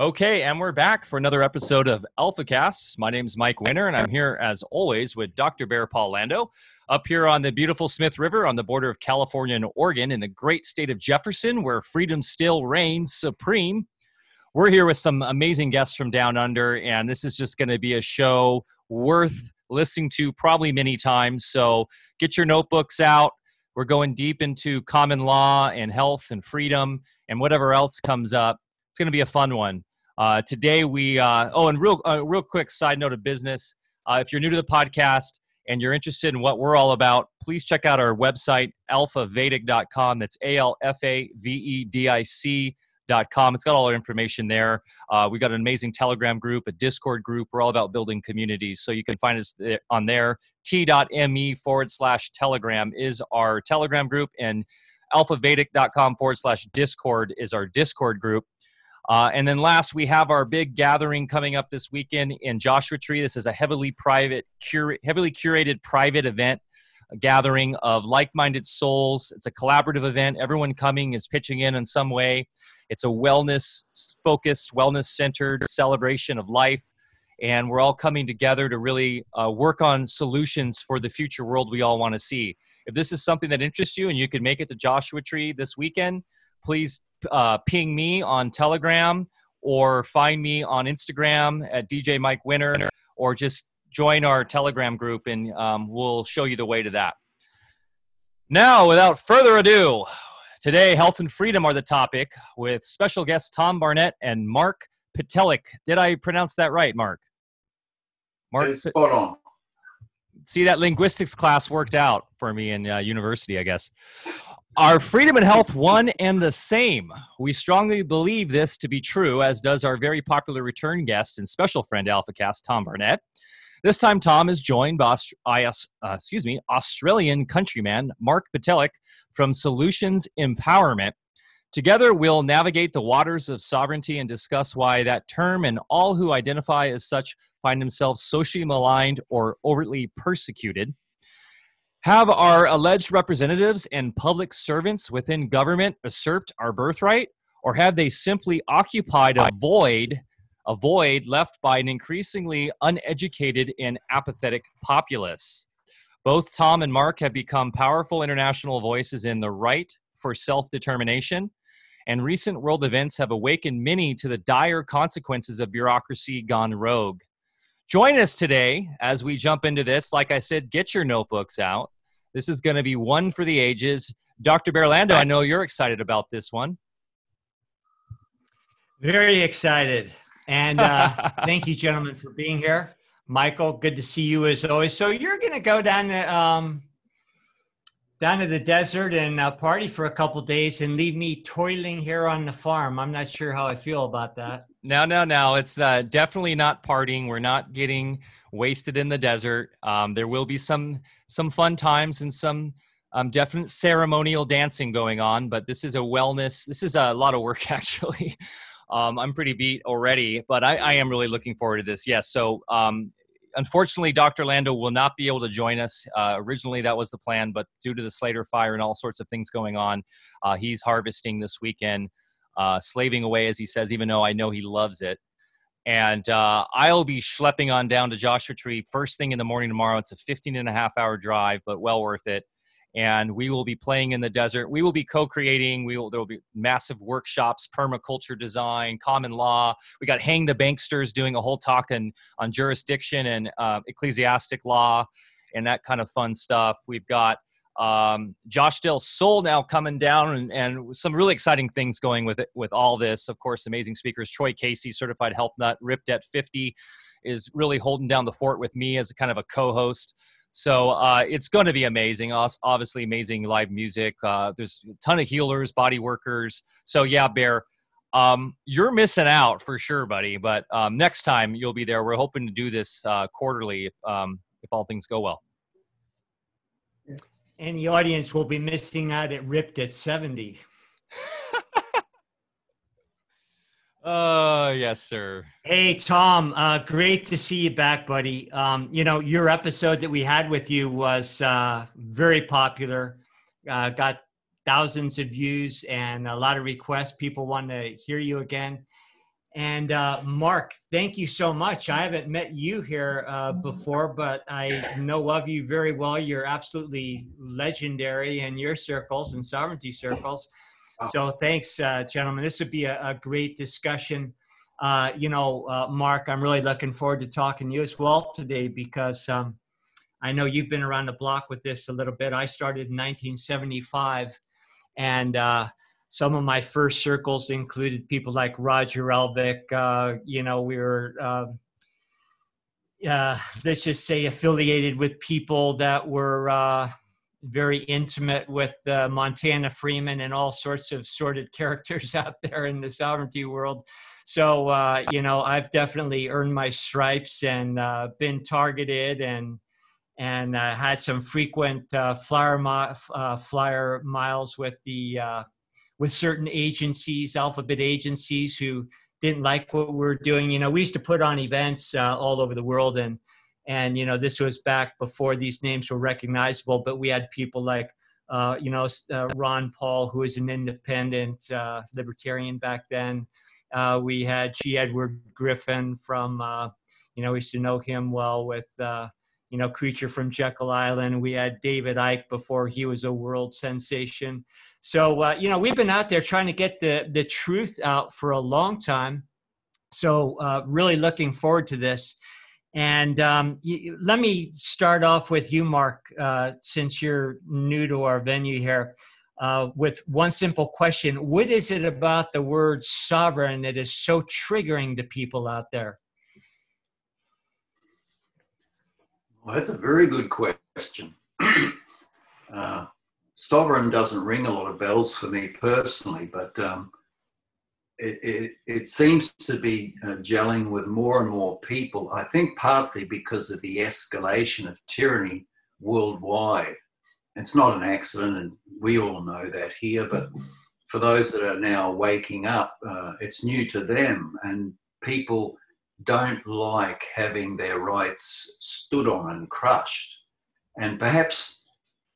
Okay, and we're back for another episode of AlphaCast. My name is Mike Winter, and I'm here as always with Dr. Bear Paul Lando up here on the beautiful Smith River on the border of California and Oregon in the great state of Jefferson, where freedom still reigns supreme. We're here with some amazing guests from down under, and this is just going to be a show worth listening to probably many times. So get your notebooks out. We're going deep into common law and health and freedom and whatever else comes up. It's going to be a fun one. Uh, today we uh, oh, and real uh, real quick side note of business. Uh, if you're new to the podcast and you're interested in what we're all about, please check out our website alphavedic.com. That's a l f a v e d i c. Dot com. It's got all our information there. Uh, we got an amazing Telegram group, a Discord group. We're all about building communities. So you can find us on there. T.me forward slash Telegram is our Telegram group, and alphavedic.com forward slash Discord is our Discord group. Uh, and then last, we have our big gathering coming up this weekend in Joshua Tree. This is a heavily private, cura- heavily curated private event, a gathering of like-minded souls. It's a collaborative event. Everyone coming is pitching in in some way. It's a wellness-focused, wellness-centered celebration of life, and we're all coming together to really uh, work on solutions for the future world we all want to see. If this is something that interests you and you can make it to Joshua Tree this weekend, please uh, ping me on Telegram or find me on Instagram at DJ Mike Winner or just join our Telegram group and um, we'll show you the way to that. Now, without further ado, today health and freedom are the topic with special guests Tom Barnett and Mark Pitelik. Did I pronounce that right, Mark? Mark, it's spot on. See that linguistics class worked out for me in uh, university, I guess. Are freedom and health one and the same? We strongly believe this to be true, as does our very popular return guest and special friend AlphaCast, Tom Barnett. This time, Tom is joined by uh, excuse me, Australian countryman Mark Pitelik from Solutions Empowerment. Together, we'll navigate the waters of sovereignty and discuss why that term and all who identify as such find themselves socially maligned or overtly persecuted. Have our alleged representatives and public servants within government usurped our birthright, or have they simply occupied a void, a void left by an increasingly uneducated and apathetic populace? Both Tom and Mark have become powerful international voices in the right for self determination, and recent world events have awakened many to the dire consequences of bureaucracy gone rogue. Join us today as we jump into this. Like I said, get your notebooks out. This is going to be one for the ages. Dr. Berlando, I know you're excited about this one. Very excited. And uh, thank you, gentlemen, for being here. Michael, good to see you as always. So you're going to go down the um, down to the desert and uh, party for a couple days and leave me toiling here on the farm. I'm not sure how I feel about that. No, no, no. It's uh, definitely not partying. We're not getting wasted in the desert. Um, there will be some some fun times and some um, definite ceremonial dancing going on. But this is a wellness. This is a lot of work actually. Um, I'm pretty beat already, but I, I, am really looking forward to this. Yes. So um, unfortunately, Dr. Lando will not be able to join us. Uh, originally, that was the plan, but due to the Slater fire and all sorts of things going on, uh, he's harvesting this weekend, uh, slaving away, as he says, even though I know he loves it. And uh, I'll be schlepping on down to Joshua Tree first thing in the morning tomorrow. It's a 15 and a half hour drive, but well worth it. And we will be playing in the desert. We will be co-creating. We will there will be massive workshops, permaculture design, common law. We got Hang the Banksters doing a whole talk on, on jurisdiction and uh, ecclesiastic law and that kind of fun stuff. We've got um, Josh Del Sol now coming down and, and some really exciting things going with it with all this. Of course, amazing speakers. Troy Casey, certified health nut, ripped at 50, is really holding down the fort with me as a kind of a co-host. So uh, it's going to be amazing. Obviously, amazing live music. Uh, there's a ton of healers, body workers. So yeah, Bear, um, you're missing out for sure, buddy. But um, next time you'll be there. We're hoping to do this uh, quarterly if um, if all things go well. And the audience will be missing out at Ripped at 70. Oh, uh, yes, sir. Hey, Tom, uh, great to see you back, buddy. Um, you know, your episode that we had with you was uh, very popular, uh, got thousands of views and a lot of requests. People want to hear you again. And uh, Mark, thank you so much. I haven't met you here uh, before, but I know of you very well. You're absolutely legendary in your circles and sovereignty circles. So thanks, uh, gentlemen. This would be a, a great discussion. Uh, you know, uh, Mark, I'm really looking forward to talking to you as well today because um, I know you've been around the block with this a little bit. I started in 1975, and uh, some of my first circles included people like Roger Elvick. Uh, you know, we were, uh, uh, let's just say, affiliated with people that were uh, very intimate with uh, Montana Freemen and all sorts of sordid characters out there in the sovereignty world. So, uh, you know, I've definitely earned my stripes and been targeted and and had some frequent flyer mi- flyer miles with the with certain agencies, alphabet agencies, who didn't like what we are doing. You know, we used to put on events uh, all over the world, and and you know, this was back before these names were recognizable. But we had people like, uh, you know, uh, Ron Paul, who was an independent uh, libertarian back then. Uh, we had G. Edward Griffin from, uh, you know, we used to know him well with you know, Creature from Jekyll Island. We had David Icke before he was a world sensation. So, uh, you know, we've been out there trying to get the, the truth out for a long time. So, uh, really looking forward to this. And um, let me start off with you, Mark, uh, since you're new to our venue here, uh, with one simple question What is it about the word sovereign that is so triggering to people out there? Well, that's a very good question. uh, sovereign doesn't ring a lot of bells for me personally, but um, it, it, it, seems to be uh, gelling with more and more people. I think partly because of the escalation of tyranny worldwide. It's not an accident, and we all know that here, but for those that are now waking up, uh, it's new to them, and people don't like having their rights stood on and crushed. And perhaps,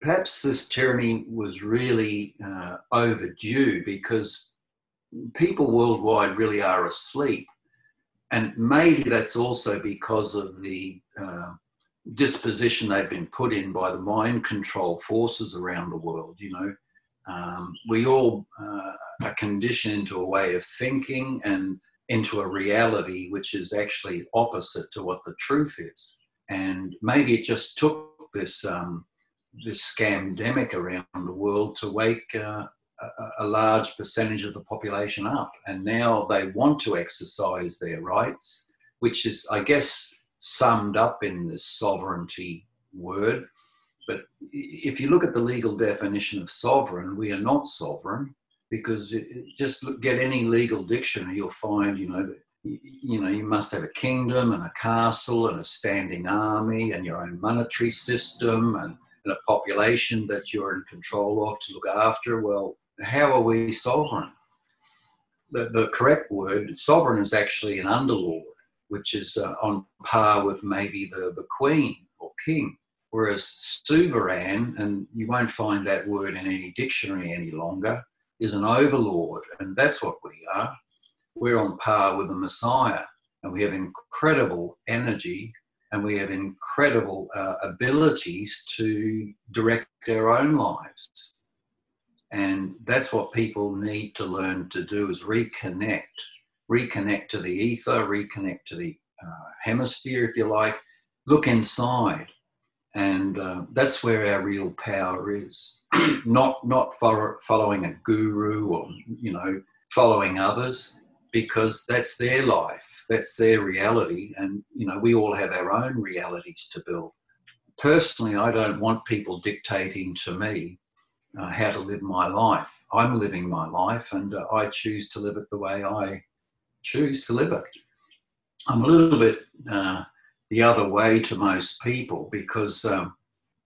perhaps this tyranny was really uh, overdue because people worldwide really are asleep. And maybe that's also because of the uh, disposition they've been put in by the mind control forces around the world. You know, um, we all uh, are conditioned into a way of thinking and into a reality which is actually opposite to what the truth is. And maybe it just took this um, this scamdemic around the world to wake uh, a, a, large percentage of the population up, and now they want to exercise their rights, which is, I guess, summed up in this sovereignty word. But if you look at the legal definition of sovereign, we are not sovereign because it, just look, get any legal dictionary, you'll find, you know, that you know, you must have a kingdom and a castle and a standing army and your own monetary system and, and, a population that you're in control of to look after. Well, how are we sovereign? The, the correct word, sovereign, is actually an underlord, which is uh, on par with maybe the, the queen or king. Whereas sovereign, and you won't find that word in any dictionary any longer, is an overlord, and that's what we are. We're on par with the Messiah, and we have incredible energy and we have incredible uh, abilities to direct our own lives. And that's what people need to learn to do is reconnect, reconnect to the ether, reconnect to the uh, hemisphere, if you like, look inside and uh, that's where our real power is. Not not for following a guru or you know following others because that's their life that's their reality. And you know we all have our own realities to build. Personally i don't want people dictating to me uh, how to live my life. I'm living my life and uh, i choose to live it the way i choose to live it. I'm a little bit uh, the other way to most people because um,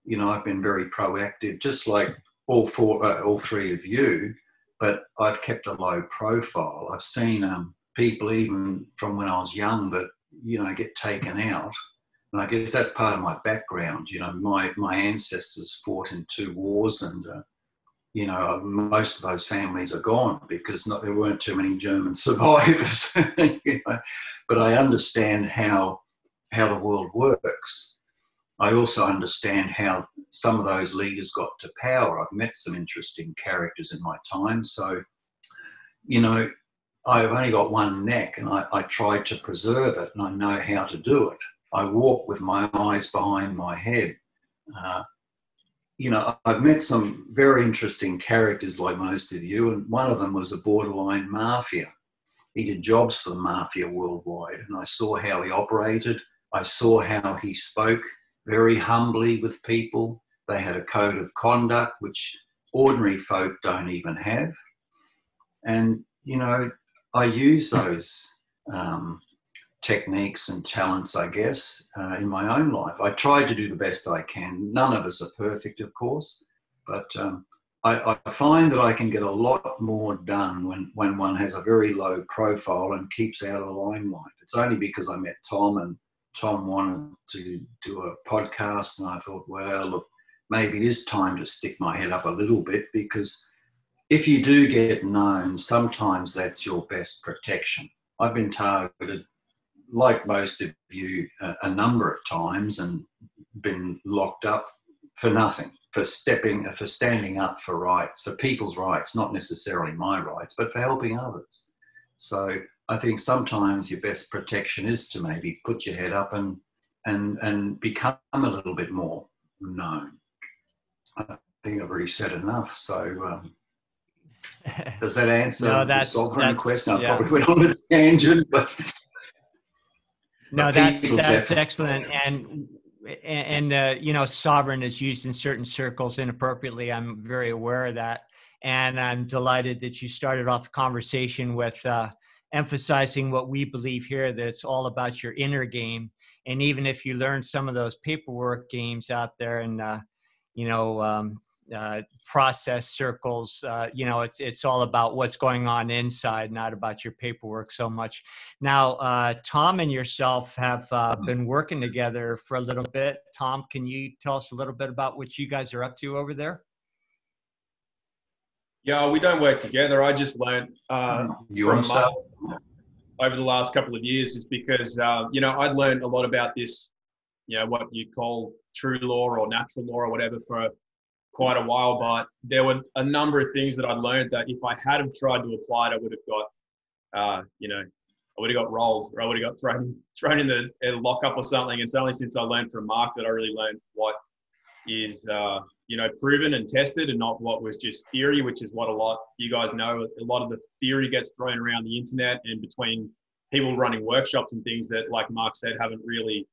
you know I've been very proactive, just like all four, uh, all three of you. But I've kept a low profile. I've seen um, people even from when I was young that you know get taken out, and I guess that's part of my background. You know, my my ancestors fought in two wars, and uh, you know, most of those families are gone because not, there weren't too many German survivors. you know? But I understand how how the world works. I also understand how some of those leaders got to power. I've met some interesting characters in my time. So, you know, I've only got one neck and I, I tried to preserve it and I know how to do it. I walk with my eyes behind my head. Uh, you know, I've met some very interesting characters like most of you, and one of them was a borderline mafia. He did jobs for the mafia worldwide, and I saw how he operated. I saw how he spoke very humbly with people. They had a code of conduct which ordinary folk don't even have. And, you know, I use those um, techniques and talents, I guess, uh, in my own life. I try to do the best I can. None of us are perfect, of course, but um, I, I, find that I can get a lot more done when, when one has a very low profile and keeps out of the limelight. It's only because I met Tom and Tom wanted to do a podcast, and I thought, well, look, maybe it is time to stick my head up a little bit because if you do get known, sometimes that's your best protection. I've been targeted like most of you, a, number of times and been locked up for nothing, for stepping, for standing up for rights, for people's rights, not necessarily my rights, but for helping others. So I think sometimes your best protection is to maybe put your head up and and and become a little bit more known. I think I've already said enough. So um, does that answer no, the sovereign question? I probably went on a tangent, but no, that's that's excellent, and and uh, you know, sovereign is used in certain circles inappropriately. I'm very aware of that, and I'm delighted that you started off the conversation with uh, emphasizing what we believe here that it's all about your inner game. And even if you learn some of those paperwork games out there, and uh, you know, um, uh, process circles. Uh, you know, it's it's all about what's going on inside, not about your paperwork so much. Now, uh, Tom and yourself have uh, mm-hmm. been working together for a little bit. Tom, can you tell us a little bit about what you guys are up to over there? Yeah, we don't work together. I just learned uh, from Mark over the last couple of years, is because uh, you know I'd learned a lot about this, you know, what you call true law or natural law or whatever for quite a while, but there were a number of things that I'd learned that if I had have tried to apply it, I would have got, uh, you know, I would have got rolled or I would have got thrown thrown in the lockup or something. And It's only since I learned from Mark that I really learned what is, uh, you know, proven and tested and not what was just theory, which is what a lot you guys know. A lot of the theory gets thrown around the internet and between people running workshops and things that, like Mark said, haven't really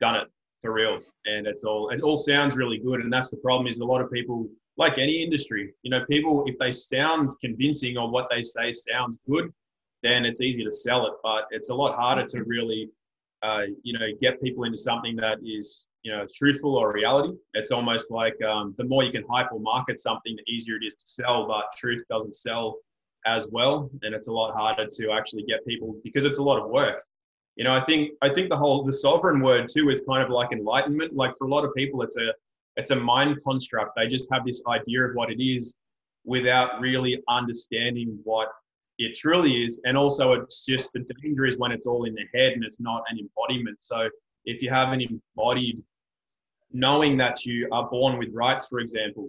done it for real. And it's all it all sounds really good. And that's the problem is a lot of people, like any industry, you know, people if they sound convincing or what they say sounds good, then it's easy to sell it. But it's a lot harder to really, uh, you know, get people into something that is you know truthful or reality. It's almost like um, the more you can hype or market something, the easier it is to sell. But truth doesn't sell as well, and it's a lot harder to actually get people because it's a lot of work you know, I think I think the whole the sovereign word too. It's kind of like enlightenment. Like for a lot of people, it's a it's a mind construct. They just have this idea of what it is without really understanding what it truly is. And also, it's just the danger is when it's all in the head and it's not an embodiment. So if you have an embodied knowing that you are born with rights, for example,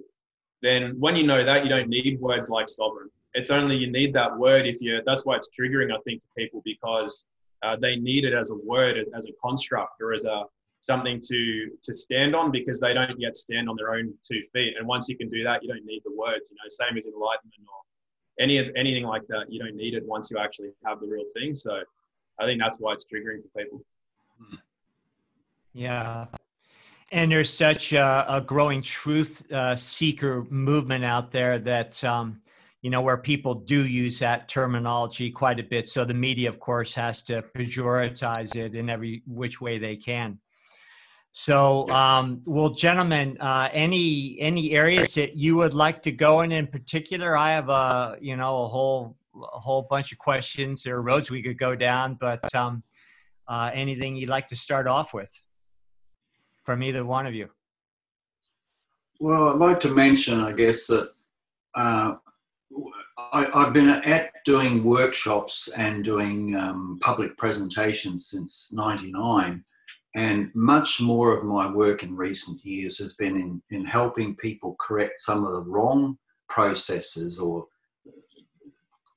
then when you know that, you don't need words like sovereign. It's only you need that word if you. That's why it's triggering, I think, to people because uh, they need it as a word, as a construct, or as a something to to stand on because they don't yet stand on their own two feet. And once you can do that, you don't need the words. You know, same as enlightenment or any of anything like that. You don't need it once you actually have the real thing. So I think that's why it's triggering for people. Yeah. And there's such a, a growing truth uh, seeker movement out there that um, you know, where people do use that terminology quite a bit. So the media, of course, has to pejoratize it in every which way they can. So, um, well, gentlemen, uh, any any areas that you would like to go in in particular? I have a you know a whole a whole bunch of questions or roads we could go down, but um, uh, anything you'd like to start off with from either one of you? Well, I'd like to mention, I guess, that uh, I, have been at doing workshops and doing um, public presentations since 99 and much more of my work in recent years has been in, in helping people correct some of the wrong processes or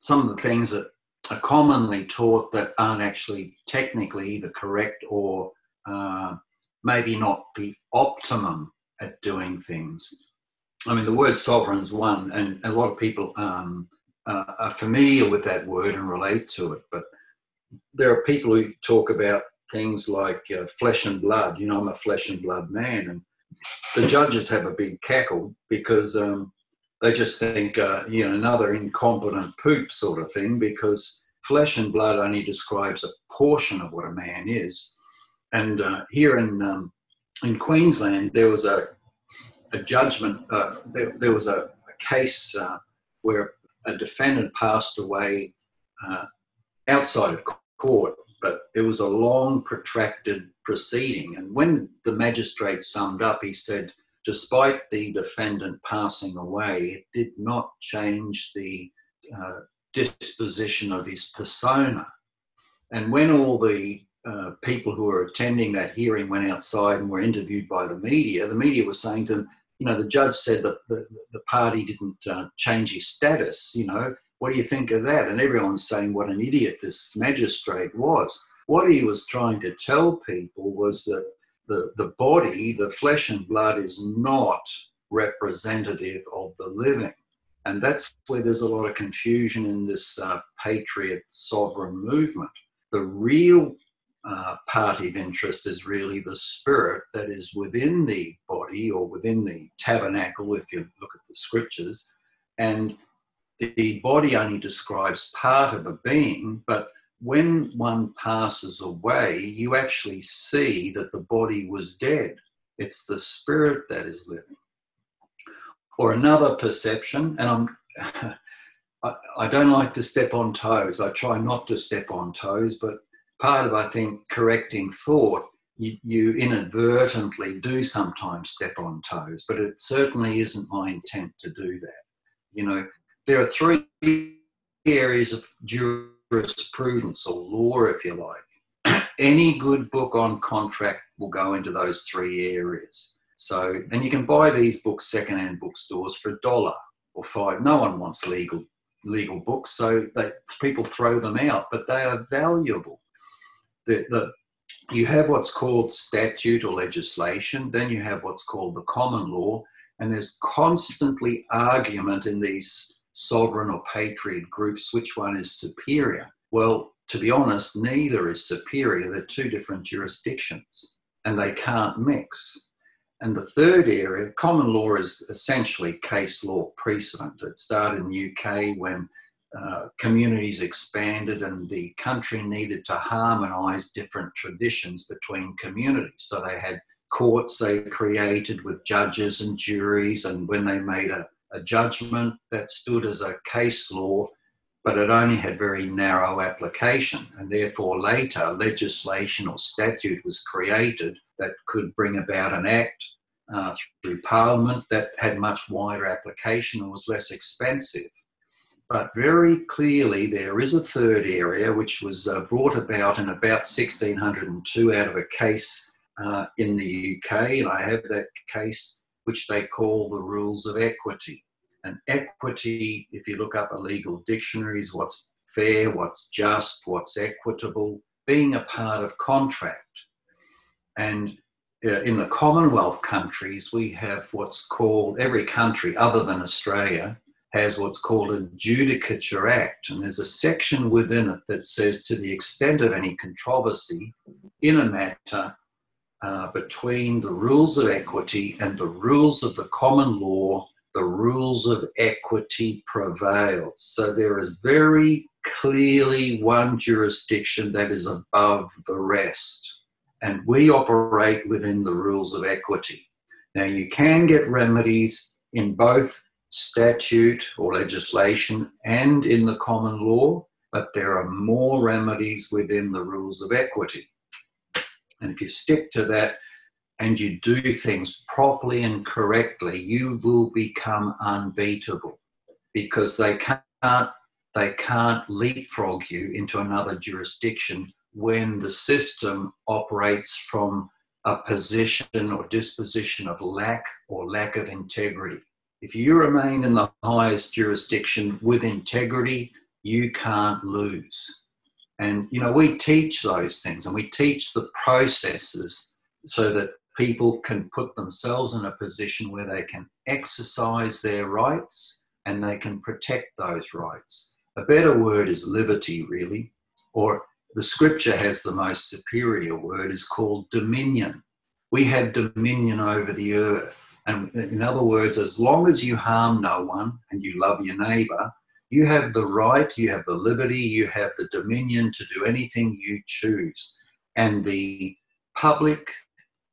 some of the things that are commonly taught that aren't actually technically either correct or uh, maybe not the optimum at doing things. I mean, the word sovereign is one, and a lot of people um, uh, are familiar with that word and relate to it. But there are people who talk about things like uh, flesh and blood. You know, I'm a flesh and blood man, and the judges have a big cackle because um, they just think, uh, you know, another incompetent poop sort of thing because flesh and blood only describes a portion of what a man is. And uh, here in um, in Queensland, there was a a judgment. Uh, there, there, was a, a case uh, where a defendant passed away uh, outside of court but it was a long, protracted proceeding. And when the magistrate summed up, he said, despite the defendant passing away, it did not change the uh, disposition of his persona. And when all the uh, people who were attending that hearing went outside and were interviewed by the media, the media was saying to them, you know, the judge said that the, the party didn't uh, change his status, you know, what do you think of that? And everyone's saying what an idiot this magistrate was. What he was trying to tell people was that the, the body, the flesh and blood, is not representative of the living. And that's where there's a lot of confusion in this uh, patriot sovereign movement. The real uh, party of interest is really the spirit that is within the body or within the tabernacle, if you look at the scriptures. And the body only describes part of a being, but when one passes away, you actually see that the body was dead. It's the spirit that is living. Or another perception, and I'm I, I don't like to step on toes. I try not to step on toes, but part of I think correcting thought, you, you inadvertently do sometimes step on toes, but it certainly isn't my intent to do that. You know, there are three areas of jurisprudence or law, if you like. Any good book on contract will go into those three areas. So, and you can buy these books secondhand bookstores for a dollar or five. No one wants legal legal books, so they, people throw them out, but they are valuable. The, the, you have what's called statute or legislation, then you have what's called the common law, and there's constantly argument in these sovereign or patriot groups, which one is superior? Well, to be honest, neither is superior. They're two different jurisdictions and they can't mix. And the third area, common law is essentially case law precedent. It started in the UK when uh, communities expanded and the country needed to harmonise different traditions between communities. So they had courts they created with judges and juries, and when they made a a judgment that stood as a case law, but it only had very narrow application. And therefore, later, legislation or statute was created that could bring about an act uh, through Parliament that had much wider application and was less expensive. But very clearly, there is a third area which was uh, brought about in about 1602 out of a case uh, in the UK, and I have that case which they call the rules of equity. And equity, if you look up a legal dictionary, is what's fair, what's just, what's equitable, being a part of contract. And uh, in the Commonwealth countries, we have what's called, every country other than Australia has what's called a Judicature Act. And there's a section within it that says to the extent of any controversy in a matter, uh, between the rules of equity and the rules of the common law, the rules of equity prevail. So there is very clearly one jurisdiction that is above the rest. And we operate within the rules of equity. Now, you can get remedies in both statute or legislation and in the common law, but there are more remedies within the rules of equity. And if you stick to that and you do things properly and correctly, you will become unbeatable. because they can't they can't leapfrog you into another jurisdiction when the system operates from a position or disposition of lack or lack of integrity. If you remain in the highest jurisdiction with integrity, you can't lose. And, you know, we teach those things and we teach the processes so that people can put themselves in a position where they can exercise their rights and they can protect those rights. A better word is liberty, really, or the scripture has the most superior word, is called dominion. We have dominion over the earth. And in other words, as long as you harm no one and you love your neighbor, you have the right, you have the liberty, you have the dominion to do anything you choose. And the public,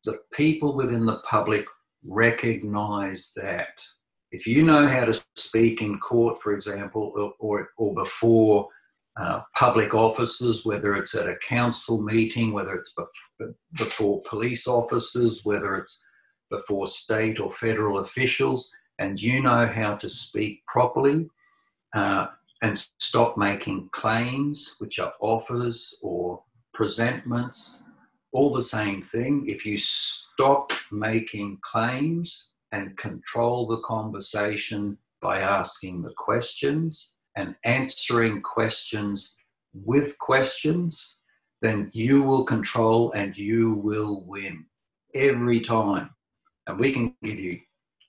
the people within the public recognize that. If you know how to speak in court, for example, or, or, or before uh, public offices, whether it's at a council meeting, whether it's before police officers, whether it's before state or federal officials, and you know how to speak properly uh, and stop making claims, which are offers or presentments, all the same thing. If you stop making claims and control the conversation by asking the questions and answering questions with questions, then you will control and you will win every time. And we can give you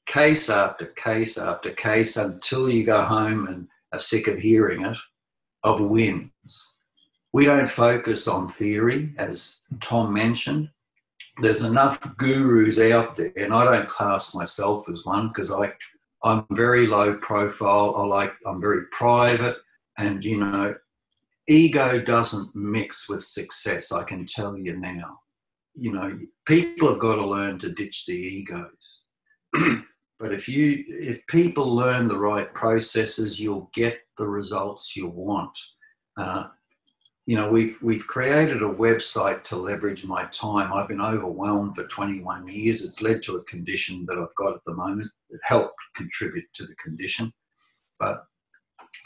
case after case after case until you go home and are sick of hearing it of wins. We don't focus on theory, as Tom mentioned. There's enough gurus out there, and I don't class myself as one because I I'm very low profile. I like I'm very private, and you know, ego doesn't mix with success. I can tell you now. You know, people have got to learn to ditch the egos. but if you if people learn the right processes, you'll get the results you want. Uh, you know, we've we've created a website to leverage my time. I've been overwhelmed for 21 years. It's led to a condition that I've got at the moment. It helped contribute to the condition, but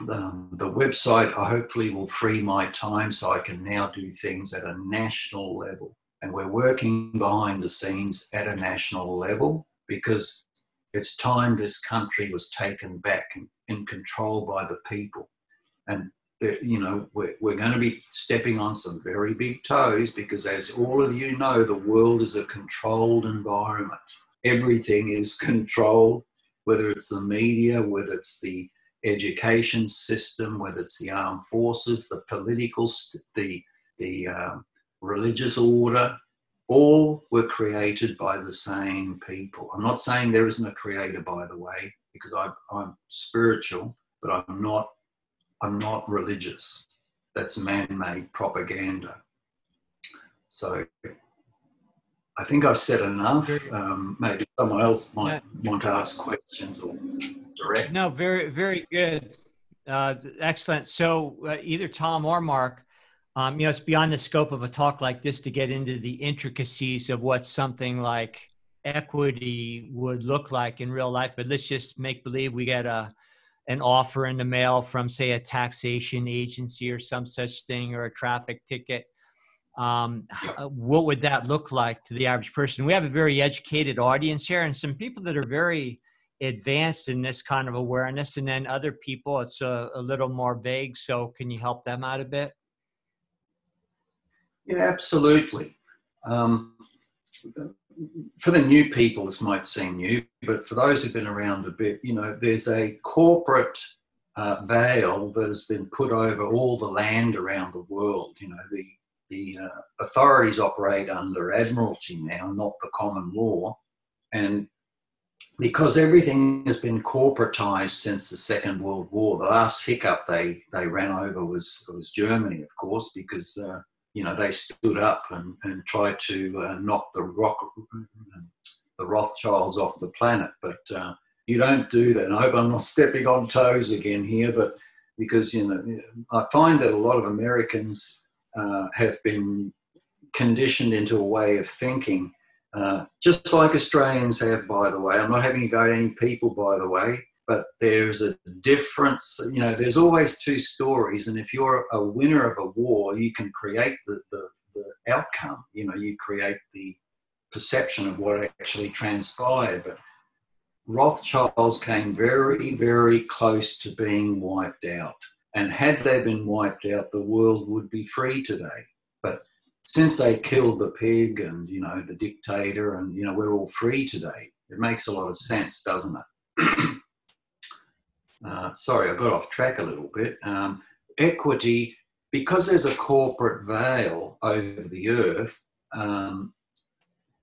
the, the website I hopefully will free my time so I can now do things at a national level. And we're working behind the scenes at a national level because it's time this country was taken back and in control by the people. And you know, we're, we're going to be stepping on some very big toes because, as all of you know, the world is a controlled environment. Everything is controlled, whether it's the media, whether it's the education system, whether it's the armed forces, the political, the the um, religious order. All were created by the same people. I'm not saying there isn't a creator, by the way, because I, I'm spiritual, but I'm not I'm not religious. That's man-made propaganda. So I think I've said enough. Um, maybe someone else might yeah. want to ask questions or direct. No, very, very good. Uh, excellent. So uh, either Tom or Mark, um, you know, it's beyond the scope of a talk like this to get into the intricacies of what something like equity would look like in real life. But let's just make believe we get a an offer in the mail from, say, a taxation agency or some such thing, or a traffic ticket. Um, what would that look like to the average person? We have a very educated audience here, and some people that are very advanced in this kind of awareness, and then other people it's a, a little more vague. So, can you help them out a bit? Yeah, absolutely. Um, for the new people, this might seem new, but for those who've been around a bit, you know, there's a corporate uh, veil that has been put over all the land around the world. You know, the the uh, authorities operate under admiralty now, not the common law, and because everything has been corporatized since the Second World War, the last hiccup they they ran over was was Germany, of course, because uh, you know, they stood up and, and tried to uh, knock the rock, the Rothschilds off the planet. But uh, you don't do that. And I hope I'm not stepping on toes again here, but because, you know, I find that a lot of Americans uh, have been conditioned into a way of thinking, uh, just like Australians have, by the way. I'm not having to go to any people, by the way, but there's a difference. You know, there's always two stories, and if you're a winner of a war, you can create the, the, the outcome. You know, you create the perception of what actually transpired. But Rothschilds came very, very close to being wiped out. And had they been wiped out, the world would be free today. But since they killed the pig and, you know, the dictator, and, you know, we're all free today, it makes a lot of sense, doesn't it? Uh, sorry, I got off track a little bit. Um, equity, because there's a corporate veil over the earth, um,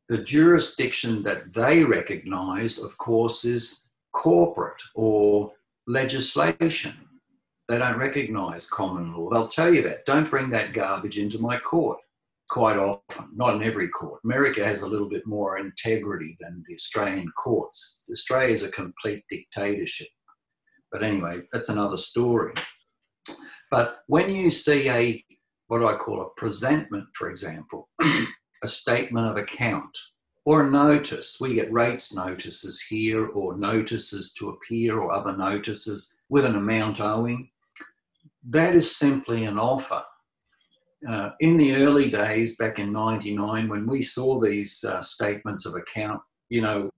the jurisdiction that they recognize, of course, is corporate or legislation. They don't recognize common law. They'll tell you that. Don't bring that garbage into my court. Quite often, not in every court. America has a little bit more integrity than the Australian courts. Australia is a complete dictatorship. But anyway, that's another story. But when you see a, what I call a presentment, for example, a statement of account or a notice, we get rates notices here or notices to appear or other notices with an amount owing. That is simply an offer. Uh, in the early days, back in 99, when we saw these uh, statements of account, you know,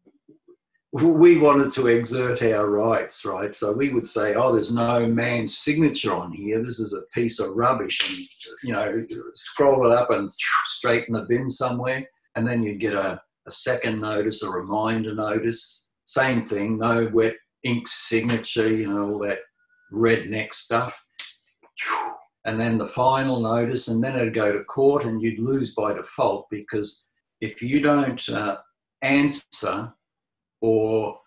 we wanted to exert our rights, right? So we would say, oh, there's no man's signature on here. This is a piece of rubbish. And, you know, scroll it up and straighten the bin somewhere. And then you'd get a, a second notice, a reminder notice. Same thing, no wet ink signature, you know, all that redneck stuff. And then the final notice, and then it'd go to court, and you'd lose by default because if you don't uh, answer or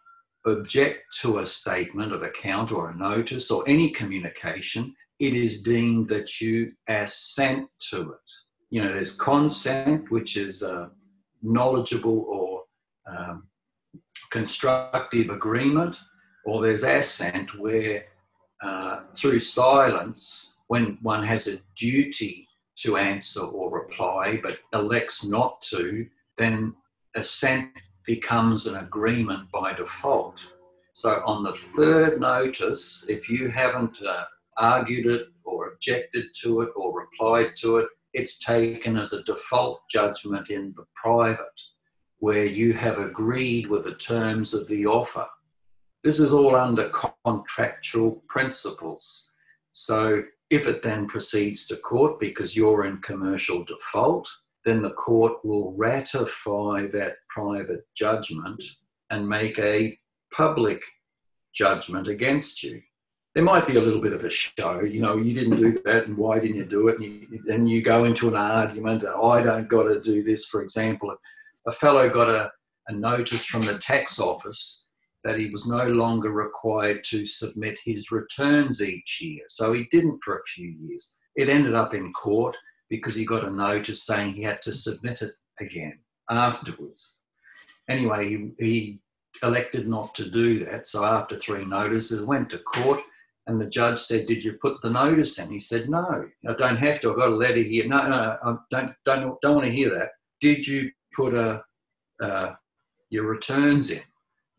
object to a statement of account or a notice or any communication, it is deemed that you assent to it. You know, there's consent, which is a knowledgeable or um, constructive agreement, or there's assent, where uh, through silence, when one has a duty to answer or reply but elects not to, then assent becomes an agreement by default. So on the third notice, if you haven't uh, argued it or objected to it or replied to it, it's taken as a default judgment in the private where you have agreed with the terms of the offer. This is all under contractual principles. So if it then proceeds to court because you're in commercial default, then the court will ratify that private judgment and make a public judgment against you. There might be a little bit of a show, you know, you didn't do that and why didn't you do it? And you, then you go into an argument, I don't got to do this, for example. A fellow got a, a notice from the tax office that he was no longer required to submit his returns each year. So he didn't for a few years. It ended up in court because he got a notice saying he had to submit it again afterwards. Anyway, he, he elected not to do that. So after three notices, went to court, and the judge said, "Did you put the notice in?" He said, "No, I don't have to. I've got a letter here. No, no, I don't don't don't want to hear that. Did you put a uh, your returns in?"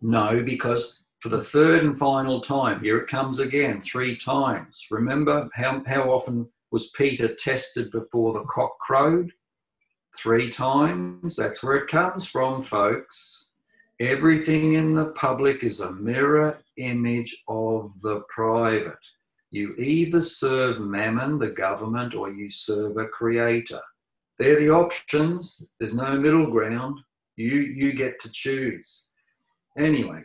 No, because for the third and final time, here it comes again, three times. Remember how how often was Peter tested before the cock crowed? Three times. That's where it comes from, folks. Everything in the public is a mirror image of the private. You either serve mammon, the government, or you serve a creator. They're the options. There's no middle ground. You, you get to choose. Anyway,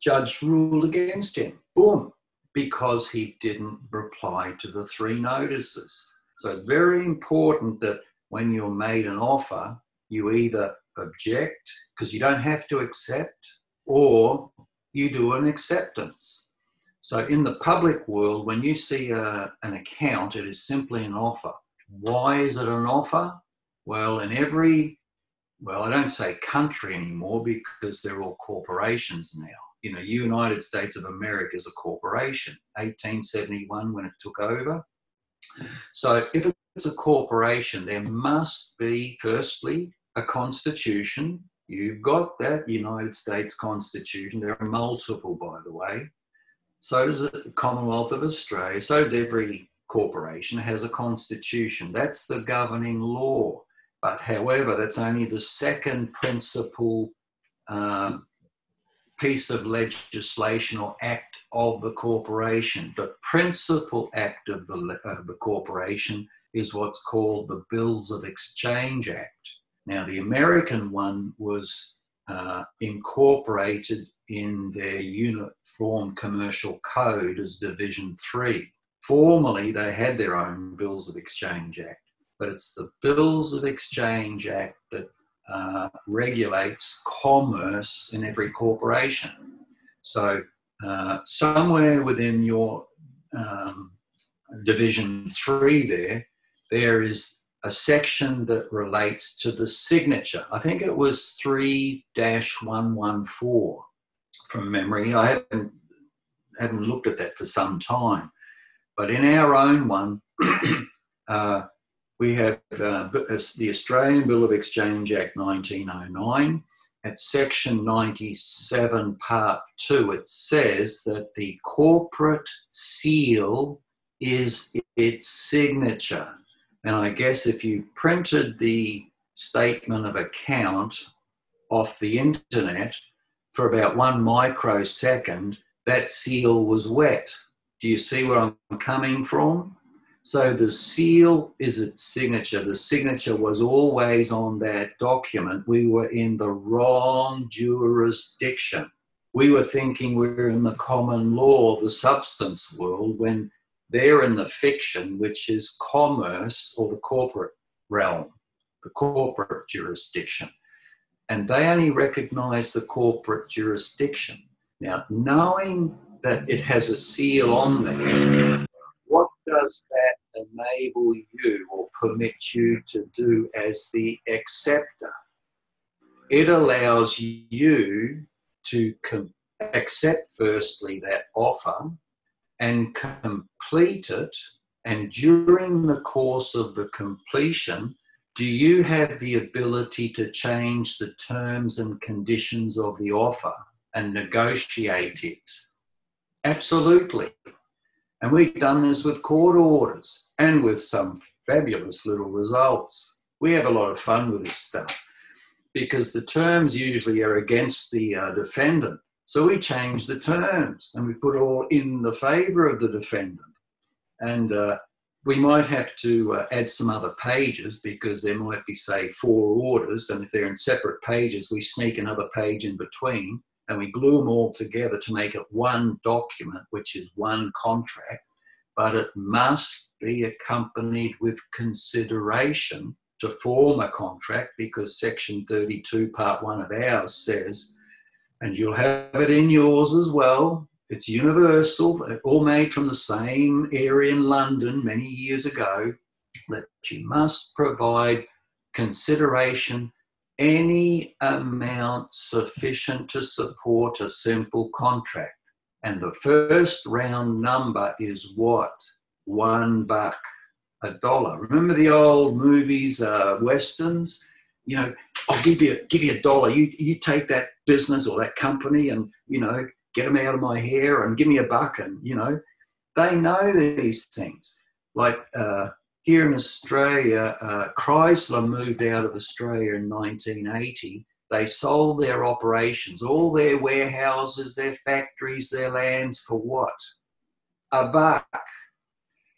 judge ruled against him. Boom because he didn't reply to the three notices. So it's very important that when you're made an offer, you either object, because you don't have to accept, or you do an acceptance. So in the public world, when you see a, an account, it is simply an offer. Why is it an offer? Well, in every, well, I don't say country anymore because they're all corporations now you know, United States of America is a corporation, 1871 when it took over. So if it's a corporation, there must be, firstly, a constitution You've got that United States Constitution. There are multiple, by the way. So does the Commonwealth of Australia. So does every corporation has a constitution. That's the governing law. But however, that's only the second principal um, piece of legislation or act of the corporation. The principal act of the, uh, the corporation is what's called the Bills of Exchange Act. Now, the American one was uh, incorporated in their Uniform Commercial Code as Division 3. Formally, they had their own Bills of Exchange Act, but it's the Bills of Exchange Act that uh, regulates commerce in every corporation. So, uh, somewhere within your um, Division 3 there, there is a section that relates to the signature. I think it was 3 114 from memory. I haven't, haven't looked at that for some time. But in our own one, uh, we have uh, the Australian Bill of Exchange Act 1909. At section 97, part 2, it says that the corporate seal is its signature. And I guess if you printed the statement of account off the internet for about one microsecond, that seal was wet. Do you see where I'm coming from? So the seal is its signature. The signature was always on that document. We were in the wrong jurisdiction. We were thinking we were in the common law, the substance world, when they're in the fiction, which is commerce or the corporate realm, the corporate jurisdiction. And they only recognize the corporate jurisdiction. Now, knowing that it has a seal on there, does that enable you or permit you to do as the acceptor? It allows you to com- accept, firstly, that offer and complete it. And during the course of the completion, do you have the ability to change the terms and conditions of the offer and negotiate it? Absolutely. And we've done this with court orders and with some fabulous little results. We have a lot of fun with this stuff because the terms usually are against the uh, defendant. So we change the terms and we put all in the favour of the defendant. And uh, we might have to uh, add some other pages because there might be, say, four orders. And if they're in separate pages, we sneak another page in between and we glue them all together to make it one document, which is one contract. But it must be accompanied with consideration to form a contract because Section 32, Part 1 of ours says and you'll have it in yours as well. It's universal, all made from the same area in London many years ago, that you must provide consideration any amount sufficient to support a simple contract. And the first round number is what? One buck, a dollar. Remember the old movies, uh, westerns? You know, I'll give you give you a dollar. You you take that business or that company and, you know, get them out of my hair and give me a buck. And, you know, they know these things. Like uh, here in Australia, uh, Chrysler moved out of Australia in 1980. They sold their operations, all their warehouses, their factories, their lands for what? A buck.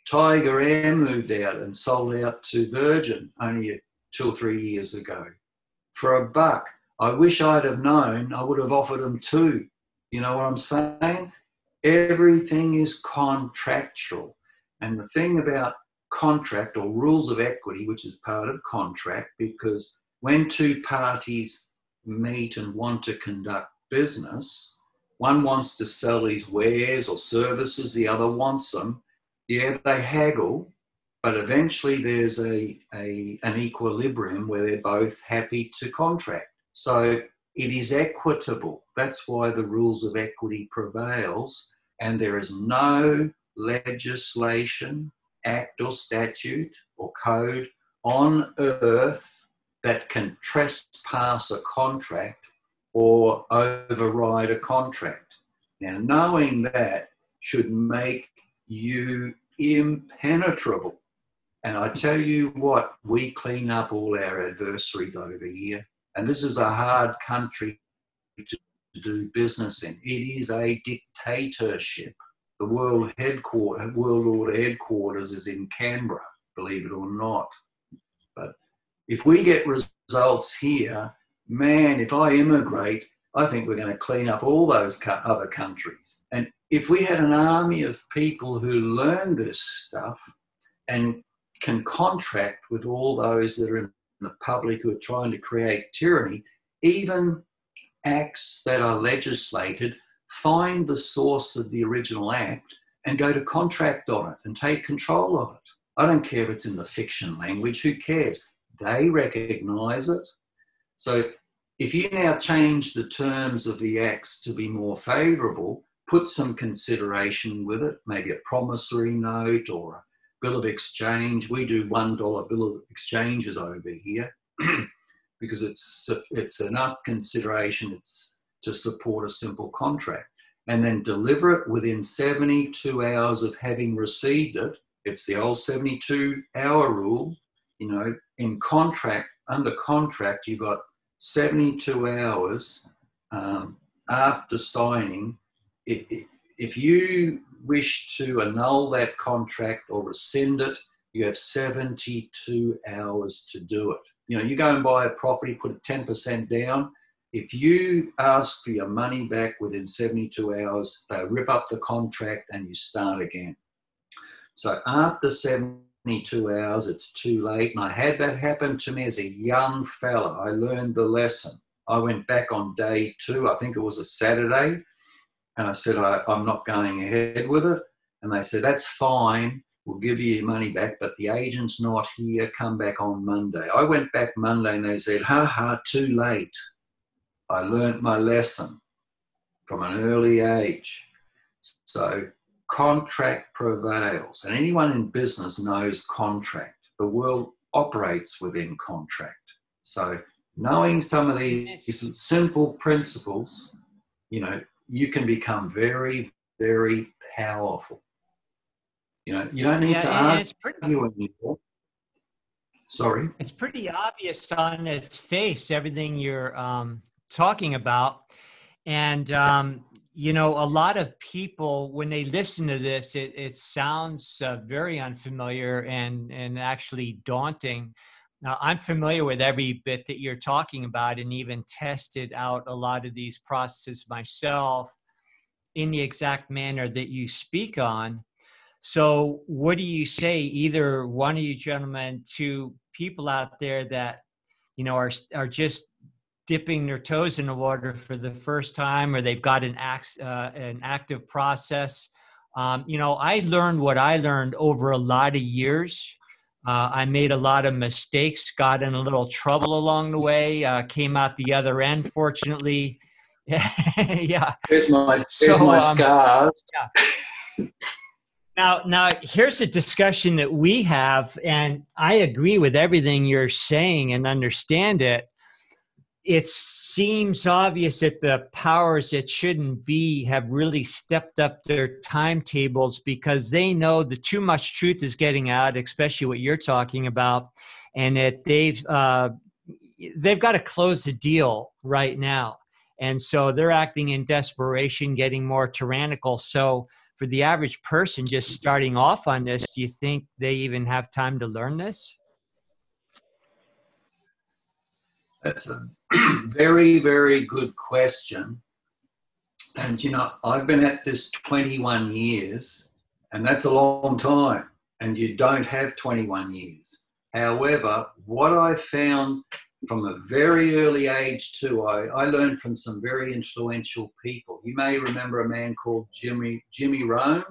Tiger Air moved out and sold out to Virgin only two or three years ago for a buck. I wish I'd have known, I would have offered them two. You know what I'm saying? Everything is contractual. And the thing about contract or rules of equity, which is part of contract, because when two parties meet and want to conduct business, one wants to sell his wares or services, the other wants them. Yeah, they haggle, but eventually there's a, a an equilibrium where they're both happy to contract. So it is equitable. That's why the rules of equity prevails, and there is no legislation, act or statute or code on earth that can trespass a contract or override a contract. Now, knowing that should make you impenetrable. And I tell you what, we clean up all our adversaries over here. And this is a hard country to do business in. It is a dictatorship. The world headquarters, world order headquarters is in Canberra, believe it or not. But if we get results here, man, if I immigrate, I think we're going to clean up all those other countries. And if we had an army of people who learn this stuff and can contract with all those that are in the public who are trying to create tyranny, even acts that are legislated, find the source of the original act and go to contract on it and take control of it. I don't care if it's in the fiction language, who cares? They recognize it. So if you now change the terms of the acts to be more favorable, put some consideration with it, maybe a promissory note or a bill of exchange. We do $1 bill of exchanges over here. because it's it's enough consideration it's to support a simple contract and then deliver it within 72 hours of having received it it's the old 72 hour rule you know in contract under contract you've got 72 hours um, after signing if you wish to annul that contract or rescind it you have 72 hours to do it you know, you go and buy a property, put 10% down. If you ask for your money back within 72 hours, they rip up the contract and you start again. So after 72 hours, it's too late. And I had that happen to me as a young fella. I learned the lesson. I went back on day two, I think it was a Saturday, and I said, I, am not going ahead with it. And they said, That's fine we'll give you your money back, but the agent's not here, come back on Monday. I went back Monday and they said, ha ha, too late. I learnt my lesson from an early age. So contract prevails. And anyone in business knows contract. The world operates within contract. So knowing some of these simple principles, you know, you can become very, very powerful. You know, you don't need yeah, to argue pretty, anymore. Sorry. It's pretty obvious on its face everything you're um, talking about, and um, you know, a lot of people when they listen to this, it, it sounds uh, very unfamiliar and and actually daunting. Now, I'm familiar with every bit that you're talking about, and even tested out a lot of these processes myself in the exact manner that you speak on. So, what do you say, either one of you gentlemen, to people out there that you know are are just dipping their toes in the water for the first time, or they've got an act, uh, an active process? Um, you know, I learned what I learned over a lot of years. Uh, I made a lot of mistakes, got in a little trouble along the way, uh, came out the other end, fortunately. yeah. Here's my, here's so, my um, scars. Yeah. Now, now here's a discussion that we have, and I agree with everything you're saying and understand it. It seems obvious that the powers that shouldn't be have really stepped up their timetables because they know that too much truth is getting out, especially what you're talking about, and that they've uh, they've got to close the deal right now, and so they're acting in desperation, getting more tyrannical. So for the average person just starting off on this, do you think they even have time to learn this? That's a very, very good question. And you know, I've been at this 21 years, and that's a long time, and you don't have 21 years. However, what I found from a very early age too. I, I learned from some very influential people. You may remember a man called Jimmy Jimmy Rohn.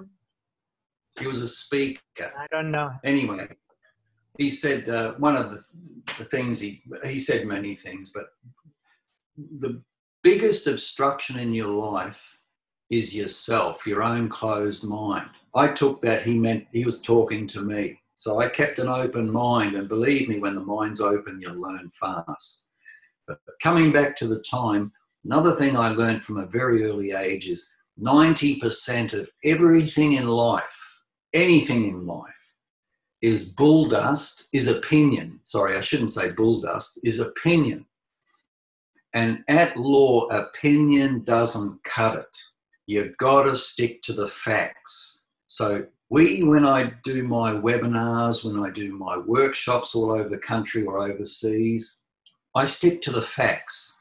He was a speaker. I don't know. Anyway, he said uh, one of the, the things he he said many things, but the biggest obstruction in your life is yourself, your own closed mind. I took that he meant he was talking to me. So I kept an open mind, and believe me, when the mind's open, you'll learn fast. But coming back to the time, another thing I learned from a very early age is 90% of everything in life, anything in life, is bull dust, is opinion. Sorry, I shouldn't say bull dust, is opinion. And at law, opinion doesn't cut it. You've got to stick to the facts. So, we, when I do my webinars, when I do my workshops all over the country or overseas, I stick to the facts.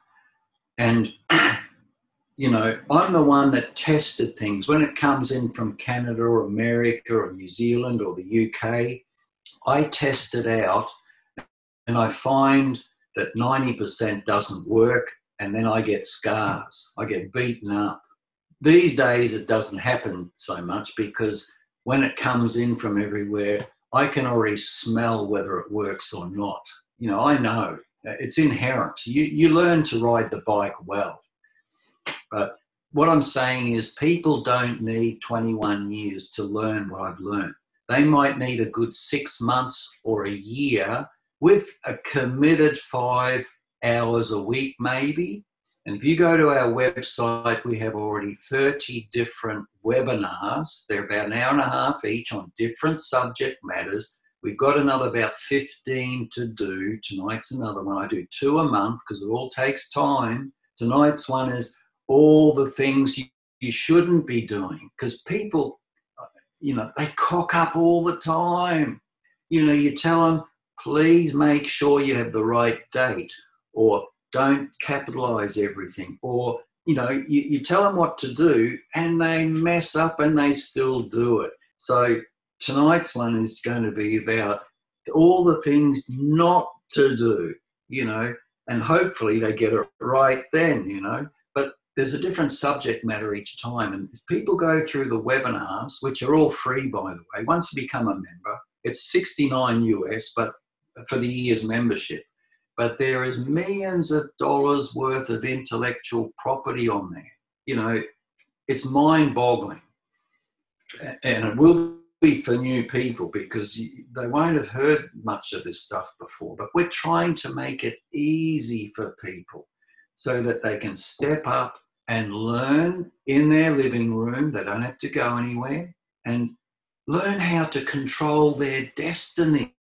And, you know, I'm the one that tested things. When it comes in from Canada or America or New Zealand or the UK, I test it out and I find that 90% doesn't work and then I get scars. I get beaten up. These days it doesn't happen so much because when it comes in from everywhere, I can already smell whether it works or not. You know, I know it's inherent. You, you learn to ride the bike well. But what I'm saying is, people don't need 21 years to learn what I've learned. They might need a good six months or a year with a committed five hours a week, maybe. And if you go to our website, we have already 30 different webinars. They're about an hour and a half each on different subject matters. We've got another about 15 to do. Tonight's another one. I do two a month because it all takes time. Tonight's one is all the things you, you shouldn't be doing because people, you know, they cock up all the time. You know, you tell them, please make sure you have the right date or don't capitalize everything or you know you, you tell them what to do and they mess up and they still do it so tonight's one is going to be about all the things not to do you know and hopefully they get it right then you know there's a different subject matter each time and if people go through the webinars which are all free by the way once you become a member it's 69 us but for the year's membership but there is millions of dollars worth of intellectual property on there. You know, it's mind boggling. And it will be for new people because they won't have heard much of this stuff before. But we're trying to make it easy for people so that they can step up and learn in their living room. They don't have to go anywhere and learn how to control their destiny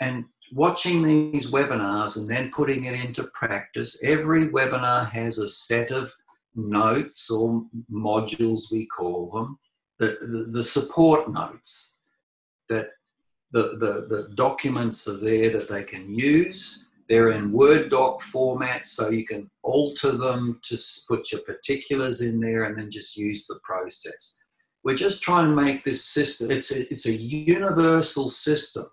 and watching these webinars and then putting it into practice, every webinar has a set of notes or modules, we call them, the, the, the support notes that the, the, the documents are there that they can use. They're in Word doc format, so you can alter them to put your particulars in there and then just use the process. We're just trying to make this system, it's a, it's a universal system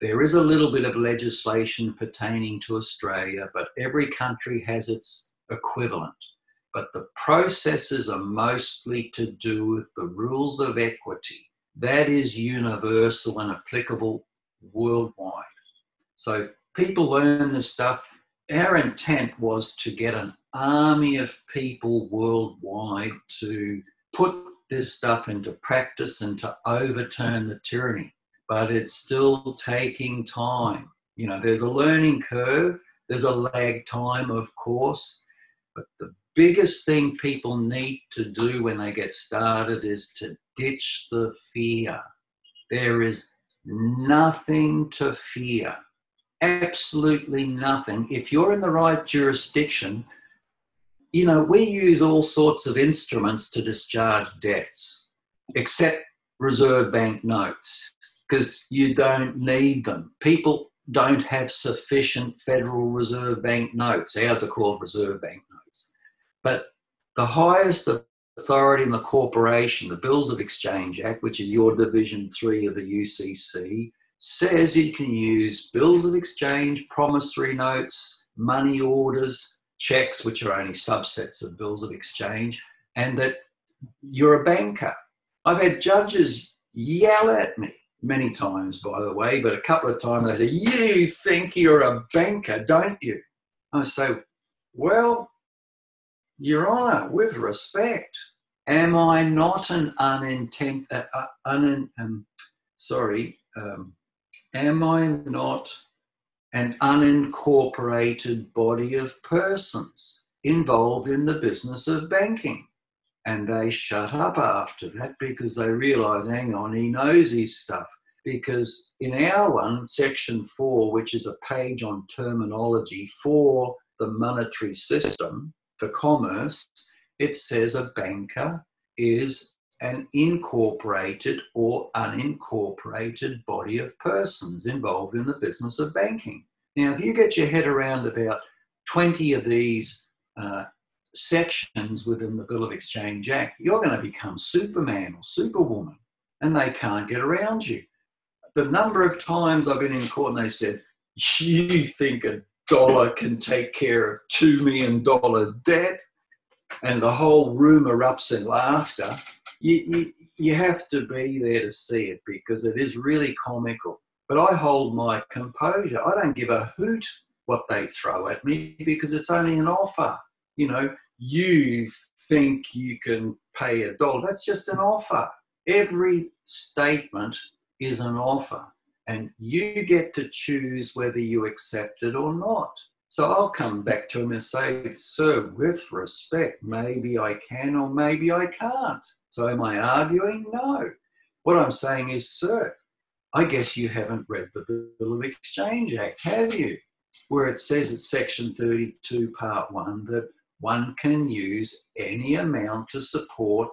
there is a little bit of legislation pertaining to Australia, but every country has its equivalent. But the processes are mostly to do with the rules of equity. That is universal and applicable worldwide. So people learn this stuff. Our intent was to get an army of people worldwide to put this stuff into practice and to overturn the tyranny but it's still taking time. You know, there's a learning curve, there's a lag time, of course, but the biggest thing people need to do when they get started is to ditch the fear. There is nothing to fear, absolutely nothing. If you're in the right jurisdiction, you know, we use all sorts of instruments to discharge debts, except Reserve Bank notes because you don't need them. People don't have sufficient Federal Reserve Bank notes. Ours are called Reserve Bank notes. But the highest authority in the corporation, the Bills of Exchange Act, which is your Division 3 of the UCC, says you can use bills of exchange, promissory notes, money orders, checks, which are only subsets of bills of exchange, and that you're a banker. I've had judges yell at me many times, by the way, but a couple of times they say, You think you're a banker, don't you? I say, Well, Your Honour, with respect, am I not an unintent, uh, uh, un, um, sorry, um, am I not an unincorporated body of persons involved in the business of banking? And they shut up after that because they realize, hang on, he knows his stuff. Because in our one, section four, which is a page on terminology for the monetary system for commerce, it says a banker is an incorporated or unincorporated body of persons involved in the business of banking. Now, if you get your head around about 20 of these uh, sections within the Bill of Exchange Act, you're going to become Superman or Superwoman, and they can't get around you. The number of times I've been in court and they said, You think a dollar can take care of $2 million debt? And the whole room erupts in laughter you, you, have to be there to see it because it is really comical. But I hold my composure. I don't give a hoot what they throw at me because it's only an offer. You know, you think you can pay a dollar. That's just an offer. Every statement is an offer, and you get to choose whether you accept it or not. So I'll come back to him and say, Sir, with respect, maybe I can or maybe I can't. So am I arguing? No. What I'm saying is, Sir, I guess you haven't read the Bill of Exchange Act, have you? Where it says at section 32, part 1, that one can use any amount to support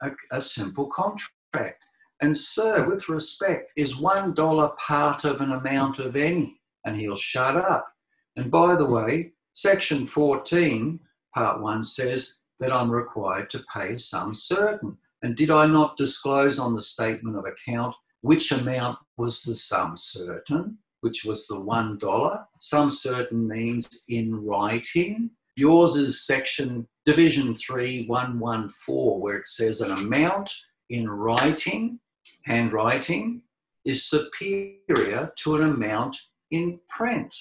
a, a simple contract. And, sir, with respect, is $1 part of an amount of any? And he'll shut up. And by the way, section 14, part 1 says that I'm required to pay some certain. And did I not disclose on the statement of account which amount was the sum certain, which was the $1? Some certain means in writing. Yours is section division 3114, where it says an amount in writing, handwriting, is superior to an amount in print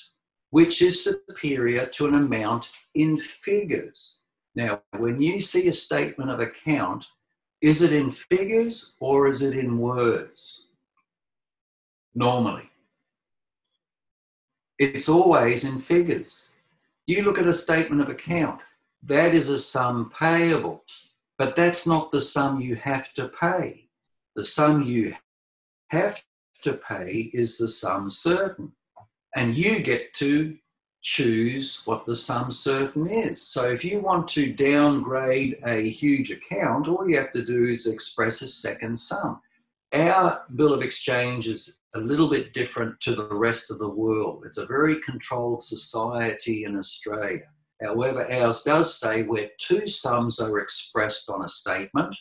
which is superior to an amount in figures. Now, when you see a statement of account, is it in figures or is it in words? Normally. It's always in figures. You look at a statement of account, that is a sum payable, but that's not the sum you have to pay. The sum you have to pay is the sum certain and you get to choose what the sum certain is. So if you want to downgrade a huge account, all you have to do is express a second sum. Our bill of exchange is a little bit different to the rest of the world. It's a very controlled society in Australia. However, ours does say where two sums are expressed on a statement,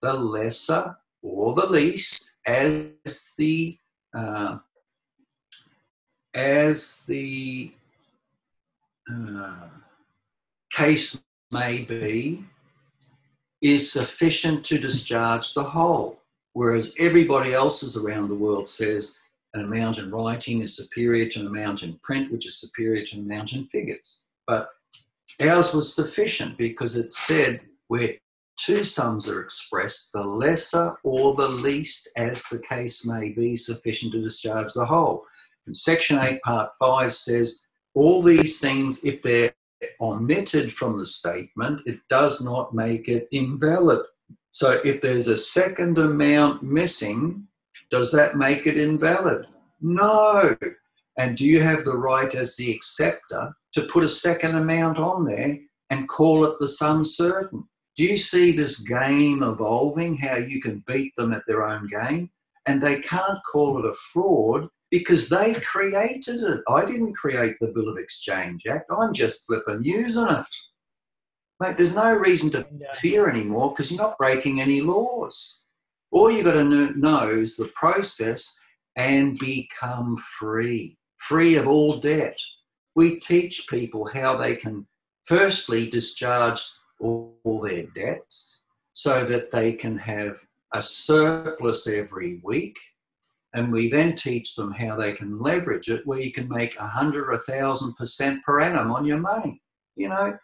the lesser or the least as the uh, as the uh, case may be, is sufficient to discharge the whole. Whereas everybody else's around the world says an amount in writing is superior to an amount in print, which is superior to an amount in figures. But ours was sufficient because it said where two sums are expressed, the lesser or the least, as the case may be, sufficient to discharge the whole. And Section 8, Part 5 says all these things, if they're omitted from the statement, it does not make it invalid. So if there's a second amount missing, does that make it invalid? No. And do you have the right as the acceptor to put a second amount on there and call it the sum certain? Do you see this game evolving, how you can beat them at their own game? And they can't call it a fraud because they created it. I didn't create the Bill of Exchange Act. I'm just flipping using it. Mate, there's no reason to fear anymore because you're not breaking any laws. All you've got to know is the process and become free, free of all debt. We teach people how they can firstly discharge all, all their debts so that they can have a surplus every week and we then teach them how they can leverage it where you can make a hundred or a thousand percent per annum on your money you know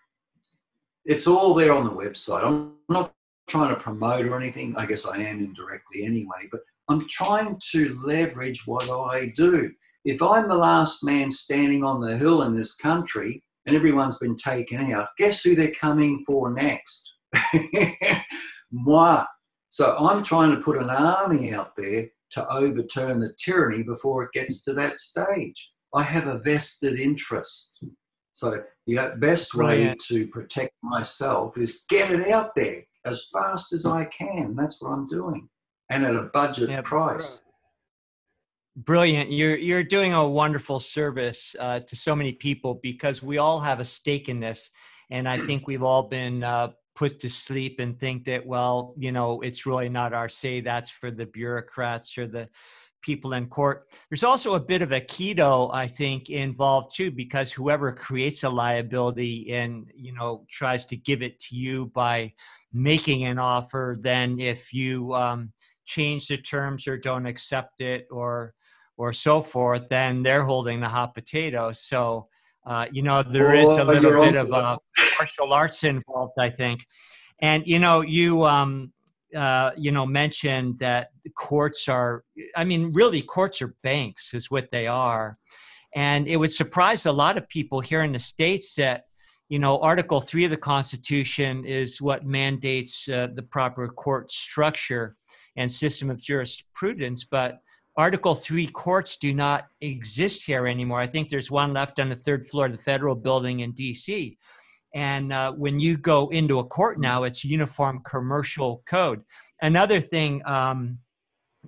it's all there on the website i'm not trying to promote or anything i guess i am indirectly anyway but I'm trying to leverage what I do. If I'm the last man standing on the hill in this country and everyone's been taken out, guess who they're coming for next? Moi. So I'm trying to put an army out there to overturn the tyranny before it gets to that stage. I have a vested interest. So the best way to protect myself is get it out there as fast as I can. That's what I'm doing, and at a budget yeah, price. Brilliant! You're you're doing a wonderful service uh, to so many people because we all have a stake in this, and I think we've all been uh, put to sleep and think that well you know it's really not our say that's for the bureaucrats or the people in court. There's also a bit of aikido i think involved too because whoever creates a liability and you know tries to give it to you by making an offer then if you um, change the terms or don't accept it or or so forth then they're holding the hot potato. So uh, you know, there is a little bit of uh, martial arts involved, I think. And you know, you um, uh, you know mentioned that courts are. I mean, really, courts are banks, is what they are. And it would surprise a lot of people here in the states that you know Article Three of the Constitution is what mandates uh, the proper court structure and system of jurisprudence, but Article 3 courts do not exist here anymore. I think there's one left on the third floor of the federal building in DC. And uh, when you go into a court now, it's uniform commercial code. Another thing, um,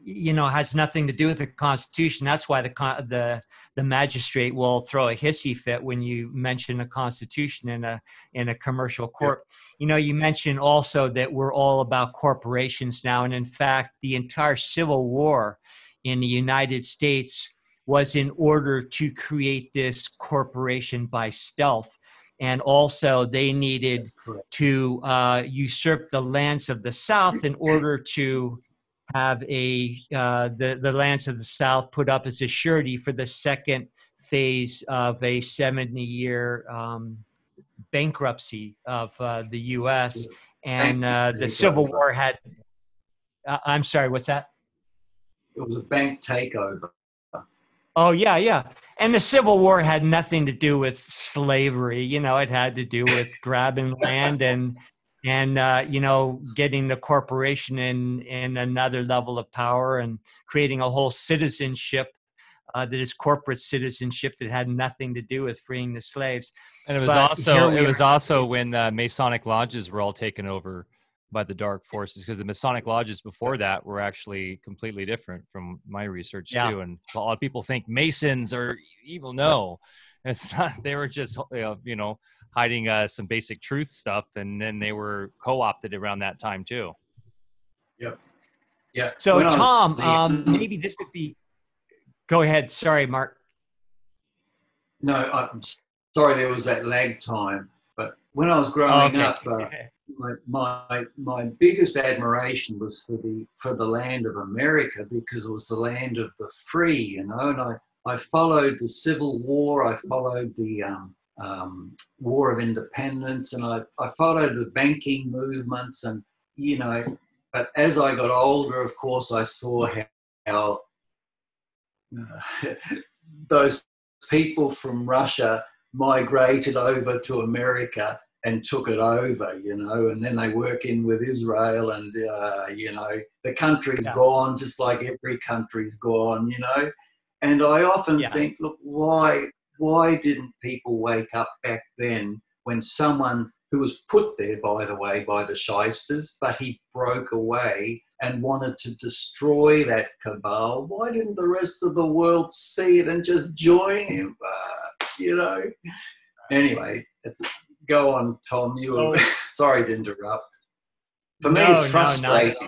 you know, has nothing to do with the Constitution. That's why the the the magistrate will throw a hissy fit when you mention the Constitution in a in a commercial court. You know, you mentioned also that we're all about corporations now, and in fact, the entire Civil War in the United States was in order to create this corporation by stealth. And also, they needed to uh, usurp the lands of the South in order to have a uh, the the lands of the South put up as a surety for the second phase of a 70 year um, bankruptcy of uh, the U.S. And uh, the Civil War had. Uh, I'm sorry, what's that? it was a bank takeover. Oh yeah, yeah. And the Civil War had nothing to do with slavery. You know, it had to do with grabbing land and and uh, you know getting the corporation in in another level of power and creating a whole citizenship uh, that is corporate citizenship that had nothing to do with freeing the slaves. And it was but also it was also when uh, Masonic lodges were all taken over by the dark forces because the Masonic lodges before that were actually completely different from my research yeah. too. And a lot of people think Masons are evil. No, it's not. They were just you know hiding uh, some basic truth stuff, and then they were co-opted around that time too. Yep. Yeah. So Tom, um, maybe this would be. Go ahead. Sorry, Mark. No, I'm sorry. There was that lag time, but when I was growing okay. up. Uh, my, my, my biggest admiration was for the for the land of America because it was the land of the free, you know. And I, I followed the Civil War, I followed the um, um, War of Independence, and I, I followed the banking movements, and you know. But as I got older, of course, I saw how, how uh, those people from Russia migrated over to America and took it over, you know, and then they work in with Israel, and uh, you know, the country's yeah. gone, just like every country's gone, you know. And I often yeah. think, look, why why didn't people wake up back then when someone who was put there, by the way, by the shysters, but he broke away and wanted to destroy that cabal? Why didn't the rest of the world see it and just join him? Uh, you know. Anyway, it's go on, Tom. You so, were sorry to interrupt. For me, no, it's frustrating.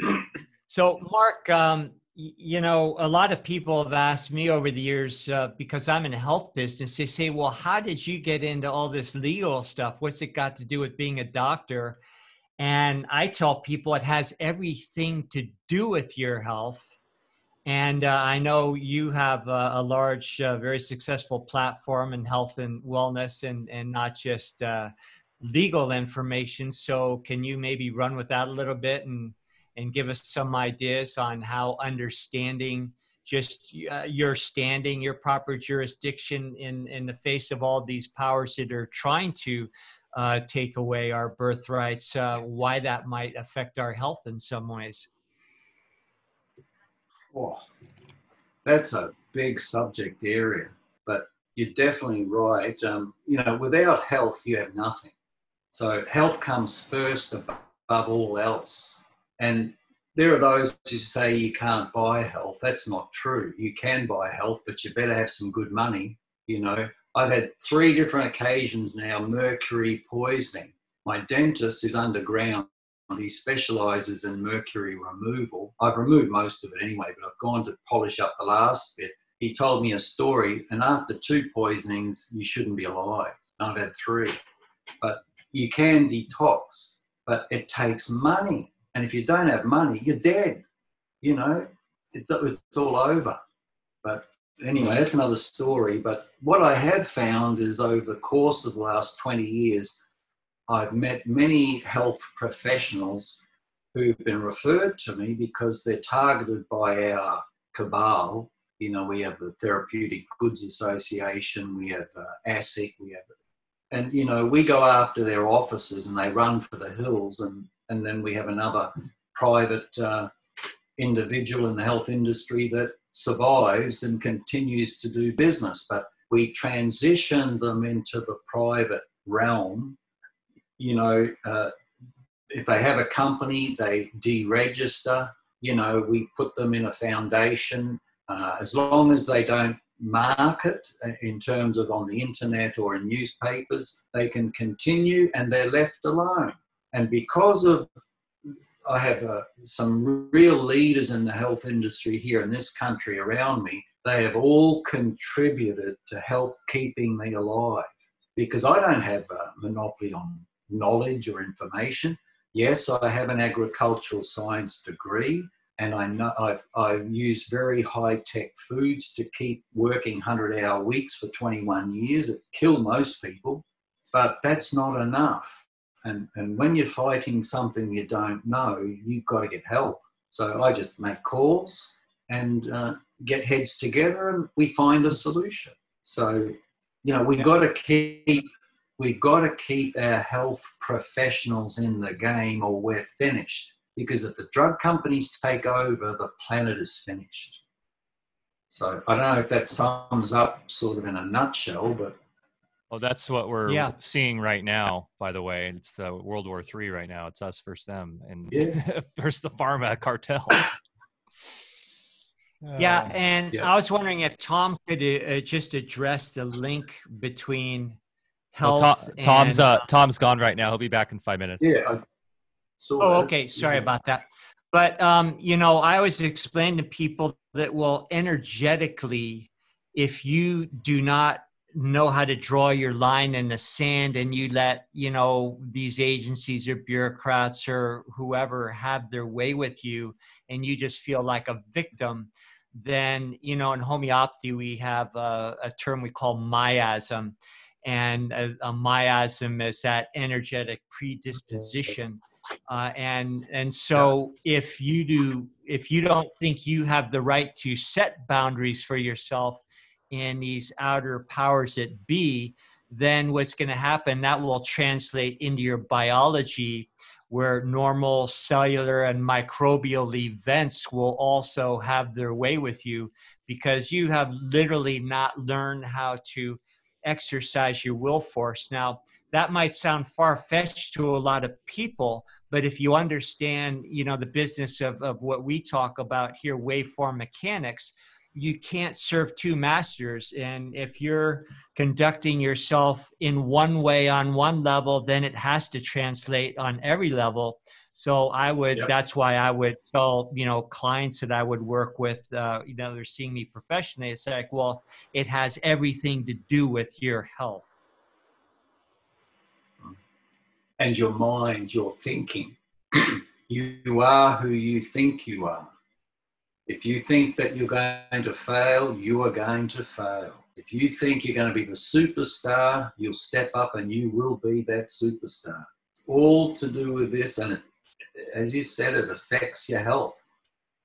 No, so, Mark, um, you know, a lot of people have asked me over the years uh, because I'm in the health business. They say, "Well, how did you get into all this legal stuff? What's it got to do with being a doctor?" And I tell people it has everything to do with your health and uh, I know you have a, a large, uh, very successful platform in health and wellness and, and not just uh, legal information. So, can you maybe run with that a little bit and, and give us some ideas on how understanding just uh, your standing, your proper jurisdiction in, in the face of all these powers that are trying to uh, take away our birthrights, uh, why that might affect our health in some ways. Oh, that's a big subject area, but you're definitely right. Um, you know, without health, you have nothing. So health comes first above all else. And there are those who say you can't buy health. That's not true. You can buy health, but you better have some good money. You know, I've had three different occasions now mercury poisoning. My dentist is underground. He specializes in mercury removal. I've removed most of it anyway, but I've gone to polish up the last bit. He told me a story, and after two poisonings, you shouldn't be alive. I've had three. But you can detox, but it takes money. And if you don't have money, you're dead. You know, it's, it's all over. But anyway, that's another story. But what I have found is over the course of the last 20 years, I've met many health professionals who've been referred to me because they're targeted by our cabal. You know, we have the Therapeutic Goods Association, we have uh, ASIC, we have, and you know, we go after their offices and they run for the hills and and then we have another private uh, individual in the health industry that survives and continues to do business. But we transition them into the private realm. You know, uh, if they have a company, they deregister. You know, we put them in a foundation. Uh, as long as they don't market uh, in terms of on the internet or in newspapers, they can continue and they're left alone. And because of, I have uh, some real leaders in the health industry here in this country around me, they have all contributed to help keeping me alive because I don't have a monopoly on knowledge or information. Yes, I have an agricultural science degree, and I know I've, I've used very high tech foods to keep working 100 hour weeks for 21 years. It killed most people, but that's not enough. And, and when you're fighting something you don't know, you've got to get help. So I just make calls and uh, get heads together and we find a solution. So, you know, we've got to keep we've got to keep our health professionals in the game or we're finished. Because if the drug companies take over, the planet is finished. So I don't know if that sums up sort of in a nutshell, but well, that's what we're yeah. seeing right now. By the way, it's the World War Three right now. It's us versus them, and yeah. versus the pharma cartel. yeah, um, and yeah. I was wondering if Tom could uh, just address the link between health. Well, Tom, Tom's and, uh, Tom's gone right now. He'll be back in five minutes. Yeah. So oh, okay. Sorry yeah. about that. But um, you know, I always explain to people that well, energetically, if you do not know how to draw your line in the sand and you let you know these agencies or bureaucrats or whoever have their way with you and you just feel like a victim then you know in homeopathy we have a, a term we call miasm and a, a, miasm is that energetic predisposition. Uh, and and so if you do if you don't think you have the right to set boundaries for yourself in these outer powers that be, then what's going to happen, that will translate into your biology where normal cellular and microbial events will also have their way with you because you have literally not learned how to exercise your will force. Now, that might sound far fetched to a lot of people, but if you understand, you know, the business of, of what we talk about here, waveform mechanics, you can't serve two masters and if you're conducting yourself in one way on one level then it has to translate on every level so i would yep. that's why i would tell you know clients that i would work with uh, you know they're seeing me professionally it's like well it has everything to do with your health and your mind your thinking you are who you think you are if you think that you're going to fail, you are going to fail. If you think you're going to be the superstar, you'll step up and you will be that superstar. It's all to do with this, and it, as you said, it affects your health.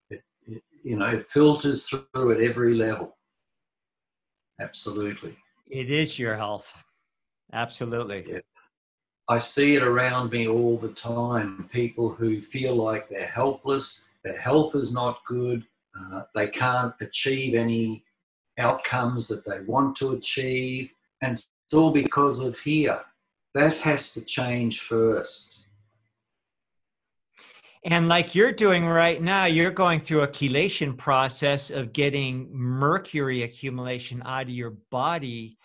It, it, you know, it filters through at every level. Absolutely. It is your health. Absolutely. Yeah. I see it around me all the time. People who feel like they're helpless, their health is not good, uh, they can't achieve any outcomes that they want to achieve, and it's all because of here. That has to change first. And like you're doing right now, you're going through a chelation process of getting mercury accumulation out of your body.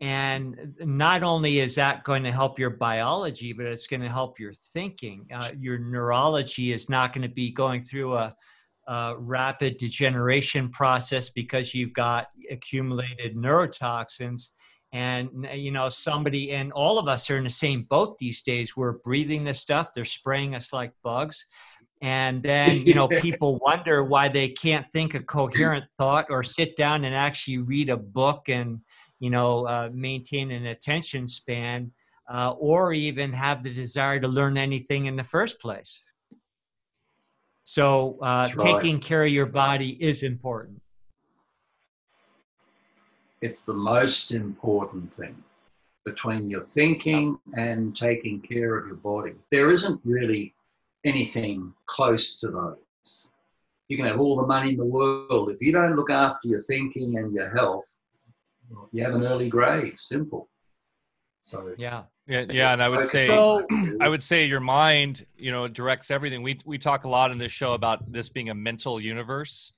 And not only is that going to help your biology, but it's going to help your thinking. Uh, your neurology is not going to be going through a, a rapid degeneration process because you've got accumulated neurotoxins and you know somebody and all of us are in the same boat these days. We're breathing this stuff. They're spraying us like bugs. And then you know people wonder why they can't think a coherent thought or sit down and actually read a book and you know uh, maintain an attention span uh, or even have the desire to learn anything in the first place. So uh, taking care of your body is important it's the most important thing between your thinking and taking care of your body. There isn't really anything close to those. You can have all the money in the world. If you don't look after your thinking and your health, you have an early grave. Simple. So yeah, yeah, yeah. And I would say, so, I would say your mind, you know, directs everything. We we talk a lot in this show about this being a mental universe,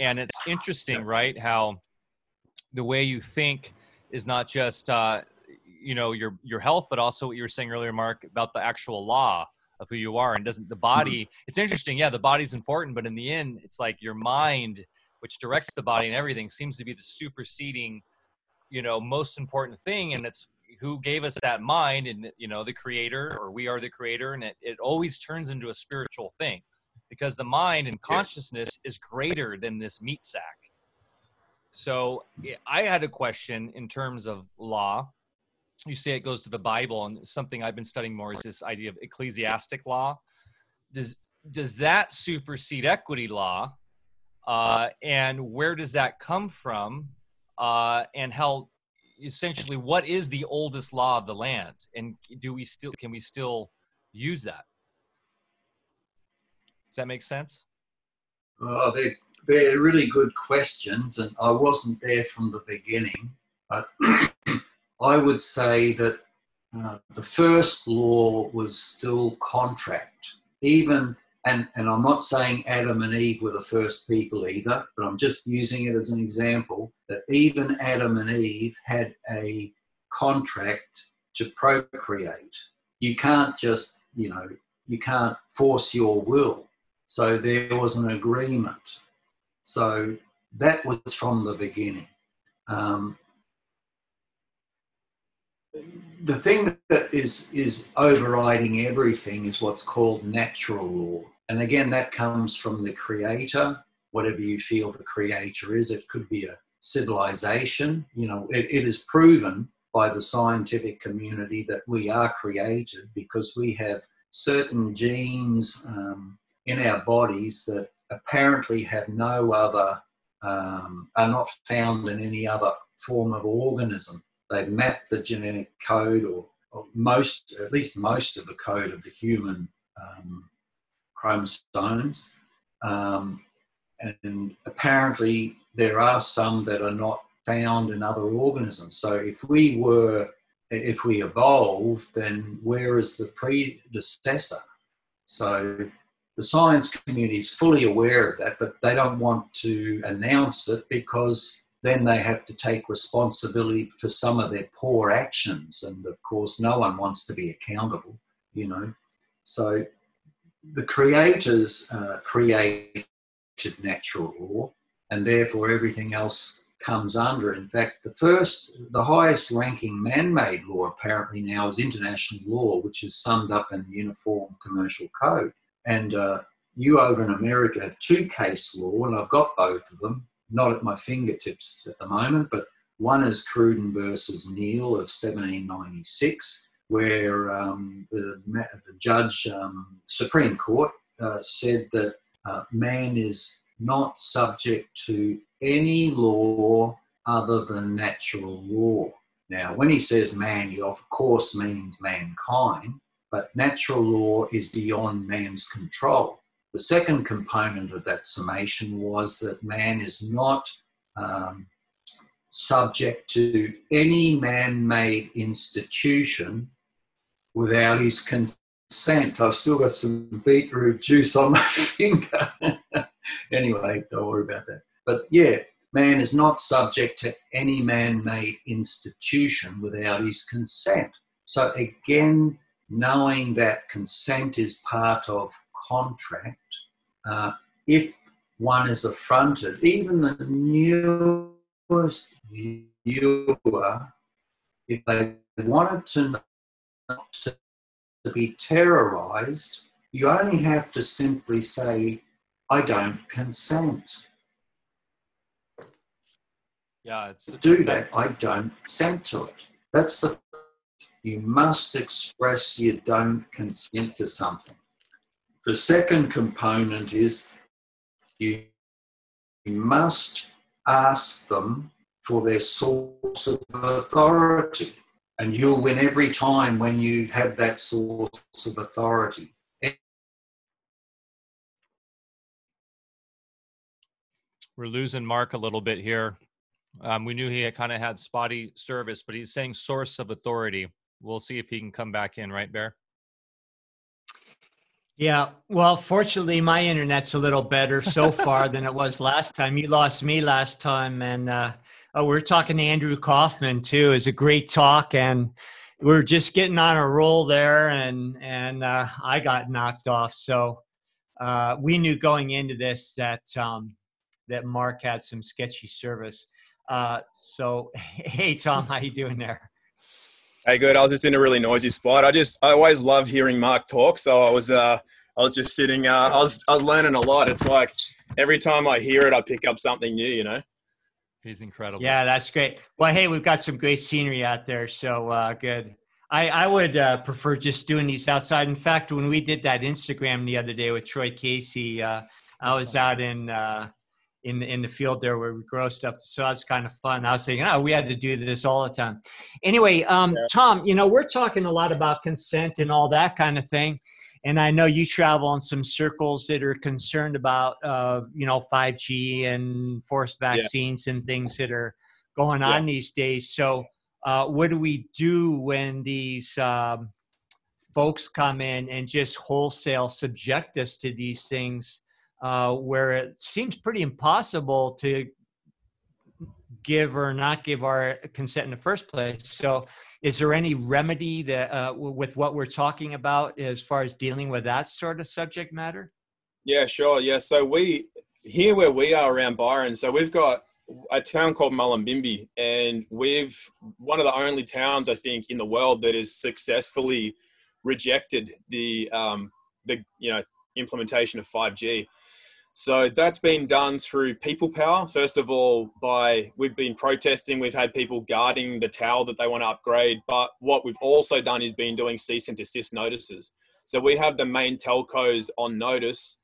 and it's interesting, right? How the way you think is not just uh, you know your your health, but also what you were saying earlier, Mark, about the actual law of who you are. And doesn't the body? Mm-hmm. It's interesting. Yeah, the body's important, but in the end, it's like your mind, which directs the body and everything, seems to be the superseding, you know, most important thing. And it's who gave us that mind, and you know, the creator, or we are the creator, and it it always turns into a spiritual thing because the mind and consciousness is greater than this meat sack so I had a question in terms of law. You say it goes to the Bible, and something I've been studying more is this idea of ecclesiastic law. Does does that supersede equity law? Uh, and where does that come from? Uh, and how essentially what is the oldest law of the land? And do we still can we still use that? Does that make sense? Uh, they they're really good questions, and I wasn't there from the beginning. But I would say that uh, the first law was still contract. Even, and, and I'm not saying Adam and Eve were the first people either, but I'm just using it as an example that even Adam and Eve had a contract to procreate. You can't just, you know, you can't force your will. So there was an agreement. So that was from the beginning. Um, the thing that is is overriding everything is what's called natural law, and again that comes from the creator. Whatever you feel the creator is, it could be a civilization. You know, it, it is proven by the scientific community that we are created because we have certain genes um, in our bodies that apparently have no other, um, are not found in any other form of organism. They've mapped the genetic code, or, or most, at least most of the code of the human um, chromosomes. Um, and apparently, there are some that are not found in other organisms. So, if we were, if we evolved, then where is the predecessor? So, the science community is fully aware of that, but they don't want to announce it because then they have to take responsibility for some of their poor actions. And of course, no one wants to be accountable, you know. So the creators uh, created natural law, and therefore everything else comes under. In fact, the first, the highest ranking man made law apparently now is international law, which is summed up in the Uniform Commercial Code. And uh, you over in America have two case law, and I've got both of them, not at my fingertips at the moment, but one is Cruden versus Neale of 1796, where um, the, the, judge, um, Supreme Court, uh, said that uh, man is not subject to any law other than natural law. Now, when he says man, he of course means mankind, but natural law is beyond man's control. The second component of that summation was that man is not um, subject to any man made institution without his consent. I've still got some beetroot juice on my finger. anyway, don't worry about that. But yeah, man is not subject to any man made institution without his consent. So again, knowing that consent is part of contract, uh, if one is affronted, even the newest viewer, if they wanted to not to be terrorized, you only have to simply say, I don't consent. Yeah, it's do that. I don't consent to it. That's the you must express you don't consent to something. The second component is you must ask them for their source of authority. And you'll win every time when you have that source of authority. We're losing Mark a little bit here. Um, we knew he kind of had spotty service, but he's saying source of authority. We'll see if he can come back in, right, Bear? Yeah, well, fortunately, my internet's a little better so far than it was last time. You lost me last time, and uh, oh, we are talking to Andrew Kaufman too. It's a great talk, and we are just getting on a roll there, and and uh, I got knocked off. So uh, we knew going into this that um, that Mark had some sketchy service. Uh, so, hey, Tom, how you doing there? Hey, good. I was just in a really noisy spot. I just, I always love hearing Mark talk. So I was, uh, I was just sitting. Uh, I was, I was learning a lot. It's like every time I hear it, I pick up something new. You know. He's incredible. Yeah, that's great. Well, hey, we've got some great scenery out there, so uh, good. I, I would uh, prefer just doing these outside. In fact, when we did that Instagram the other day with Troy Casey, uh, I was out in uh, in the in the field there where we grow stuff. So that's kind of fun. I was thinking, oh, we had to do this all the time. Anyway, um, yeah. Tom, you know, we're talking a lot about consent and all that kind of thing. And I know you travel in some circles that are concerned about, uh, you know, 5G and forced vaccines yeah. and things that are going on yeah. these days. So, uh, what do we do when these um, folks come in and just wholesale subject us to these things? Uh, where it seems pretty impossible to give or not give our consent in the first place. So, is there any remedy that uh, with what we're talking about as far as dealing with that sort of subject matter? Yeah, sure. Yeah, so we here where we are around Byron, so we've got a town called Mullumbimby, and we've one of the only towns I think in the world that has successfully rejected the um, the you know implementation of 5G. So that's been done through people power. First of all, by we've been protesting, we've had people guarding the tower that they want to upgrade. But what we've also done is been doing cease and desist notices. So we have the main telcos on notice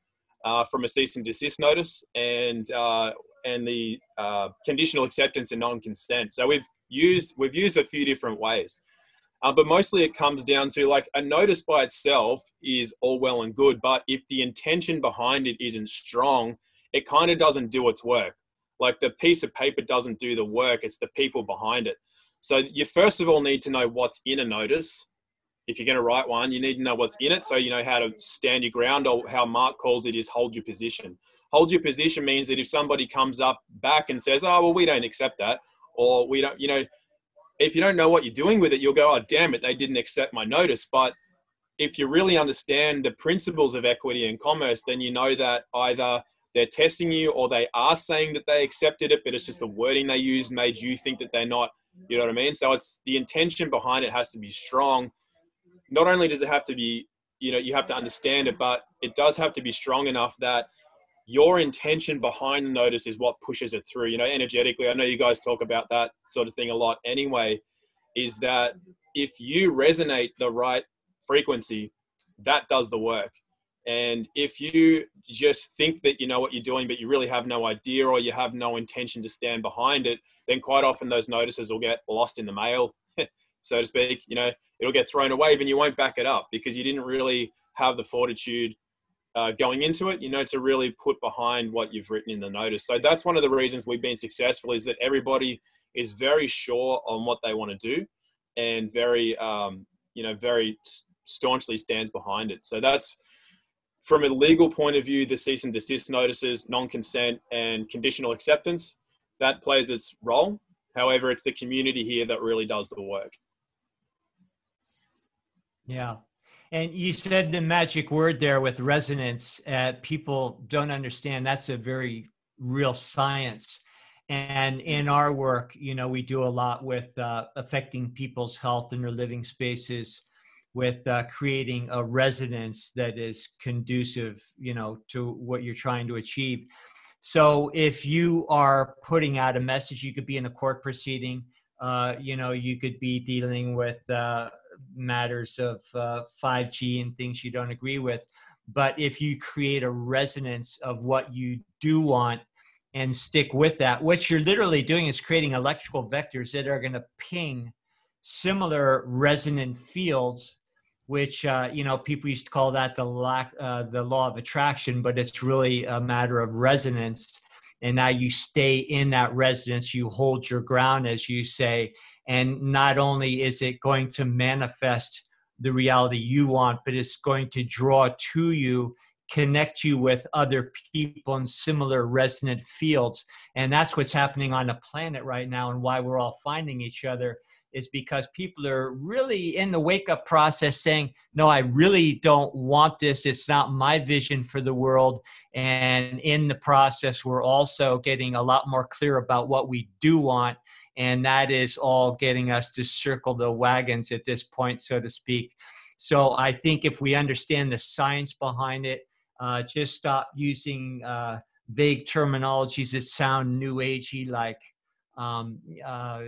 uh, from a cease and desist notice and uh, and the uh, conditional acceptance and non-consent. So we've used we've used a few different ways. Uh, but mostly it comes down to like a notice by itself is all well and good, but if the intention behind it isn't strong, it kind of doesn't do its work. Like the piece of paper doesn't do the work, it's the people behind it. So you first of all need to know what's in a notice. If you're going to write one, you need to know what's in it so you know how to stand your ground, or how Mark calls it is hold your position. Hold your position means that if somebody comes up back and says, "Oh, well, we don't accept that," or we don't, you know, if you don't know what you're doing with it, you'll go, oh, damn it, they didn't accept my notice. But if you really understand the principles of equity and commerce, then you know that either they're testing you or they are saying that they accepted it, but it's just the wording they used made you think that they're not. You know what I mean? So it's the intention behind it has to be strong. Not only does it have to be, you know, you have to understand it, but it does have to be strong enough that your intention behind the notice is what pushes it through you know energetically i know you guys talk about that sort of thing a lot anyway is that if you resonate the right frequency, that does the work. And if you just think that you know what you're doing, but you really have no idea or you have no intention to stand behind it, then quite often those notices will get lost in the mail, so to speak. You know, it'll get thrown away, and you won't back it up because you didn't really have the fortitude uh, going into it, you know, to really put behind what you've written in the notice. So that's one of the reasons we've been successful is that everybody is very sure on what they want to do and very, um, you know, very staunchly stands behind it. So that's from a legal point of view, the cease and desist notices, non-consent and conditional acceptance, that plays its role. However, it's the community here that really does the work. Yeah. And you said the magic word there with resonance. Uh, people don't understand that's a very real science. And in our work, you know, we do a lot with uh, affecting people's health in their living spaces, with uh, creating a resonance that is conducive, you know, to what you're trying to achieve. So if you are putting out a message, you could be in a court proceeding. Uh, you know, you could be dealing with uh, matters of uh, 5G and things you don't agree with. But if you create a resonance of what you do want and stick with that, what you're literally doing is creating electrical vectors that are going to ping similar resonant fields which uh, you know people used to call that the lack uh, the law of attraction but it's really a matter of resonance and now you stay in that residence you hold your ground as you say and not only is it going to manifest the reality you want but it's going to draw to you connect you with other people in similar resonant fields and that's what's happening on the planet right now and why we're all finding each other is because people are really in the wake up process saying, No, I really don't want this. It's not my vision for the world. And in the process, we're also getting a lot more clear about what we do want. And that is all getting us to circle the wagons at this point, so to speak. So I think if we understand the science behind it, uh, just stop using uh, vague terminologies that sound new agey like um, uh,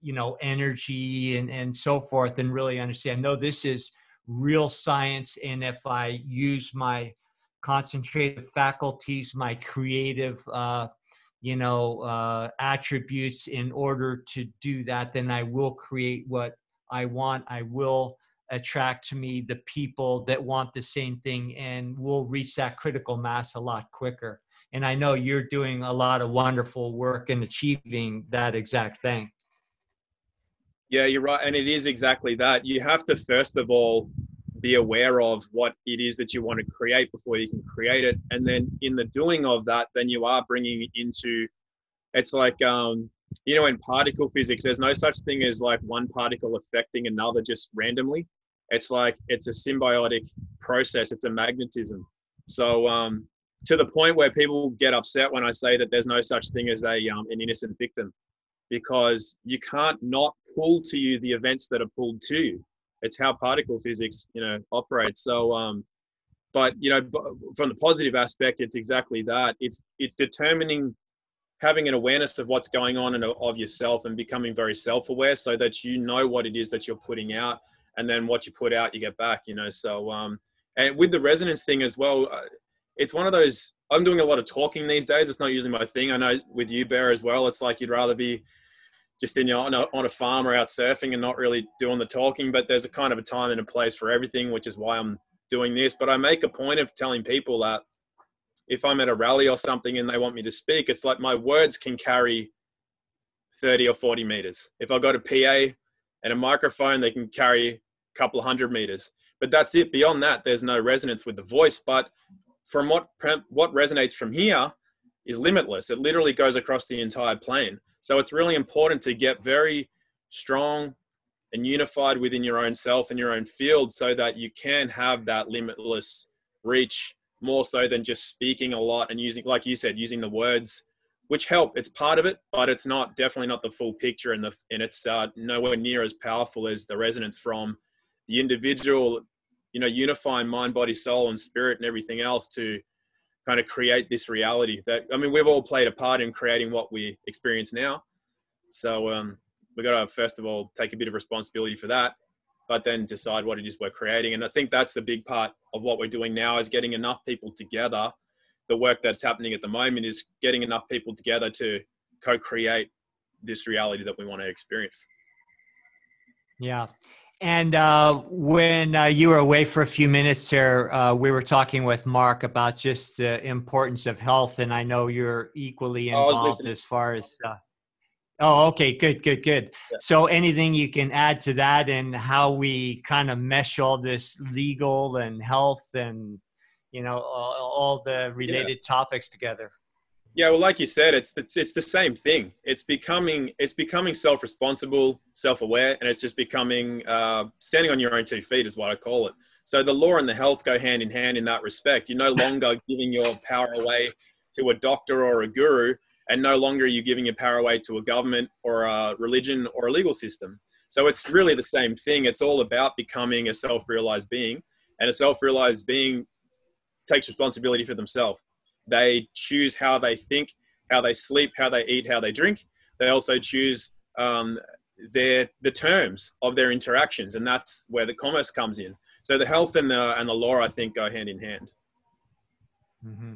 you know energy and and so forth and really understand no this is real science and if i use my concentrated faculties my creative uh, you know uh, attributes in order to do that then i will create what i want i will attract to me the people that want the same thing and we'll reach that critical mass a lot quicker and i know you're doing a lot of wonderful work in achieving that exact thing yeah, you're right. And it is exactly that. You have to, first of all, be aware of what it is that you want to create before you can create it. And then in the doing of that, then you are bringing into it's like, um, you know, in particle physics, there's no such thing as like one particle affecting another just randomly. It's like it's a symbiotic process, it's a magnetism. So, um, to the point where people get upset when I say that there's no such thing as a um, an innocent victim because you can't not pull to you the events that are pulled to you. It's how particle physics, you know, operates. So, um, but you know, from the positive aspect, it's exactly that. It's it's determining having an awareness of what's going on and of yourself and becoming very self-aware so that you know what it is that you're putting out and then what you put out you get back you know so um and with the resonance thing as well uh, it's one of those i'm doing a lot of talking these days it's not usually my thing i know with you bear as well it's like you'd rather be just in your on a, on a farm or out surfing and not really doing the talking. But there's a kind of a time and a place for everything, which is why I'm doing this. But I make a point of telling people that if I'm at a rally or something and they want me to speak, it's like my words can carry 30 or 40 meters. If I got a PA and a microphone, they can carry a couple of hundred meters. But that's it. Beyond that, there's no resonance with the voice. But from what what resonates from here is limitless. It literally goes across the entire plane. So it's really important to get very strong and unified within your own self and your own field so that you can have that limitless reach more so than just speaking a lot and using like you said using the words which help. It's part of it but it's not definitely not the full picture and the and it's uh, nowhere near as powerful as the resonance from the individual you know unifying mind body soul and spirit and everything else to kind of create this reality that I mean we've all played a part in creating what we experience now. So um, we got to first of all take a bit of responsibility for that, but then decide what it is we're creating. And I think that's the big part of what we're doing now is getting enough people together. The work that's happening at the moment is getting enough people together to co-create this reality that we want to experience. Yeah. And uh, when uh, you were away for a few minutes there, uh, we were talking with Mark about just the importance of health, and I know you're equally involved as far as. Uh, oh, okay, good, good, good. Yeah. So, anything you can add to that, and how we kind of mesh all this legal and health, and you know, all, all the related yeah. topics together. Yeah, well, like you said, it's the, it's the same thing. It's becoming it's becoming self responsible, self aware, and it's just becoming uh, standing on your own two feet is what I call it. So the law and the health go hand in hand in that respect. You're no longer giving your power away to a doctor or a guru, and no longer are you giving your power away to a government or a religion or a legal system. So it's really the same thing. It's all about becoming a self realized being, and a self realized being takes responsibility for themselves they choose how they think, how they sleep, how they eat, how they drink. They also choose um, their the terms of their interactions, and that's where the commerce comes in. So the health and the and the law, I think, go hand in hand. Mm-hmm.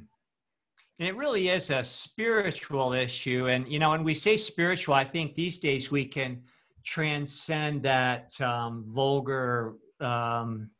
And it really is a spiritual issue, and you know, when we say spiritual, I think these days we can transcend that um, vulgar um,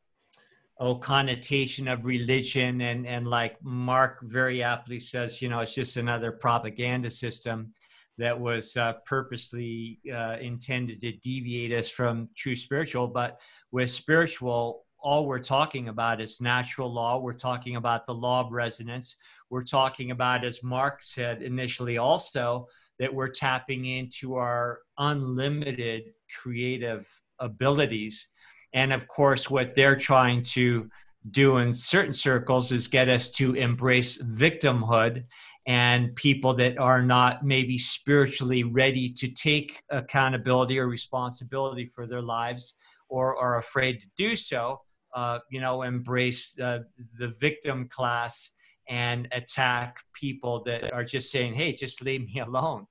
oh connotation of religion and and like mark very aptly says you know it's just another propaganda system that was uh, purposely uh, intended to deviate us from true spiritual. But with spiritual all we're talking about is natural law. We're talking about the law of resonance. We're talking about as mark said initially also that we're tapping into our unlimited creative abilities and of course, what they're trying to do in certain circles is get us to embrace victimhood and people that are not maybe spiritually ready to take accountability or responsibility for their lives or are afraid to do so, uh, you know, embrace uh, the victim class and attack people that are just saying, hey, just leave me alone.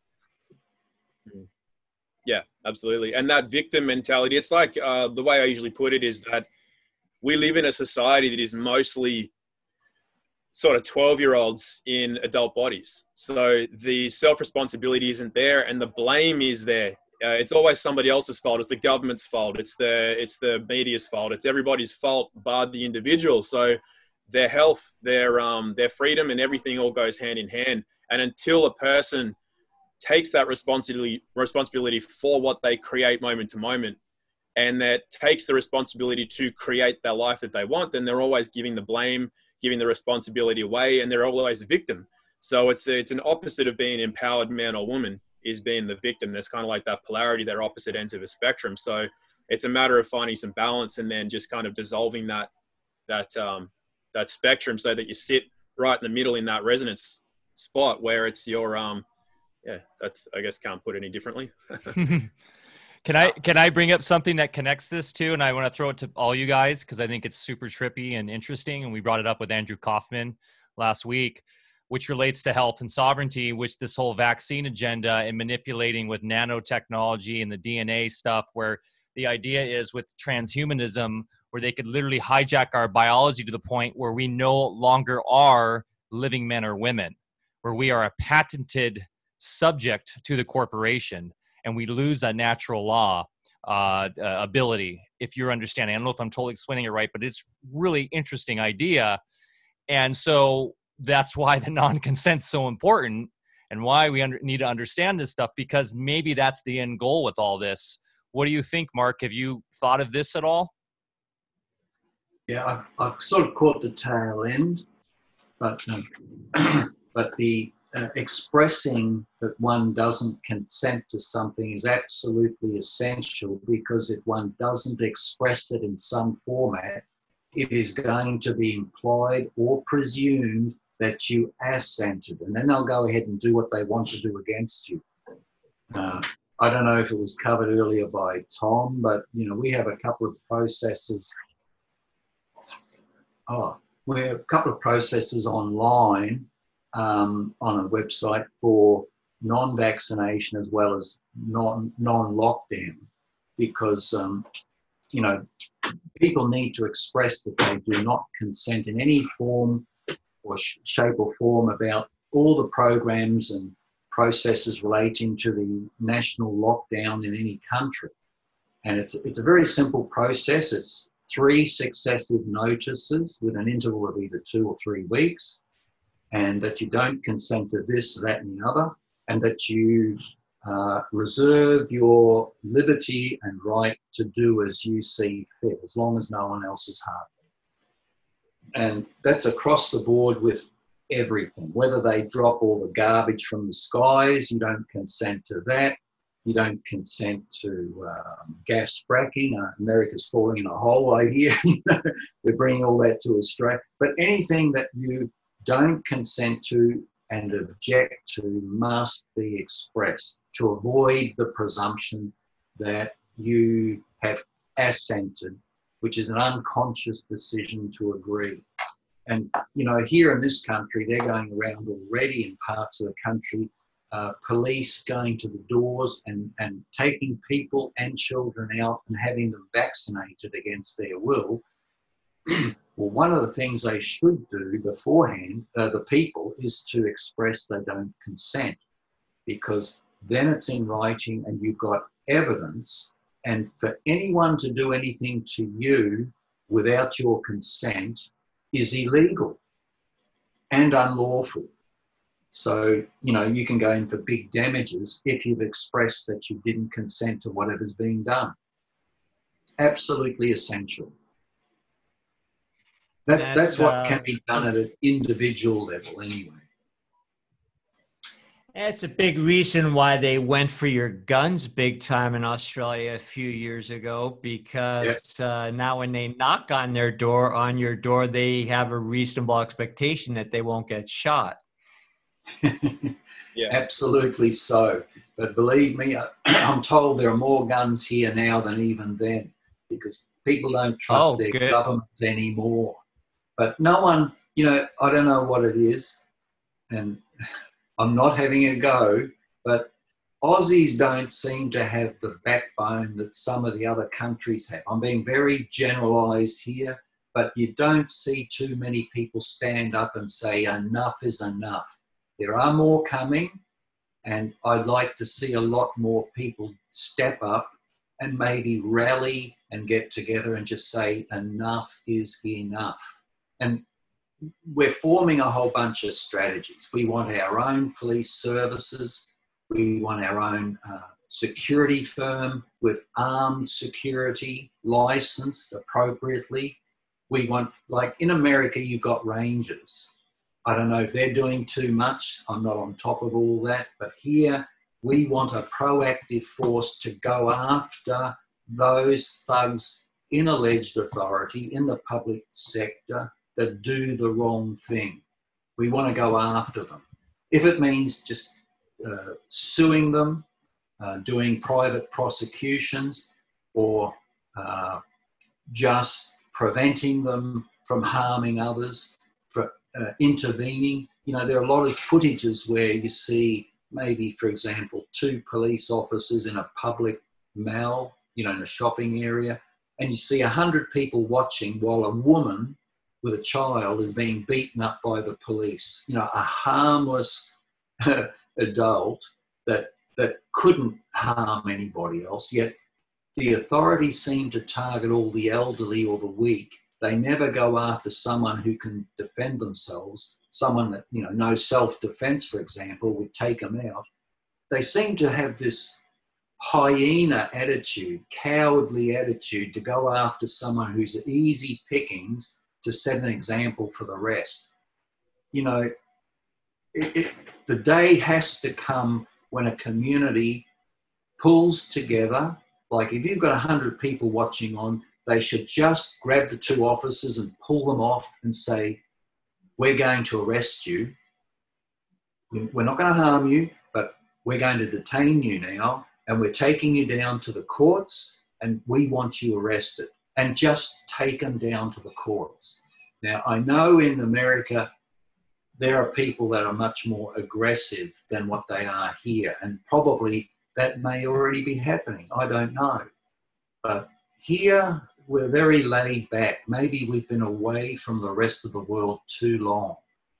Mm-hmm. Yeah, absolutely. And that victim mentality, it's like uh, the way I usually put it is that we live in a society that is mostly sort of 12 year olds in adult bodies. So the self responsibility isn't there and the blame is there. Uh, it's always somebody else's fault. It's the government's fault. It's the it's the media's fault. It's everybody's fault, but the individual. So their health, their um, their freedom, and everything all goes hand in hand. And until a person takes that responsibility responsibility for what they create moment to moment and that takes the responsibility to create their life that they want then they're always giving the blame giving the responsibility away and they're always a victim. So it's it's an opposite of being an empowered man or woman is being the victim. There's kind of like that polarity they're opposite ends of a spectrum. So it's a matter of finding some balance and then just kind of dissolving that that um, that spectrum so that you sit right in the middle in that resonance spot where it's your um yeah, that's I guess can't put any differently. can I can I bring up something that connects this to, and I want to throw it to all you guys because I think it's super trippy and interesting, and we brought it up with Andrew Kaufman last week, which relates to health and sovereignty, which this whole vaccine agenda and manipulating with nanotechnology and the DNA stuff, where the idea is with transhumanism, where they could literally hijack our biology to the point where we no longer are living men or women, where we are a patented subject to the corporation and we lose that natural law uh, uh, ability if you're understanding. I don't know if i'm totally explaining it right but it's really interesting idea. And so that's why the non-consent's so important and why we under, need to understand this stuff because maybe that's the end goal with all this. What do you think mark? Have you thought of this at all? Yeah i've, I've sort of caught the tail end but um, but the uh, expressing that one doesn't consent to something is absolutely essential because if one doesn't express it in some format, it is going to be implied or presumed that you assented, and then they'll go ahead and do what they want to do against you. Uh, I don't know if it was covered earlier by Tom, but you know we have a couple of processes. Oh, we have a couple of processes online um, on a website for non-vaccination as well as non non-lockdown, because um, you know people need to express that they do not consent in any form or sh- shape or form about all the programs and processes relating to the national lockdown in any country. And it's, it's a very simple process. It's three successive notices with an interval of either two or three weeks, and that you don't consent to this, that, and the other, and that you uh, reserve your liberty and right to do as you see fit, as long as no one else is harmed. And that's across the board with everything. Whether they drop all the garbage from the skies, you don't consent to that. You don't consent to um, gas fracking. Uh, America's falling in a hole, I hear. We're bringing all that to Australia. But anything that you don't consent to and object to must be expressed to avoid the presumption that you have assented, which is an unconscious decision to agree. And, you know, here in this country, they're going around already in parts of the country, uh, police going to the doors and, and taking people and children out and having them vaccinated against their will. well, one of the things they should do beforehand, uh, the people, is to express they don't consent because then it's in writing and you've got evidence. And for anyone to do anything to you without your consent is illegal and unlawful. So, you know, you can go in for big damages if you've expressed that you didn't consent to whatever's being done. Absolutely essential. That's, that's, that's what uh, can be done at an individual level, anyway. That's a big reason why they went for your guns big time in Australia a few years ago because uh, now when they knock on their door, on your door, they have a reasonable expectation that they won't get shot. yeah. Absolutely so. But believe me, I'm told there are more guns here now than even then because people don't trust oh, their good. governments anymore. But no one, you know, I don't know what it is. And I'm not having a go, but Aussies don't seem to have the backbone that some of the other countries have. I'm being very generalized here, but you don't see too many people stand up and say, enough is enough. There are more coming, and I'd like to see a lot more people step up and maybe rally and get together and just say, enough is enough. And we're forming a whole bunch of strategies. We want our own police services. We want our own uh, security firm with armed security licensed appropriately. We want, like in America, you've got rangers. I don't know if they're doing too much. I'm not on top of all that. But here, we want a proactive force to go after those thugs in alleged authority in the public sector that do the wrong thing. We want to go after them. If it means just uh, suing them, uh, doing private prosecutions, or uh, just preventing them from harming others, for uh, intervening. You know, there are a lot of footages where you see maybe, for example, two police officers in a public mall, you know, in a shopping area, and you see a hundred people watching while a woman with a child is being beaten up by the police. You know, a harmless adult that that couldn't harm anybody else. Yet the authorities seem to target all the elderly or the weak. They never go after someone who can defend themselves. Someone that you know, no self-defense, for example, would take them out. They seem to have this hyena attitude, cowardly attitude to go after someone who's easy pickings to set an example for the rest. You know, it, it, the day has to come when a community pulls together. Like if you've got 100 people watching on, they should just grab the two officers and pull them off and say, We're going to arrest you. We're not going to harm you, but we're going to detain you now and we're taking you down to the courts and we want you arrested and just take them down to the courts. Now, I know in America there are people that are much more aggressive than what they are here. And probably that may already be happening. I don't know. But here, we're very laid back. Maybe we've been away from the rest of the world too long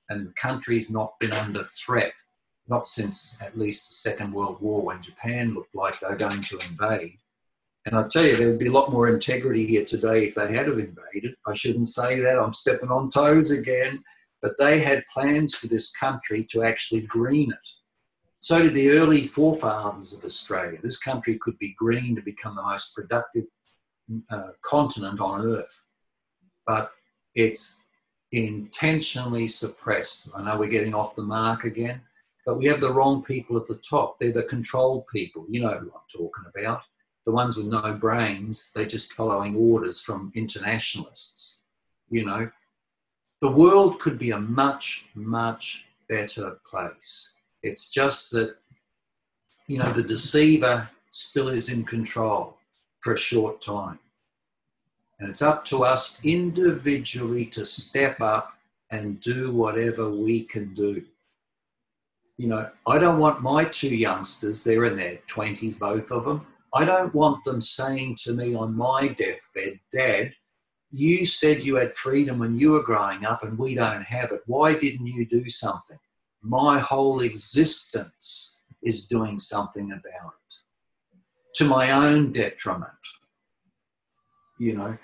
and the country's not been under threat, not since at least the Second World War when Japan looked like they were going to invade. And I tell you, there would be a lot more integrity here today if they had have invaded. I shouldn't say that, I'm stepping on toes again but they had plans for this country to actually green it. So did the early forefathers of Australia. This country could be green to become the most productive uh, continent on earth, but it's intentionally suppressed. I know we're getting off the mark again, but we have the wrong people at the top. They're the controlled people. You know who I'm talking about. The ones with no brains, they're just following orders from internationalists. You know, the world could be a much, much better place. It's just that, you know, the deceiver still is in control for a short time. And it's up to us individually to step up and do whatever we can do. You know, I don't want my two youngsters, they're in their 20s, both of them. I don't want them saying to me on my deathbed, Dad, you said you had freedom when you were growing up and we don't have it. Why didn't you do something? My whole existence is doing something about it to my own detriment. You know,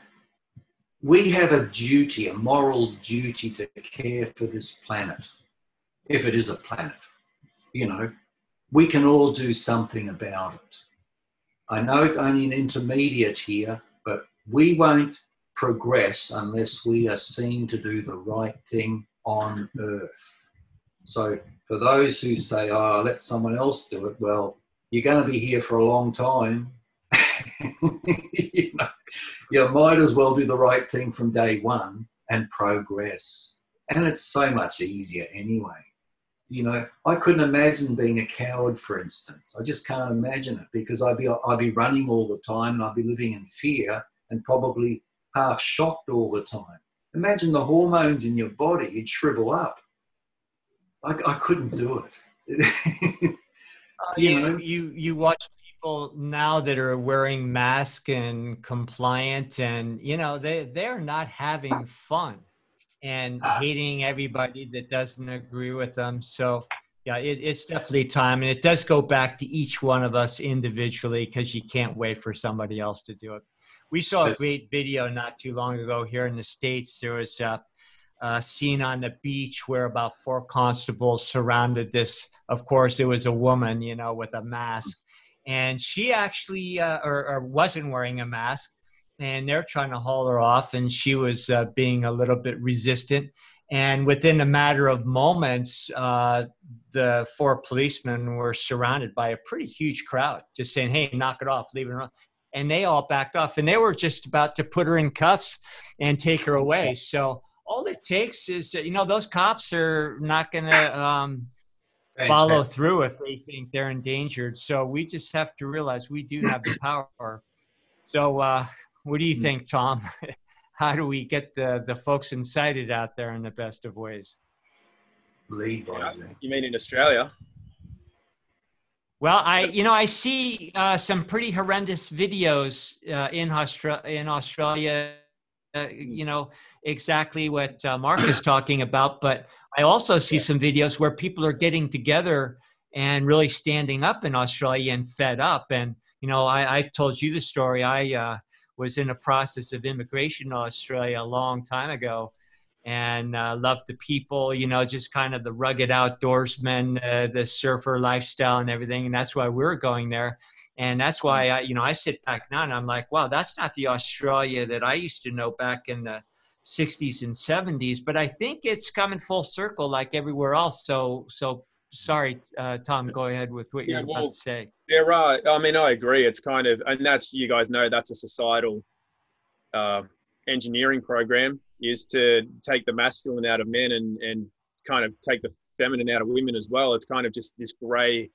we have a duty, a moral duty to care for this planet, if it is a planet. You know, we can all do something about it. I know it's only an intermediate here, but we won't progress unless we are seen to do the right thing on earth. So, for those who say, oh, let someone else do it, well, you're going to be here for a long time. you, know, you might as well do the right thing from day one and progress. And it's so much easier anyway. You know, I couldn't imagine being a coward, for instance. I just can't imagine it because I'd be I'd be running all the time and I'd be living in fear and probably half shocked all the time. Imagine the hormones in your body, you'd shrivel up. I, I couldn't do it. uh, you, know? you, you watch people now that are wearing masks and compliant and, you know, they, they're not having fun and ah. hating everybody that doesn't agree with them. So, yeah, it, it's definitely time. And it does go back to each one of us individually because you can't wait for somebody else to do it. We saw a great video not too long ago here in the States. There was a, a scene on the beach where about four constables surrounded this. Of course, it was a woman, you know, with a mask. And she actually uh, or, or, wasn't wearing a mask. And they're trying to haul her off. And she was uh, being a little bit resistant. And within a matter of moments, uh, the four policemen were surrounded by a pretty huge crowd, just saying, "Hey, knock it off, leave it alone." and they all backed off and they were just about to put her in cuffs and take her away so all it takes is you know those cops are not going to um, follow through if they think they're endangered so we just have to realize we do have the power so uh, what do you think tom? How do we get the the folks incited out there in the best of ways? Lead you mean in australia? Well, I you know I see uh, some pretty horrendous videos uh, in Australia. In Australia, uh, you know exactly what uh, Mark is talking about, but I also see some videos where people are getting together and really standing up in Australia and fed up. And you know, I, I told you the story. I uh, was in a process of immigration to Australia a long time ago, and uh, love the people, you know, just kind of the rugged outdoorsman, uh, the surfer lifestyle and everything. And that's why we are going there. And that's why I, you know, I sit back now and I'm like, wow, that's not the Australia that I used to know back in the 60s and 70s. But I think it's coming full circle like everywhere else. So, so sorry, uh, Tom, go ahead with what you're well, about to say. Yeah, right. I mean, I agree. It's kind of, and that's, you guys know, that's a societal uh, engineering program is to take the masculine out of men and, and kind of take the feminine out of women as well. It's kind of just this grey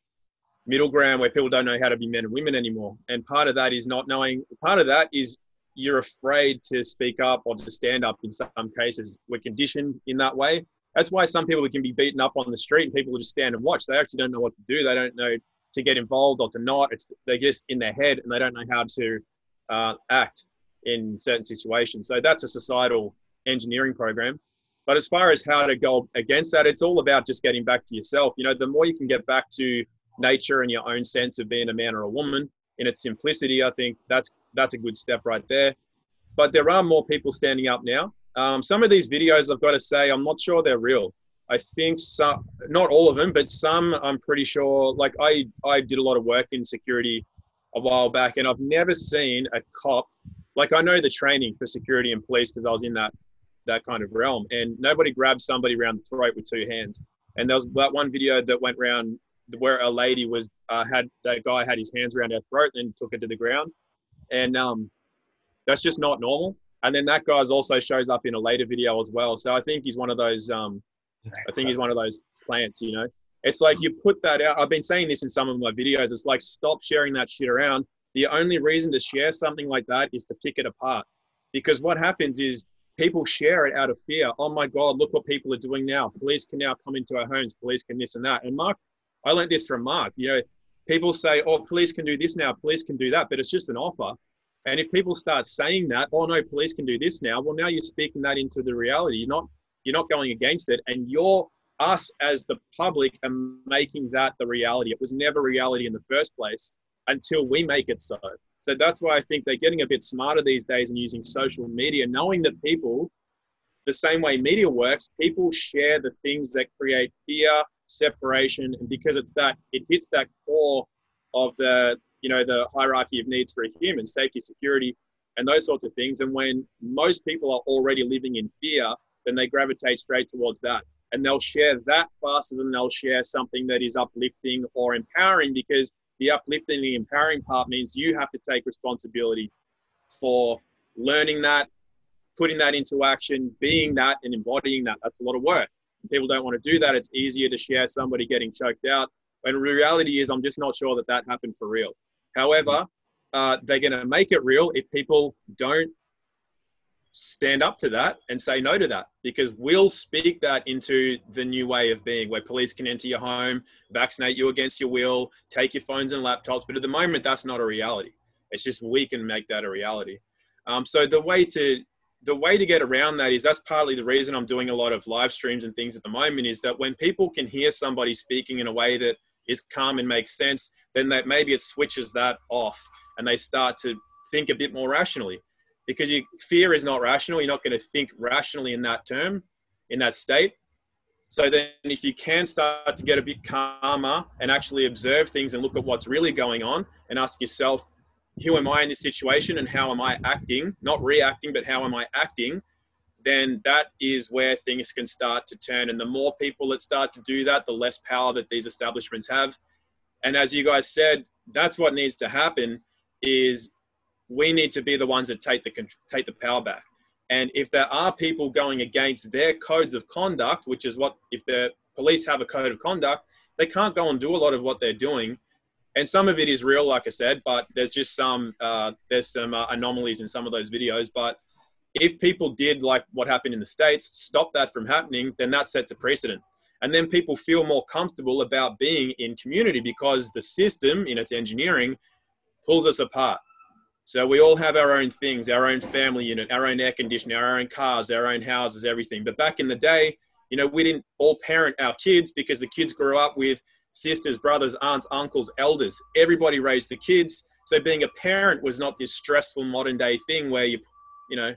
middle ground where people don't know how to be men and women anymore. And part of that is not knowing, part of that is you're afraid to speak up or to stand up in some cases. We're conditioned in that way. That's why some people can be beaten up on the street and people will just stand and watch. They actually don't know what to do. They don't know to get involved or to not. It's they're just in their head and they don't know how to uh, act in certain situations. So that's a societal engineering program. But as far as how to go against that, it's all about just getting back to yourself. You know, the more you can get back to nature and your own sense of being a man or a woman in its simplicity, I think that's that's a good step right there. But there are more people standing up now. Um, some of these videos, I've got to say, I'm not sure they're real. I think some, not all of them, but some, I'm pretty sure. Like I, I did a lot of work in security a while back, and I've never seen a cop. Like I know the training for security and police because I was in that that kind of realm, and nobody grabbed somebody around the throat with two hands. And there was that one video that went around where a lady was uh, had that guy had his hands around her throat and took her to the ground, and um, that's just not normal. And then that guy's also shows up in a later video as well. So I think he's one of those. Um, I think he's one of those plants. You know, it's like you put that out. I've been saying this in some of my videos. It's like stop sharing that shit around. The only reason to share something like that is to pick it apart, because what happens is people share it out of fear. Oh my God, look what people are doing now. Police can now come into our homes. Police can this and that. And Mark, I learned this from Mark. You know, people say, oh, police can do this now. Police can do that, but it's just an offer. And if people start saying that, oh no, police can do this now, well now you're speaking that into the reality. You're not you're not going against it, and you're us as the public are making that the reality. It was never reality in the first place until we make it so. So that's why I think they're getting a bit smarter these days and using social media, knowing that people, the same way media works, people share the things that create fear, separation, and because it's that, it hits that core of the you know the hierarchy of needs for a human safety security and those sorts of things. And when most people are already living in fear then they gravitate straight towards that. And they'll share that faster than they'll share something that is uplifting or empowering because the uplifting the empowering part means you have to take responsibility for learning that putting that into action being that and embodying that. That's a lot of work. People don't want to do that it's easier to share somebody getting choked out. And reality is i'm just not sure that that happened for real However, uh, they're going to make it real if people don't stand up to that and say no to that because we'll speak that into the new way of being where police can enter your home, vaccinate you against your will, take your phones and laptops. But at the moment, that's not a reality. It's just we can make that a reality. Um, so the way to the way to get around that is that's partly the reason I'm doing a lot of live streams and things at the moment is that when people can hear somebody speaking in a way that is calm and makes sense, then that maybe it switches that off and they start to think a bit more rationally. Because you, fear is not rational. You're not going to think rationally in that term, in that state. So then, if you can start to get a bit calmer and actually observe things and look at what's really going on and ask yourself, who am I in this situation and how am I acting? Not reacting, but how am I acting? Then that is where things can start to turn. And the more people that start to do that, the less power that these establishments have. And as you guys said, that's what needs to happen is we need to be the ones that take the take the power back. And if there are people going against their codes of conduct, which is what if the police have a code of conduct, they can't go and do a lot of what they're doing. And some of it is real, like I said, but there's just some uh, there's some uh, anomalies in some of those videos. But if people did like what happened in the states stop that from happening then that sets a precedent. And then people feel more comfortable about being in community because the system in its engineering pulls us apart. So we all have our own things our own family unit our own air conditioning our own cars our own houses everything. But back in the day you know we didn't all parent our kids because the kids grew up with sisters brothers aunts uncles elders. Everybody raised the kids. So being a parent was not this stressful modern day thing where you you know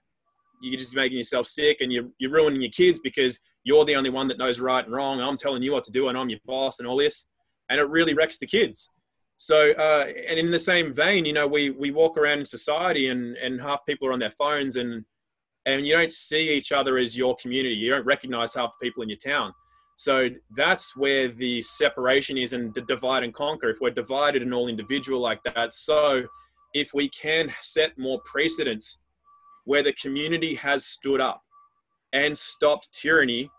you're just making yourself sick and you're, you're ruining your kids because you're the only one that knows right and wrong. I'm telling you what to do and I'm your boss and all this. And it really wrecks the kids. So, uh, and in the same vein, you know, we, we walk around in society and, and half people are on their phones and, and you don't see each other as your community. You don't recognize half the people in your town. So that's where the separation is and the divide and conquer. If we're divided and all individual like that. So if we can set more precedents where the community has stood up and stopped tyranny,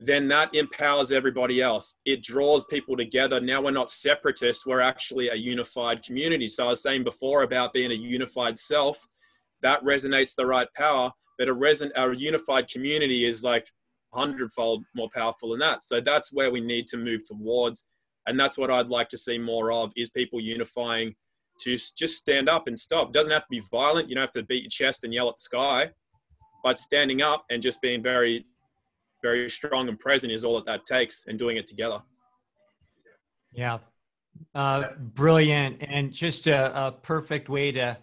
then that empowers everybody else. It draws people together. Now we're not separatists, we're actually a unified community. So I was saying before about being a unified self, that resonates the right power, but a, reson- a unified community is like hundredfold more powerful than that. So that's where we need to move towards. And that's what I'd like to see more of is people unifying to just stand up and stop. It doesn't have to be violent. You don't have to beat your chest and yell at the sky, but standing up and just being very, very strong and present is all that that takes and doing it together. Yeah. Uh, brilliant. And just a, a perfect way to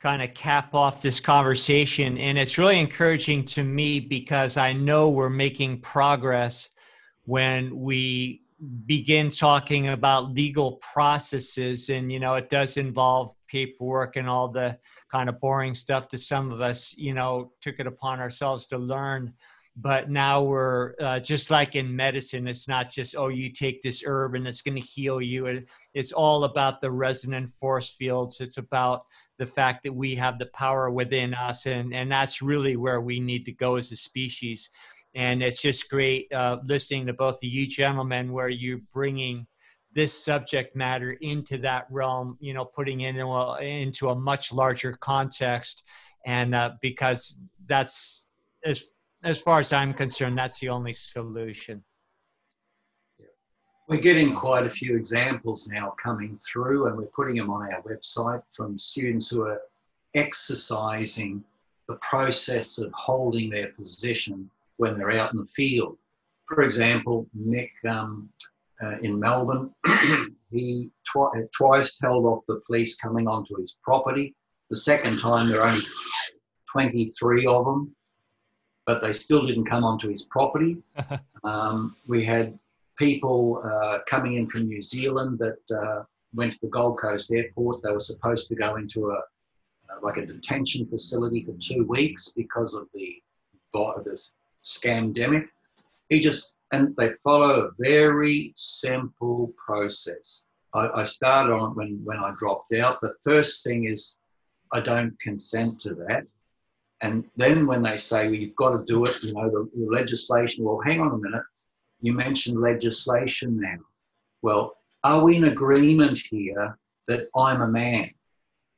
kind of cap off this conversation. And it's really encouraging to me because I know we're making progress when we begin talking about legal processes. And, you know, it does involve paperwork and all the kind of boring stuff that some of us, you know, took it upon ourselves to learn. But now we're uh, just like in medicine, it's not just, oh, you take this herb and it's going to heal you. It, it's all about the resonant force fields. It's about the fact that we have the power within us and and that's really where we need to go as a species and it's just great uh, listening to both of you gentlemen where you're bringing this subject matter into that realm you know putting it in, into a much larger context. And uh, because that's as as far as i'm concerned that's the only solution. We're getting quite a few examples now coming through, and we're putting them on our website from students who are exercising the process of holding their position when they're out in the field. For example, Nick um, uh, in Melbourne, he twi- twice held off the police coming onto his property. The second time, there were only 23 of them, but they still didn't come onto his property. um, we had people uh, coming in from New Zealand that uh, went to the Gold Coast airport. They were supposed to go into a uh, like a detention facility for two weeks because of the this scamdemic. He just and they follow a very simple process. I, I started on it when when I dropped out. The first thing is I don't consent to that. And then when they say, well, you've got to do it, you know, the, the legislation, well, hang on a minute you mentioned legislation now. Well, are we in agreement here that I'm a man?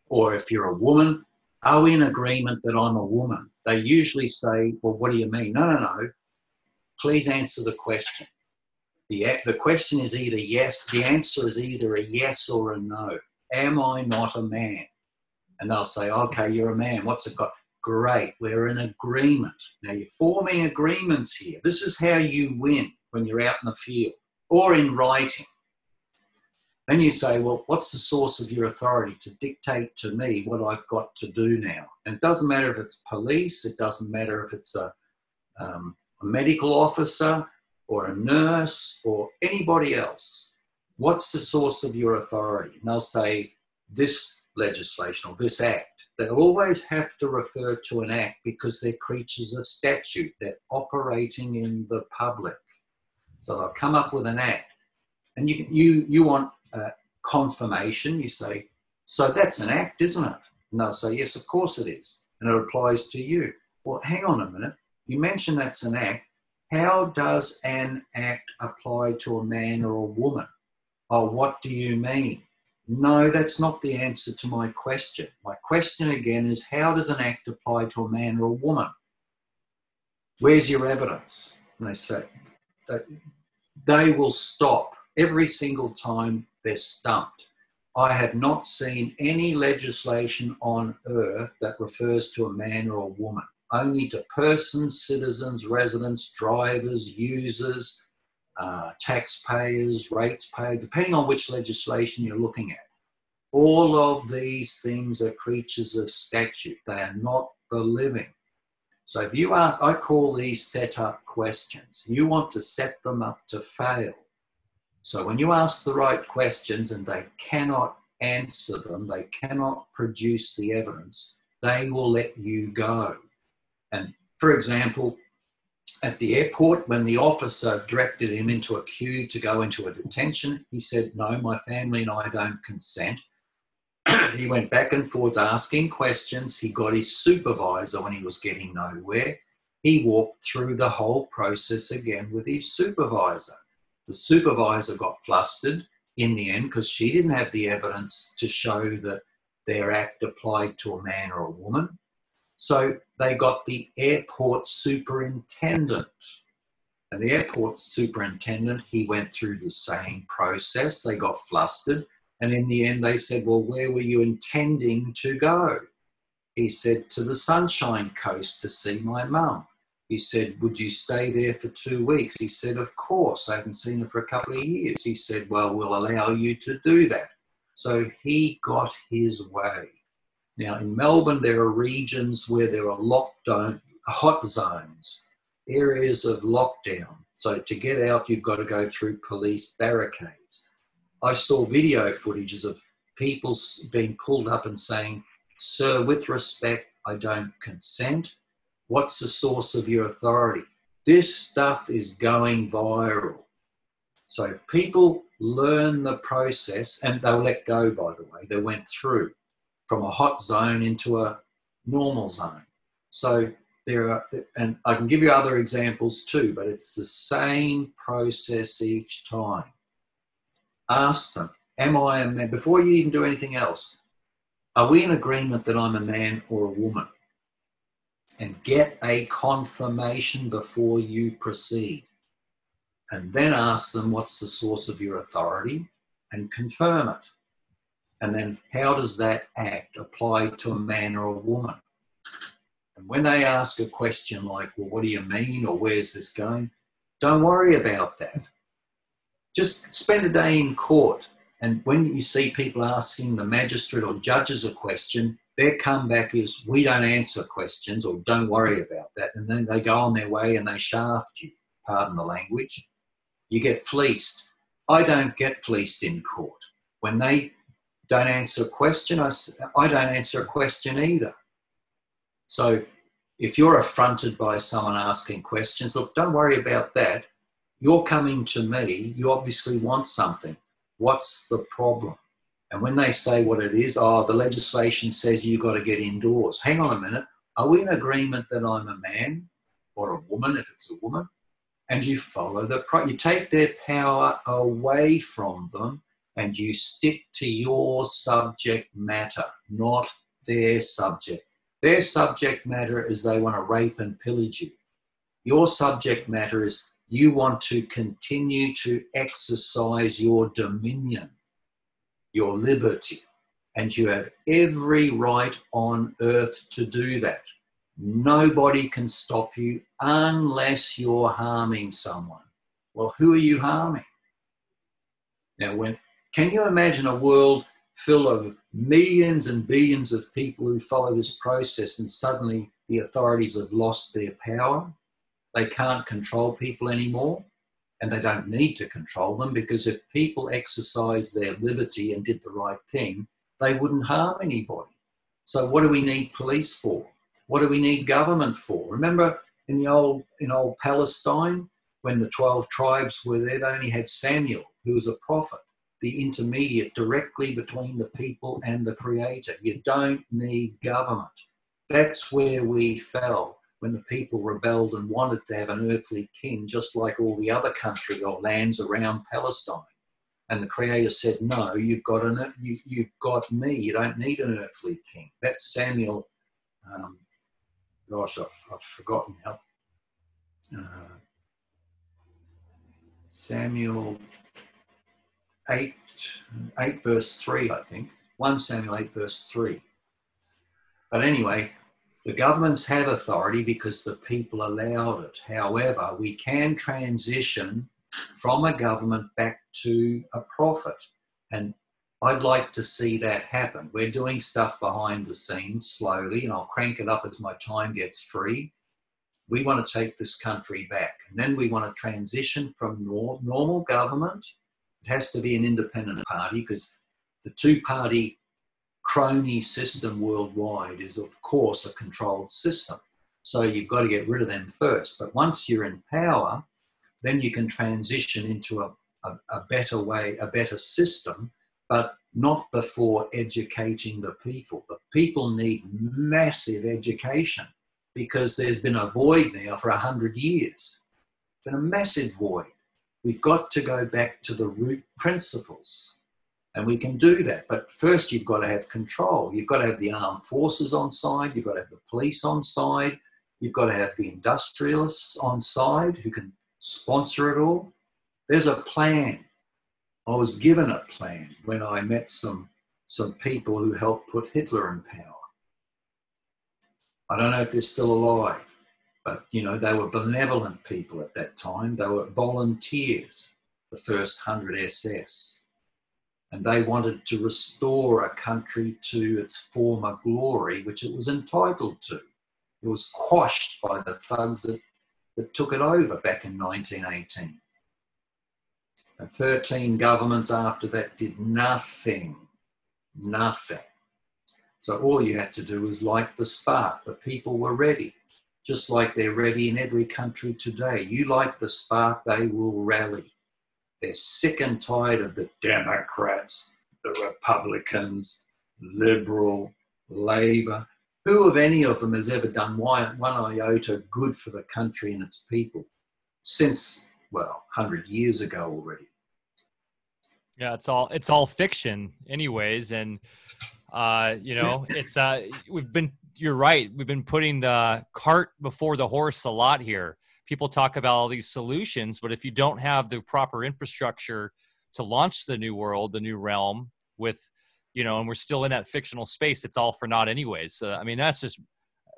Or if you're a woman, are we in agreement that I'm a woman? They usually say, Well, what do you mean? No, no, no. Please answer the question. The, the question is either yes, the answer is either a yes or a no. Am I not a man? And they'll say, Okay, you're a man. What's it got? Great, we're in agreement. Now you're forming agreements here. This is how you win when you're out in the field or in writing. Then you say, well, what's the source of your authority to dictate to me what I've got to do now? And it doesn't matter if it's police, it doesn't matter if it's a, um, a medical officer or a nurse or anybody else. What's the source of your authority? And they'll say, this legislation or this act. They'll always have to refer to an act because they're creatures of statute. They're operating in the public. So they'll come up with an act, and you you you want uh, confirmation. You say, so that's an act, isn't it? And they'll say, yes, of course it is, and it applies to you. Well, hang on a minute. You mentioned that's an act. How does an act apply to a man or a woman? Oh, what do you mean? No, that's not the answer to my question. My question again is how does an act apply to a man or a woman? Where's your evidence? And they say, they will stop every single time they're stumped. I have not seen any legislation on earth that refers to a man or a woman, only to persons, citizens, residents, drivers, users, uh, taxpayers, rates paid, depending on which legislation you're looking at. All of these things are creatures of statute, they are not the living. So if you ask, I call these setup questions. You want to set them up to fail. So when you ask the right questions and they cannot answer them, they cannot produce the evidence, they will let you go. And for example, at the airport, when the officer directed him into a queue to go into a detention, he said, No, my family and I don't consent. he went back and forwards asking questions. He got his supervisor when he was getting nowhere. He walked through the whole process again with his supervisor. The supervisor got flustered in the end because she didn't have the evidence to show that their act applied to a man or a woman. So they got the airport superintendent And the airport superintendent, he went through the same process. They got flustered. And in the end, they said, Well, where were you intending to go? He said, To the Sunshine Coast to see my mum. He said, Would you stay there for two weeks? He said, Of course. I haven't seen her for a couple of years. He said, Well, we'll allow you to do that. So he got his way. Now, in Melbourne, there are regions where there are lockdown, hot zones areas of lockdown. So to get out, you've got to go through police barricades. I saw video footages of people being pulled up and saying, Sir, with respect, I don't consent. What's the source of your authority? This stuff is going viral. So if people learn the process, and they'll let go, by the way, they went through from a hot zone into a normal zone. So there are, and I can give you other examples too, but it's the same process each time. Ask them, Am I a man? Before you even do anything else, are we in agreement that I'm a man or a woman? And get a confirmation before you proceed. And then ask them, What's the source of your authority? And confirm it. And then, how does that act apply to a man or a woman? And when they ask a question like, well, what do you mean, or where's this going? Don't worry about that. Just spend a day in court. And when you see people asking the magistrate or judges a question, their comeback is, we don't answer questions or don't worry about that. And then they go on their way and they shaft you, pardon the language. You get fleeced. I don't get fleeced in court. When they don't answer a question, I, I don't answer a question either. So if you're affronted by someone asking questions, look, don't worry about that. You're coming to me, you obviously want something. What's the problem? And when they say what it is, oh, the legislation says you've got to get indoors. Hang on a minute. Are we in agreement that I'm a man or a woman if it's a woman? And you follow the pro- you take their power away from them and you stick to your subject matter, not their subject their subject matter is they want to rape and pillage you. Your subject matter is you want to continue to exercise your dominion, your liberty, and you have every right on earth to do that. Nobody can stop you unless you're harming someone. Well, who are you harming? Now, when can you imagine a world full of millions and billions of people who follow this process, and suddenly the authorities have lost their power. They can't control people anymore, and they don't need to control them because if people exercised their liberty and did the right thing, they wouldn't harm anybody. So, what do we need police for? What do we need government for? Remember in the old in old Palestine when the twelve tribes were there, they only had Samuel, who was a prophet the intermediate directly between the people and the creator. You don't need government. That's where we fell when the people rebelled and wanted to have an earthly king, just like all the other country or lands around Palestine. And the Creator said, "No, you've got an, you, you've got me. You don't need an earthly king." That's Samuel. Um, gosh, I've, I've forgotten how. Uh, Samuel 8, 8 verse 3, I think. 1 Samuel 8 verse 3. But anyway, the governments have authority because the people allowed it. However, we can transition from a government back to a prophet. And I'd like to see that happen. We're doing stuff behind the scenes slowly, and I'll crank it up as my time gets free. We want to take this country back. And then we want to transition from normal government it has to be an independent party because the two party crony system worldwide is, of course, a controlled system. So you've got to get rid of them first. But once you're in power, then you can transition into a, a, a better way, a better system, but not before educating the people. The people need massive education because there's been a void now for a hundred years. Been a massive void. We've got to go back to the root principles. And we can do that. But first, you've got to have control. You've got to have the armed forces on side. You've got to have the police on side. You've got to have the industrialists on side who can sponsor it all. There's a plan. I was given a plan when I met some, some people who helped put Hitler in power. I don't know if they're still alive, but you know, they were benevolent people at that time. They were volunteers, the first 100 SS. And they wanted to restore a country to its former glory, which it was entitled to. It was quashed by the thugs that, that took it over back in 1918. And 13 governments after that did nothing, nothing. So all you had to do was light the spark. The people were ready, just like they're ready in every country today. You light the spark, they will rally. They're sick and tired of the Democrats, the Republicans, Liberal, Labour. Who of any of them has ever done one iota good for the country and its people since, well, 100 years ago already? Yeah, it's all it's all fiction, anyways, and uh, you know, it's uh, we've been. You're right. We've been putting the cart before the horse a lot here. People talk about all these solutions, but if you don't have the proper infrastructure to launch the new world, the new realm, with you know, and we're still in that fictional space, it's all for naught, anyways. So, I mean, that's just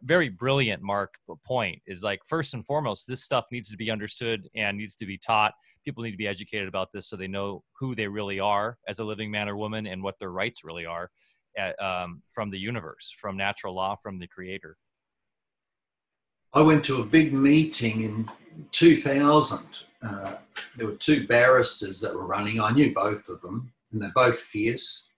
very brilliant mark point is like first and foremost this stuff needs to be understood and needs to be taught people need to be educated about this so they know who they really are as a living man or woman and what their rights really are at, um, from the universe from natural law from the creator i went to a big meeting in 2000 uh, there were two barristers that were running i knew both of them and they're both fierce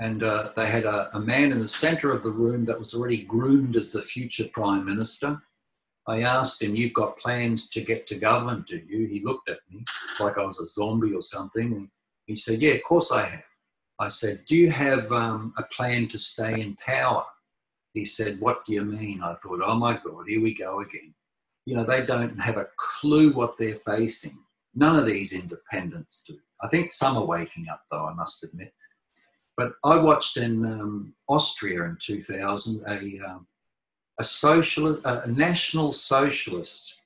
and uh, they had a, a, man in the center of the room that was already groomed as the future prime minister. I asked him, You've got plans to get to government, do you? He looked at me like I was a zombie or something. And he said, Yeah, of course I have. I said, Do you have um, a plan to stay in power? He said, What do you mean? I thought, Oh my God, here we go again. You know, they don't have a clue what they're facing. None of these independents do. I think some are waking up, though, I must admit. But I watched in um, Austria in 2000 a, um, a socialist, a national socialist,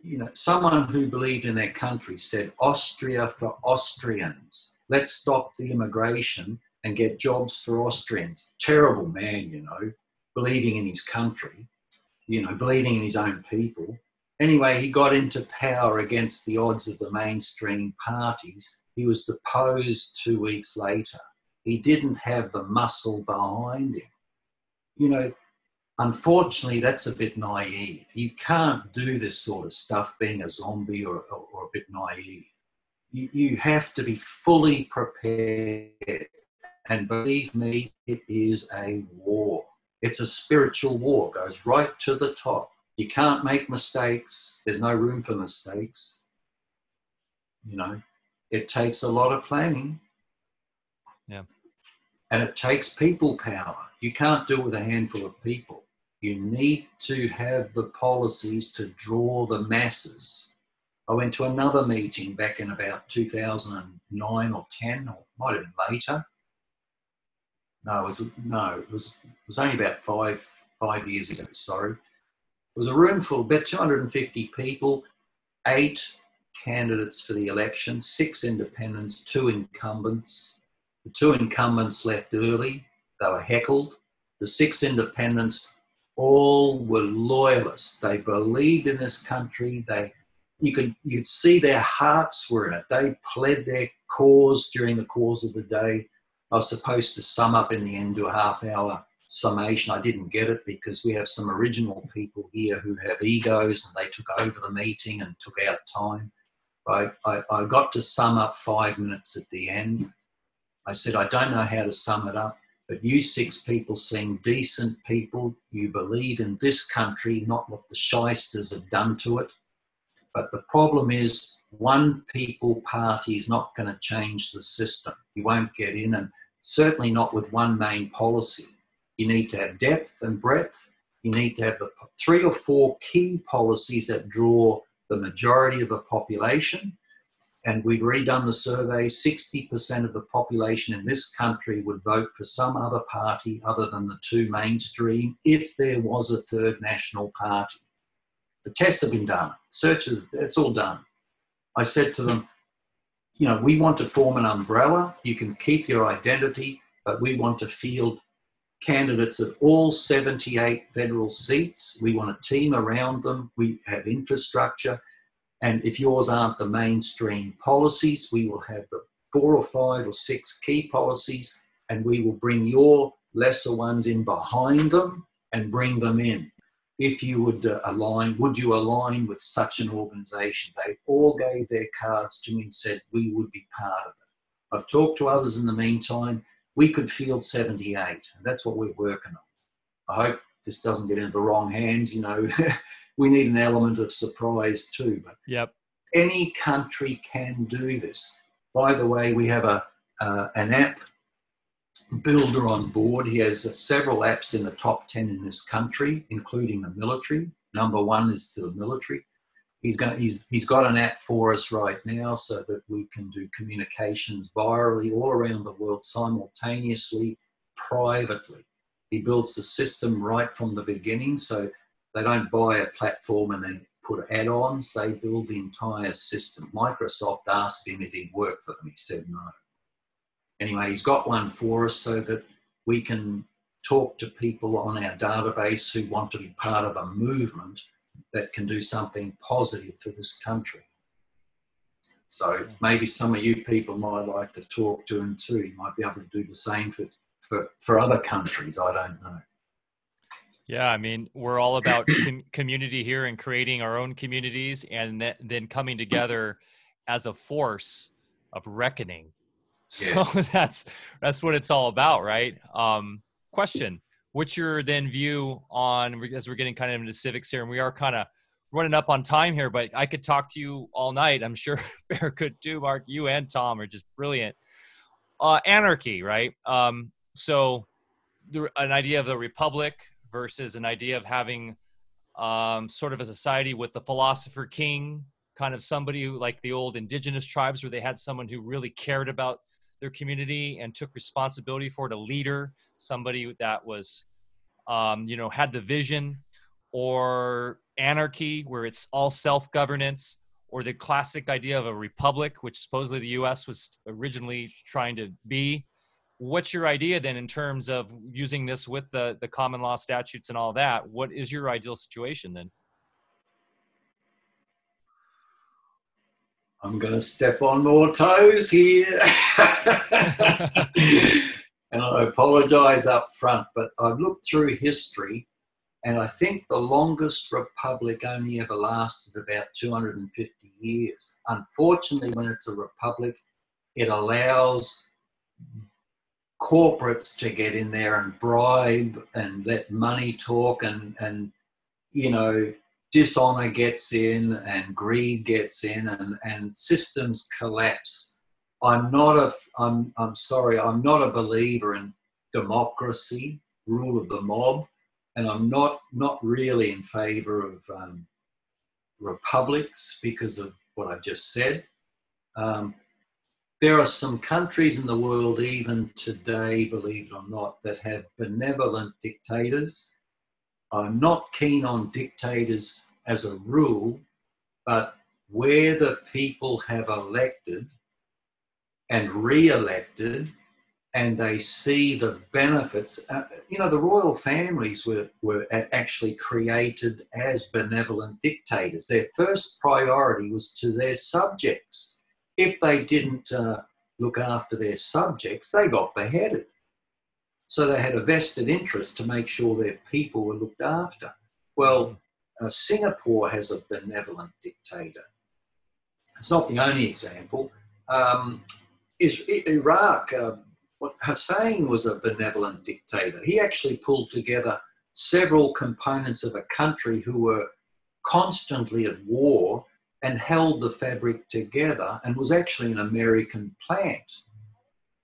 you know, someone who believed in their country said, Austria for Austrians. Let's stop the immigration and get jobs for Austrians. Terrible man, you know, believing in his country, you know, believing in his own people. Anyway, he got into power against the odds of the mainstream parties. He was deposed two weeks later he didn't have the muscle behind him. You know, unfortunately, that's a bit naive. You can't do this sort of stuff being a zombie or, or, or a bit naive. You, you have to be fully prepared. And believe me, it is a war. It's a spiritual war, goes right to the top. You can't make mistakes. There's no room for mistakes. You know, it takes a lot of planning. Yeah. And it takes people power. You can't do it with a handful of people. You need to have the policies to draw the masses. I went to another meeting back in about 2009 or 10, or might have been later. No, it was no, it was it was only about five five years ago. Sorry, it was a room full about 250 people, eight candidates for the election, six independents, two incumbents, the two incumbents left early. They were heckled. The six independents all were loyalists. They believed in this country. They, you could you'd see their hearts were in it. They pled their cause during the course of the day. I was supposed to sum up in the end to a half hour summation. I didn't get it because we have some original people here who have egos and they took over the meeting and took out time. I, I, I got to sum up five minutes at the end. I said, I don't know how to sum it up, but you six people seem decent people. You believe in this country, not what the shysters have done to it. But the problem is, one people party is not going to change the system. You won't get in, and certainly not with one main policy. You need to have depth and breadth. You need to have the three or four key policies that draw the majority of the population and we've redone the survey 60% of the population in this country would vote for some other party other than the two mainstream if there was a third national party. The tests have been done. Searches, it's all done. I said to them, you know, we want to form an umbrella. You can keep your identity, but we want to field candidates at all 78 federal seats. We want a team around them. We have infrastructure. And if yours aren't the mainstream policies, we will have the four or five or six key policies, and we will bring your lesser ones in behind them and bring them in. If you would uh, align, would you align with such an organization? They all gave their cards to me and said we would be part of it. I've talked to others in the meantime. We could field 78, and that's what we're working on. I hope this doesn't get into the wrong hands. You know, we need an element of surprise too. But yep. any country can do this. By the way, we have a uh, an app builder on board. He has several apps in the top 10 in this country, including the military. Number one is to the military. He's, going, he's, he's got an app for us right now so that we can do communications virally all around the world simultaneously, privately. He builds the system right from the beginning so they don't buy a platform and then put add ons, they build the entire system. Microsoft asked him if he'd work for them. He said no anyway, he's got one for us so that we can talk to people on our database who want to be part of a movement that can do something positive for this country. So maybe some of you people might like to talk to him too. You might be able to do the same for, for, for other countries. I don't know. Yeah, I mean, we're all about com- community here and creating our own communities and then coming together as a force of reckoning so yeah. that's that's what it's all about, right? Um, question: What's your then view on as we're getting kind of into civics here, and we are kind of running up on time here, but I could talk to you all night. I'm sure Bear could too. Mark, you and Tom are just brilliant. Uh, anarchy, right? Um, so the, an idea of the republic versus an idea of having um, sort of a society with the philosopher king, kind of somebody who, like the old indigenous tribes, where they had someone who really cared about their community and took responsibility for it, a leader, somebody that was, um, you know, had the vision, or anarchy, where it's all self governance, or the classic idea of a republic, which supposedly the US was originally trying to be. What's your idea then in terms of using this with the, the common law statutes and all that? What is your ideal situation then? I'm going to step on more toes here. and I apologize up front, but I've looked through history and I think the longest republic only ever lasted about 250 years. Unfortunately, when it's a republic, it allows corporates to get in there and bribe and let money talk and, and you know, dishonor gets in and greed gets in and, and systems collapse. I'm not a, I'm, I'm sorry, I'm not a believer in democracy, rule of the mob, and I'm not, not really in favor of um, republics because of what I've just said. Um, there are some countries in the world, even today, believe it or not, that have benevolent dictators I'm not keen on dictators as a rule, but where the people have elected and re elected and they see the benefits. Uh, you know, the royal families were, were actually created as benevolent dictators. Their first priority was to their subjects. If they didn't uh, look after their subjects, they got beheaded. So they had a vested interest to make sure their people were looked after. Well, uh, Singapore has a benevolent dictator. It's not the only example. Um, is Iraq, uh, what Hussein was a benevolent dictator. He actually pulled together several components of a country who were constantly at war and held the fabric together and was actually an American plant.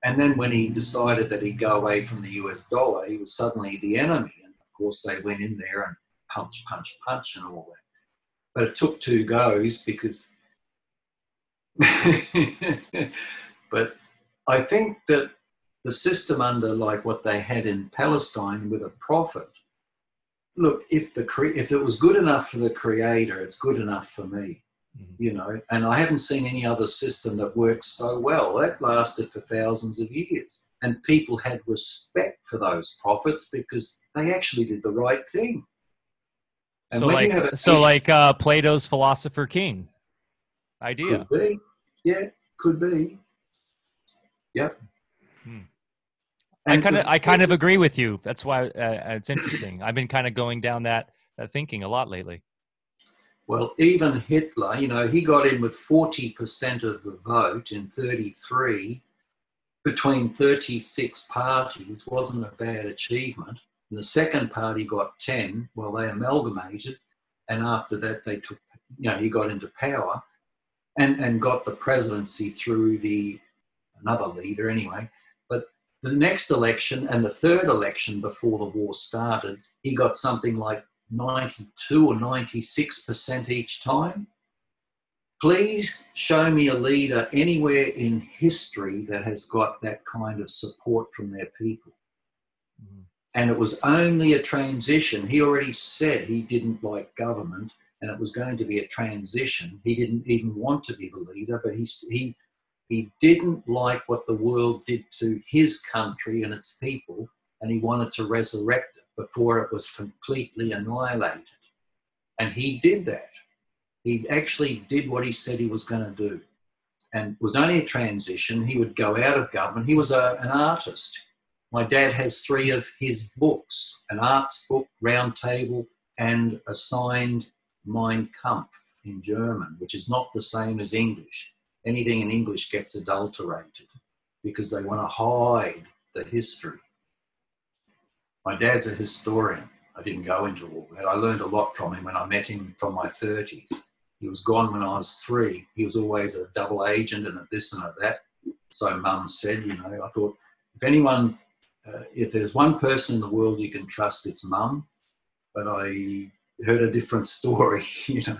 And then when he decided that he'd go away from the US dollar, he was suddenly the enemy. And of course, they went in there and punch, punch, punch, and all that. But it took two goes because. but I think that the system under like what they had in Palestine with a prophet look, if the cre- if it was good enough for the creator, it's good enough for me. Mm-hmm. You know, and I haven't seen any other system that works so well. That lasted for thousands of years, and people had respect for those prophets because they actually did the right thing. And so, like, a, so like uh, Plato's philosopher king idea. Could be, yeah, could be. Yep. Hmm. I kind of I kind of agree with you. That's why uh, it's interesting. I've been kind of going down that that thinking a lot lately. Well, even Hitler, you know, he got in with 40% of the vote in 33 between 36 parties wasn't a bad achievement. And the second party got 10. Well, they amalgamated. And after that, they took, you know, he got into power and, and got the presidency through the, another leader anyway, But the next election and the third election before the war started, he got something like 92 or 96% each time. Please show me a leader anywhere in history that has got that kind of support from their people. Mm-hmm. And it was only a transition. He already said he didn't like government and it was going to be a transition. He didn't even want to be the leader, but he, he he didn't like what the world did to his country and its people, and he wanted to resurrect it before it was completely annihilated. And he did that. He actually did what he said he was going to do. And it was only a transition. He would go out of government. He was a, an artist. My dad has three of his books an arts book, Round Table, and a signed Mein Kampf in German, which is not the same as English anything in English gets adulterated because they want to hide the history. My dad's a historian. I didn't go into all that. I learned a lot from him when I met him from my 30s. He was gone when I was three. He was always a double agent and a this and a that. So mum said, you know, I thought if anyone, uh, if there's one person in the world you can trust, it's mum. But I heard a different story, you know.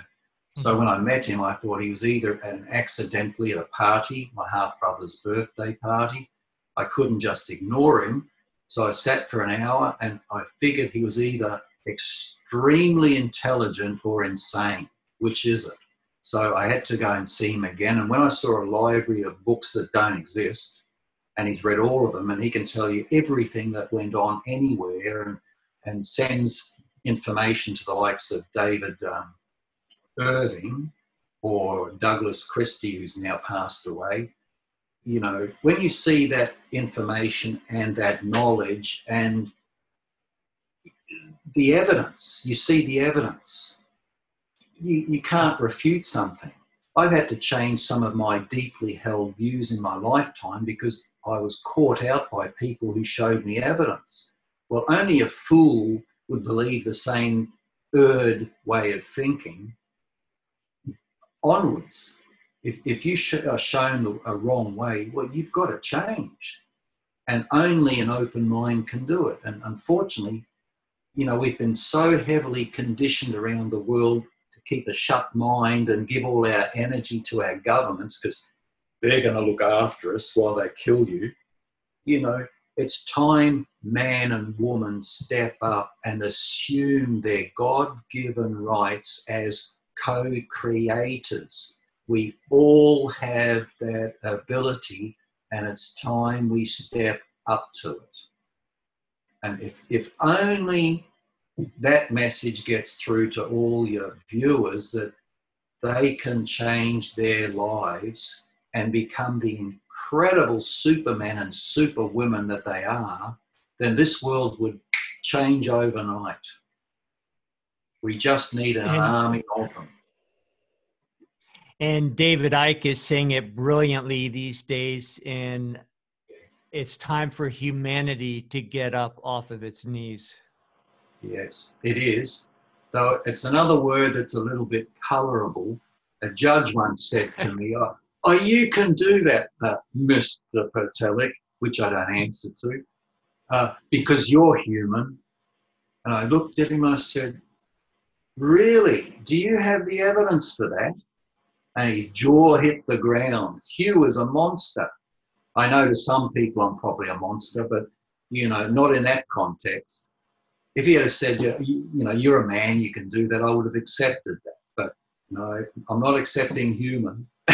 So when I met him, I thought he was either an accidentally at a party, my half brother's birthday party. I couldn't just ignore him. So I sat for an hour and I figured he was either extremely intelligent or insane. Which is it? So I had to go and see him again. And when I saw a library of books that don't exist, and he's read all of them, and he can tell you everything that went on anywhere and, and sends information to the likes of David um, Irving or Douglas Christie, who's now passed away, you know, when you see that information and that knowledge and the evidence, you see the evidence, you, you can't refute something. I've had to change some of my deeply held views in my lifetime because I was caught out by people who showed me evidence. Well, only a fool would believe the same erred way of thinking onwards. If, if you sh- are shown a wrong way, well, you've got to change. And only an open mind can do it. And unfortunately, you know, we've been so heavily conditioned around the world to keep a shut mind and give all our energy to our governments because they're going to look after us while they kill you. You know, it's time man and woman step up and assume their God given rights as co creators. We all have that ability, and it's time we step up to it. And if, if only that message gets through to all your viewers that they can change their lives and become the incredible supermen and superwomen that they are, then this world would change overnight. We just need an and, army of them. And David Icke is saying it brilliantly these days. And it's time for humanity to get up off of its knees. Yes, it is. Though it's another word that's a little bit colorable. A judge once said to me, oh, oh, you can do that, uh, Mr. Pertelic, which I don't answer to, uh, because you're human. And I looked at him and I said, Really? Do you have the evidence for that? And his jaw hit the ground. Hugh is a monster. I know to some people I'm probably a monster, but you know, not in that context. if he had said, you, know, you're a man, you can do that, I would have accepted that. But no, I'm not accepting human.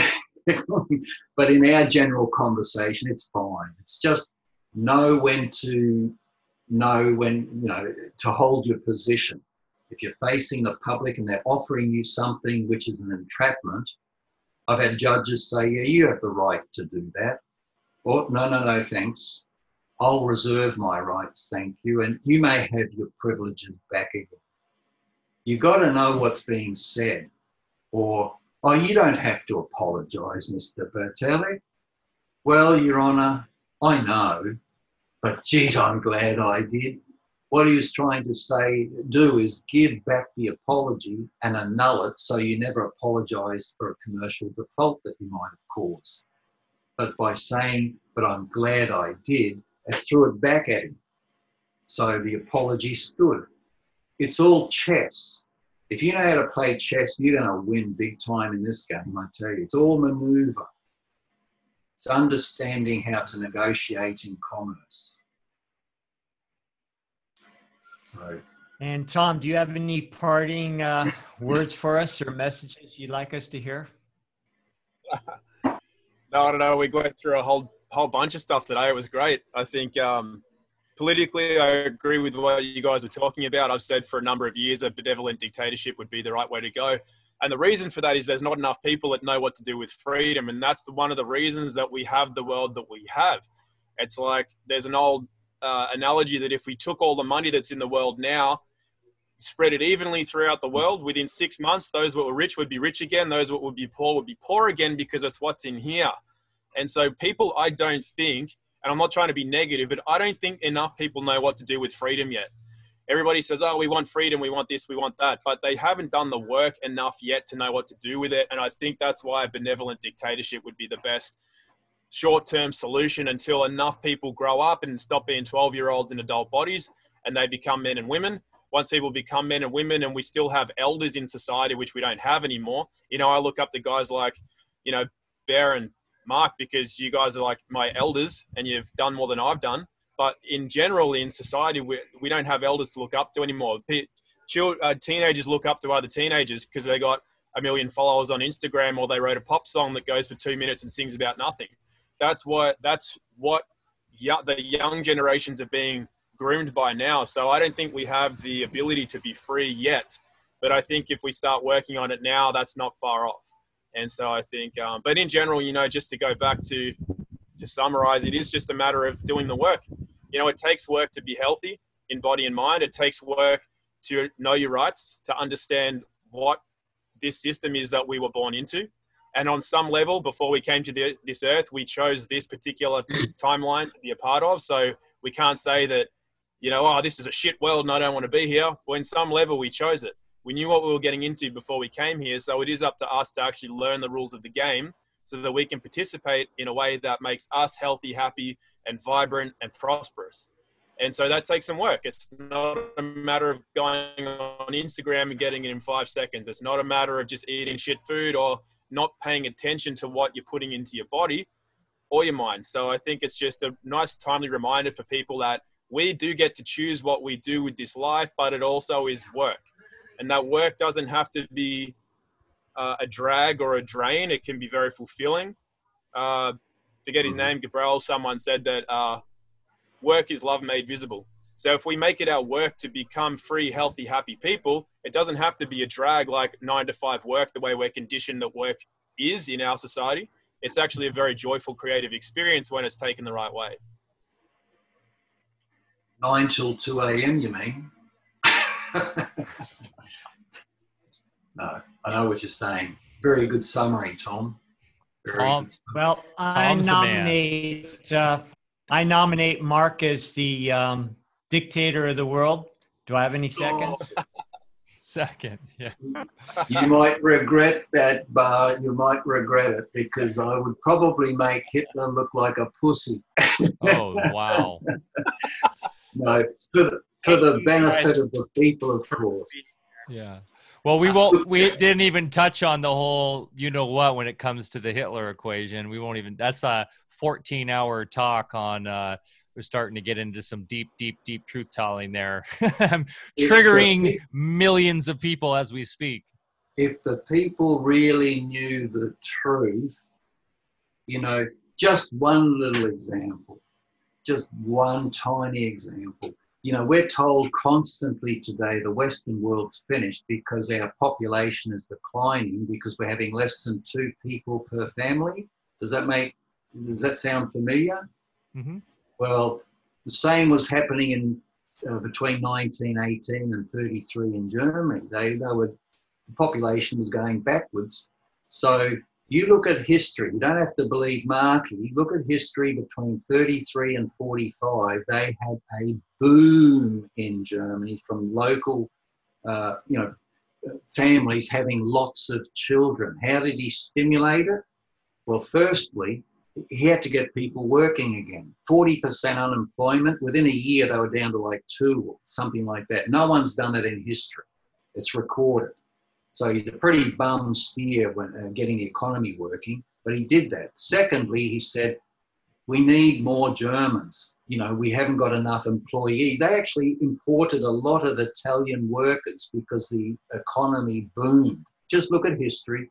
but in our general conversation, it's fine. It's just know when to know when, you know, to hold your position. If you're facing the public and they're offering you something which is an entrapment, I've had judges say, yeah, you have the right to do that. Or, no, no, no, thanks. I'll reserve my rights, thank you. And you may have your privileges back again. You've got to know what's being said. Or, oh, you don't have to apologise, Mr. Bertelli. Well, Your Honour, I know, but geez, I'm glad I did. What he was trying to say, do is give back the apology and annul it so you never apologise for a commercial default that you might have caused. But by saying, but I'm glad I did, it threw it back at him. So the apology stood. It's all chess. If you know how to play chess, you're going to win big time in this game, I tell you. It's all maneuver. It's understanding how to negotiate in commerce. So. And Tom, do you have any parting uh, words for us or messages you'd like us to hear? no, I don't know. We went through a whole whole bunch of stuff today. It was great. I think um, politically, I agree with what you guys were talking about. I've said for a number of years a benevolent dictatorship would be the right way to go. And the reason for that is there's not enough people that know what to do with freedom. And that's the, one of the reasons that we have the world that we have. It's like there's an old uh, analogy that if we took all the money that's in the world now, spread it evenly throughout the world, within six months, those that were rich would be rich again, those that would be poor would be poor again because it's what's in here. And so, people, I don't think, and I'm not trying to be negative, but I don't think enough people know what to do with freedom yet. Everybody says, oh, we want freedom, we want this, we want that, but they haven't done the work enough yet to know what to do with it. And I think that's why a benevolent dictatorship would be the best short term solution until enough people grow up and stop being 12 year olds in adult bodies and they become men and women. Once people become men and women, and we still have elders in society, which we don't have anymore. You know, I look up to guys like, you know, Bear and Mark because you guys are like my elders and you've done more than I've done. But in general, in society, we, we don't have elders to look up to anymore. Children, uh, teenagers look up to other teenagers because they got a million followers on Instagram or they wrote a pop song that goes for two minutes and sings about nothing that's what that's what the young generations are being groomed by now. So I don't think we have the ability to be free yet. But I think if we start working on it now, that's not far off. And so I think, um, but in general, you know, just to go back to to summarize, it is just a matter of doing the work. You know, it takes work to be healthy in body and mind. It takes work to know your rights, to understand what this system is that we were born into, and on some level, before we came to the, this earth, we chose this particular timeline to be a part of. So we can't say that, you know, oh, this is a shit world and I don't want to be here. Well, in some level, we chose it. We knew what we were getting into before we came here. So it is up to us to actually learn the rules of the game so that we can participate in a way that makes us healthy, happy, and vibrant and prosperous. And so that takes some work. It's not a matter of going on Instagram and getting it in five seconds. It's not a matter of just eating shit food or not paying attention to what you're putting into your body or your mind. So I think it's just a nice, timely reminder for people that we do get to choose what we do with this life, but it also is work. And that work doesn't have to be uh, a drag or a drain, it can be very fulfilling. Uh, forget his mm-hmm. name, Gabriel, someone said that uh, work is love made visible. So if we make it our work to become free, healthy, happy people, it doesn't have to be a drag like nine to five work, the way we're conditioned that work is in our society. It's actually a very joyful, creative experience when it's taken the right way. Nine till 2 a.m., you mean? no, I know what you're saying. Very good summary, Tom. Very Tom, well, I nominate. Uh, I nominate Mark as the um, dictator of the world. Do I have any seconds? Second, yeah. You might regret that, but you might regret it because I would probably make Hitler look like a pussy. oh, wow. no, for the, for the benefit of the people, of course. Yeah. Well, we won't. We didn't even touch on the whole, you know what, when it comes to the Hitler equation. We won't even. That's a 14-hour talk on uh, we're starting to get into some deep, deep, deep truth telling there. Triggering millions of people as we speak. If the people really knew the truth, you know, just one little example, just one tiny example. You know, we're told constantly today the Western world's finished because our population is declining because we're having less than two people per family. Does that make, does that sound familiar? Mm-hmm. Well, the same was happening in uh, between 1918 and 33 in Germany. They, they were, the population was going backwards. So you look at history, you don't have to believe Markey, look at history between 33 and 45. They had a boom in Germany from local, uh, you know, families having lots of children. How did he stimulate it? Well, firstly, he had to get people working again. 40% unemployment. Within a year, they were down to like two or something like that. No one's done it in history. It's recorded. So he's a pretty bum steer when uh, getting the economy working, but he did that. Secondly, he said, we need more Germans. You know, we haven't got enough employees. They actually imported a lot of Italian workers because the economy boomed. Just look at history.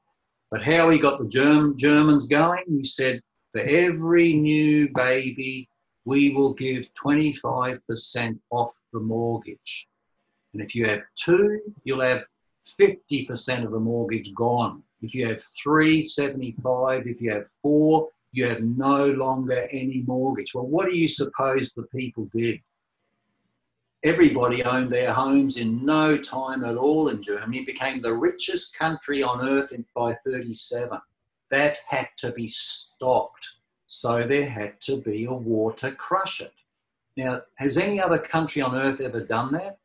But how he got the Germ- Germans going, he said, for every new baby, we will give 25% off the mortgage. And if you have two, you'll have 50% of the mortgage gone. If you have three, 75. If you have four, you have no longer any mortgage. Well, what do you suppose the people did? Everybody owned their homes in no time at all in Germany. It became the richest country on earth by 37 that had to be stopped. So there had to be a war to crush it. Now, has any other country on earth ever done that?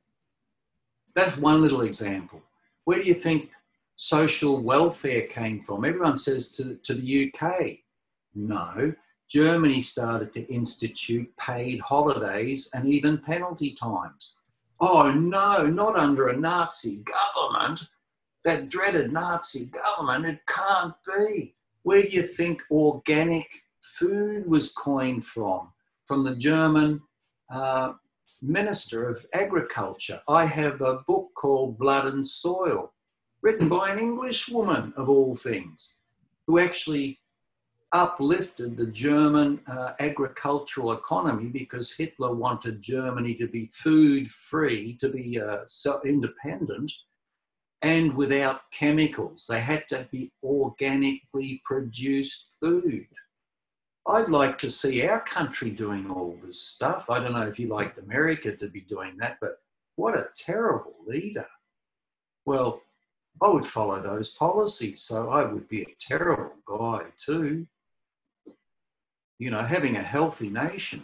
That's one little example. Where do you think social welfare came from? Everyone says to, to the UK. No, Germany started to institute paid holidays and even penalty times. Oh no, not under a Nazi government that dreaded Nazi government. It can't be. Where do you think organic food was coined from? From the German uh, Minister of Agriculture. I have a book called Blood and Soil, written by an English woman of all things, who actually uplifted the German uh, agricultural economy because Hitler wanted Germany to be food free, to be uh, independent, and without chemicals. They had to be organically produced food. I'd like to see our country doing all this stuff. I don't know if you liked America to be doing that, but what a terrible leader. Well, I would follow those policies, so I would be a terrible guy too. You know, having a healthy nation.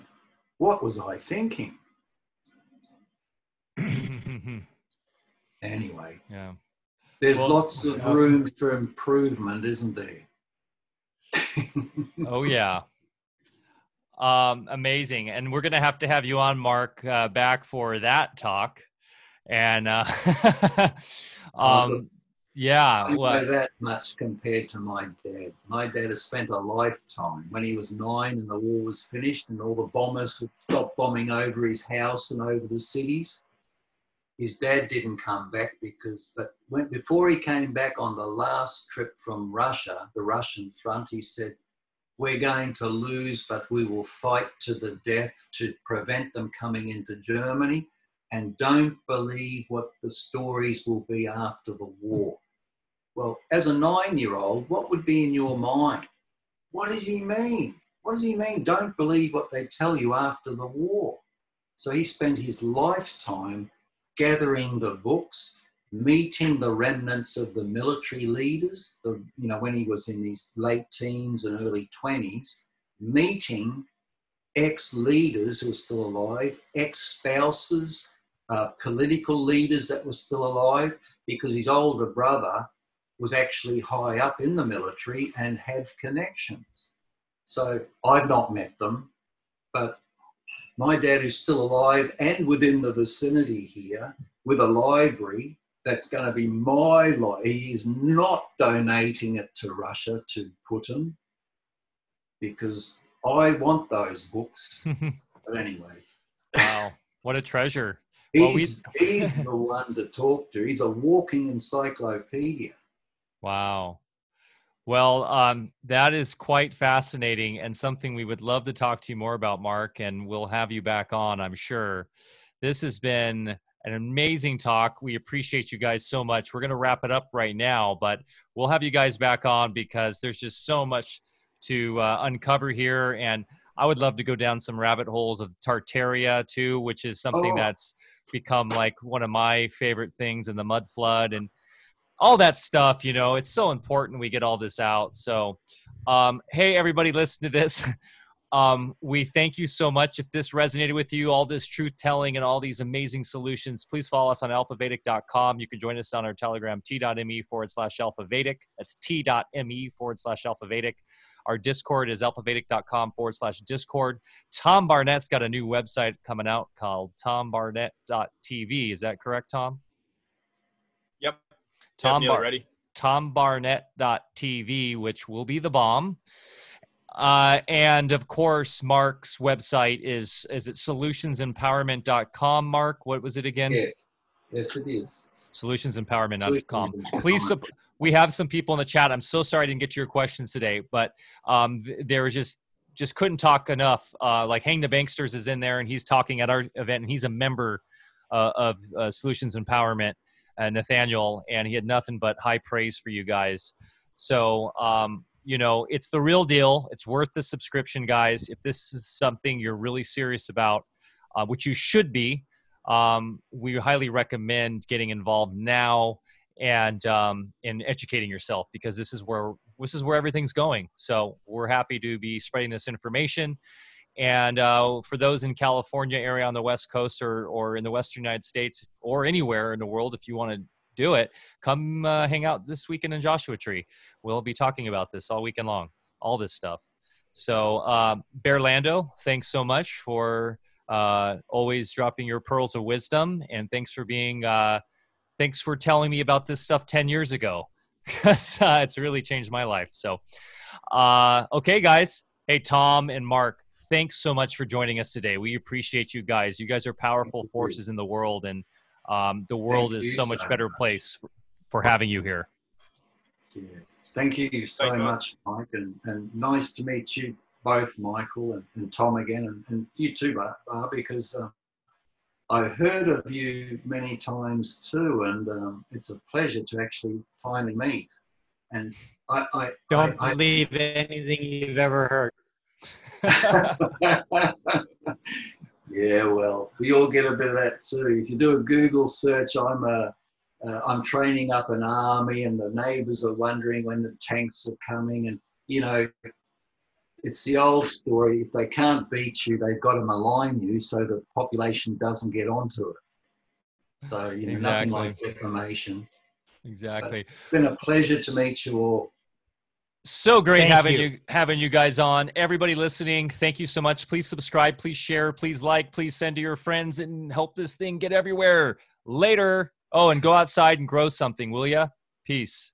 What was I thinking? anyway. Yeah. There's well, lots of room for improvement, isn't there? oh yeah. Um, amazing, and we're gonna have to have you on, Mark, uh, back for that talk. And uh, um, yeah, well, that much compared to my dad. My dad has spent a lifetime. When he was nine and the war was finished, and all the bombers had stopped bombing over his house and over the cities his dad didn't come back because, but when, before he came back on the last trip from Russia, the Russian front, he said, We're going to lose, but we will fight to the death to prevent them coming into Germany. And don't believe what the stories will be after the war. Well, as a nine year old, what would be in your mind? What does he mean? What does he mean? Don't believe what they tell you after the war. So he spent his lifetime gathering the books, meeting the remnants of the military leaders, the, you know, when he was in his late teens and early 20s, meeting ex leaders who are still alive, ex spouses, uh, political leaders that were still alive, because his older brother was actually high up in the military and had connections. So I've not met them, but my dad is still alive and within the vicinity here with a library that's going to be my library. He is not donating it to Russia, to Putin, because I want those books. But anyway. Wow, what a treasure! He's well, he's the one to talk to. He's a walking encyclopedia. Wow. Well, um, that is quite fascinating and something we would love to talk to you more about, Mark, and we'll have you back on, I'm sure. This has been an amazing talk. We appreciate you guys so much. We're going to wrap it up right now, but we'll have you guys back on because there's just so much to uh, uncover here. And I would love to go down some rabbit holes of Tartaria too, which is something oh. that's become like one of my favorite things in the mud flood and all that stuff. You know, it's so important we get all this out. So, um, hey, everybody, listen to this. Um, we thank you so much. If this resonated with you, all this truth telling and all these amazing solutions, please follow us on alphavedic.com. You can join us on our telegram, t.me forward slash alphavedic. That's t.me forward slash alphavedic. Our Discord is alphavedic.com forward slash Discord. Tom Barnett's got a new website coming out called tombarnett.tv. Is that correct, Tom? Yep. Tom yep, Bar- ready. tombarnett.tv, which will be the bomb. Uh, and of course, Mark's website is is it solutionsempowerment.com. Mark, what was it again? Yes, yes it is. Solutionsempowerment.com. Please, we have some people in the chat. I'm so sorry I didn't get to your questions today, but um, there was just just couldn't talk enough. Uh, like Hang the Banksters is in there, and he's talking at our event, and he's a member uh, of uh, Solutions Empowerment, uh, Nathaniel, and he had nothing but high praise for you guys. So um, you know, it's the real deal. It's worth the subscription, guys. If this is something you're really serious about, uh, which you should be, um, we highly recommend getting involved now and um, in educating yourself because this is where this is where everything's going. So we're happy to be spreading this information. And uh, for those in California area on the West Coast or, or in the Western United States or anywhere in the world, if you want to do it, come uh, hang out this weekend in Joshua Tree. We'll be talking about this all weekend long, all this stuff. So, uh, Bear Lando, thanks so much for uh, always dropping your pearls of wisdom, and thanks for being, uh, thanks for telling me about this stuff ten years ago, uh, it's really changed my life. So, uh, okay, guys. Hey, Tom and Mark, thanks so much for joining us today. We appreciate you guys. You guys are powerful forces in the world, and um, the world Thank is so much so better much. place for, for, having you here. Yes. Thank you so Thanks, much, Mike, and, and nice to meet you both, Michael and, and Tom again, and, and you too, Bar, because uh, I've heard of you many times too, and um, it's a pleasure to actually finally meet. And I, I don't I, believe I, anything you've ever heard. Yeah, well, we all get a bit of that too. If you do a Google search, I'm a, uh, I'm training up an army, and the neighbours are wondering when the tanks are coming, and you know, it's the old story. If they can't beat you, they've got to malign you so the population doesn't get onto it. So you know, exactly. nothing like defamation. Exactly. But it's been a pleasure to meet you all. So great thank having you. you. having you guys on. Everybody listening, thank you so much. Please subscribe, please share, please like, please send to your friends and help this thing get everywhere. Later. Oh, and go outside and grow something, will ya? Peace.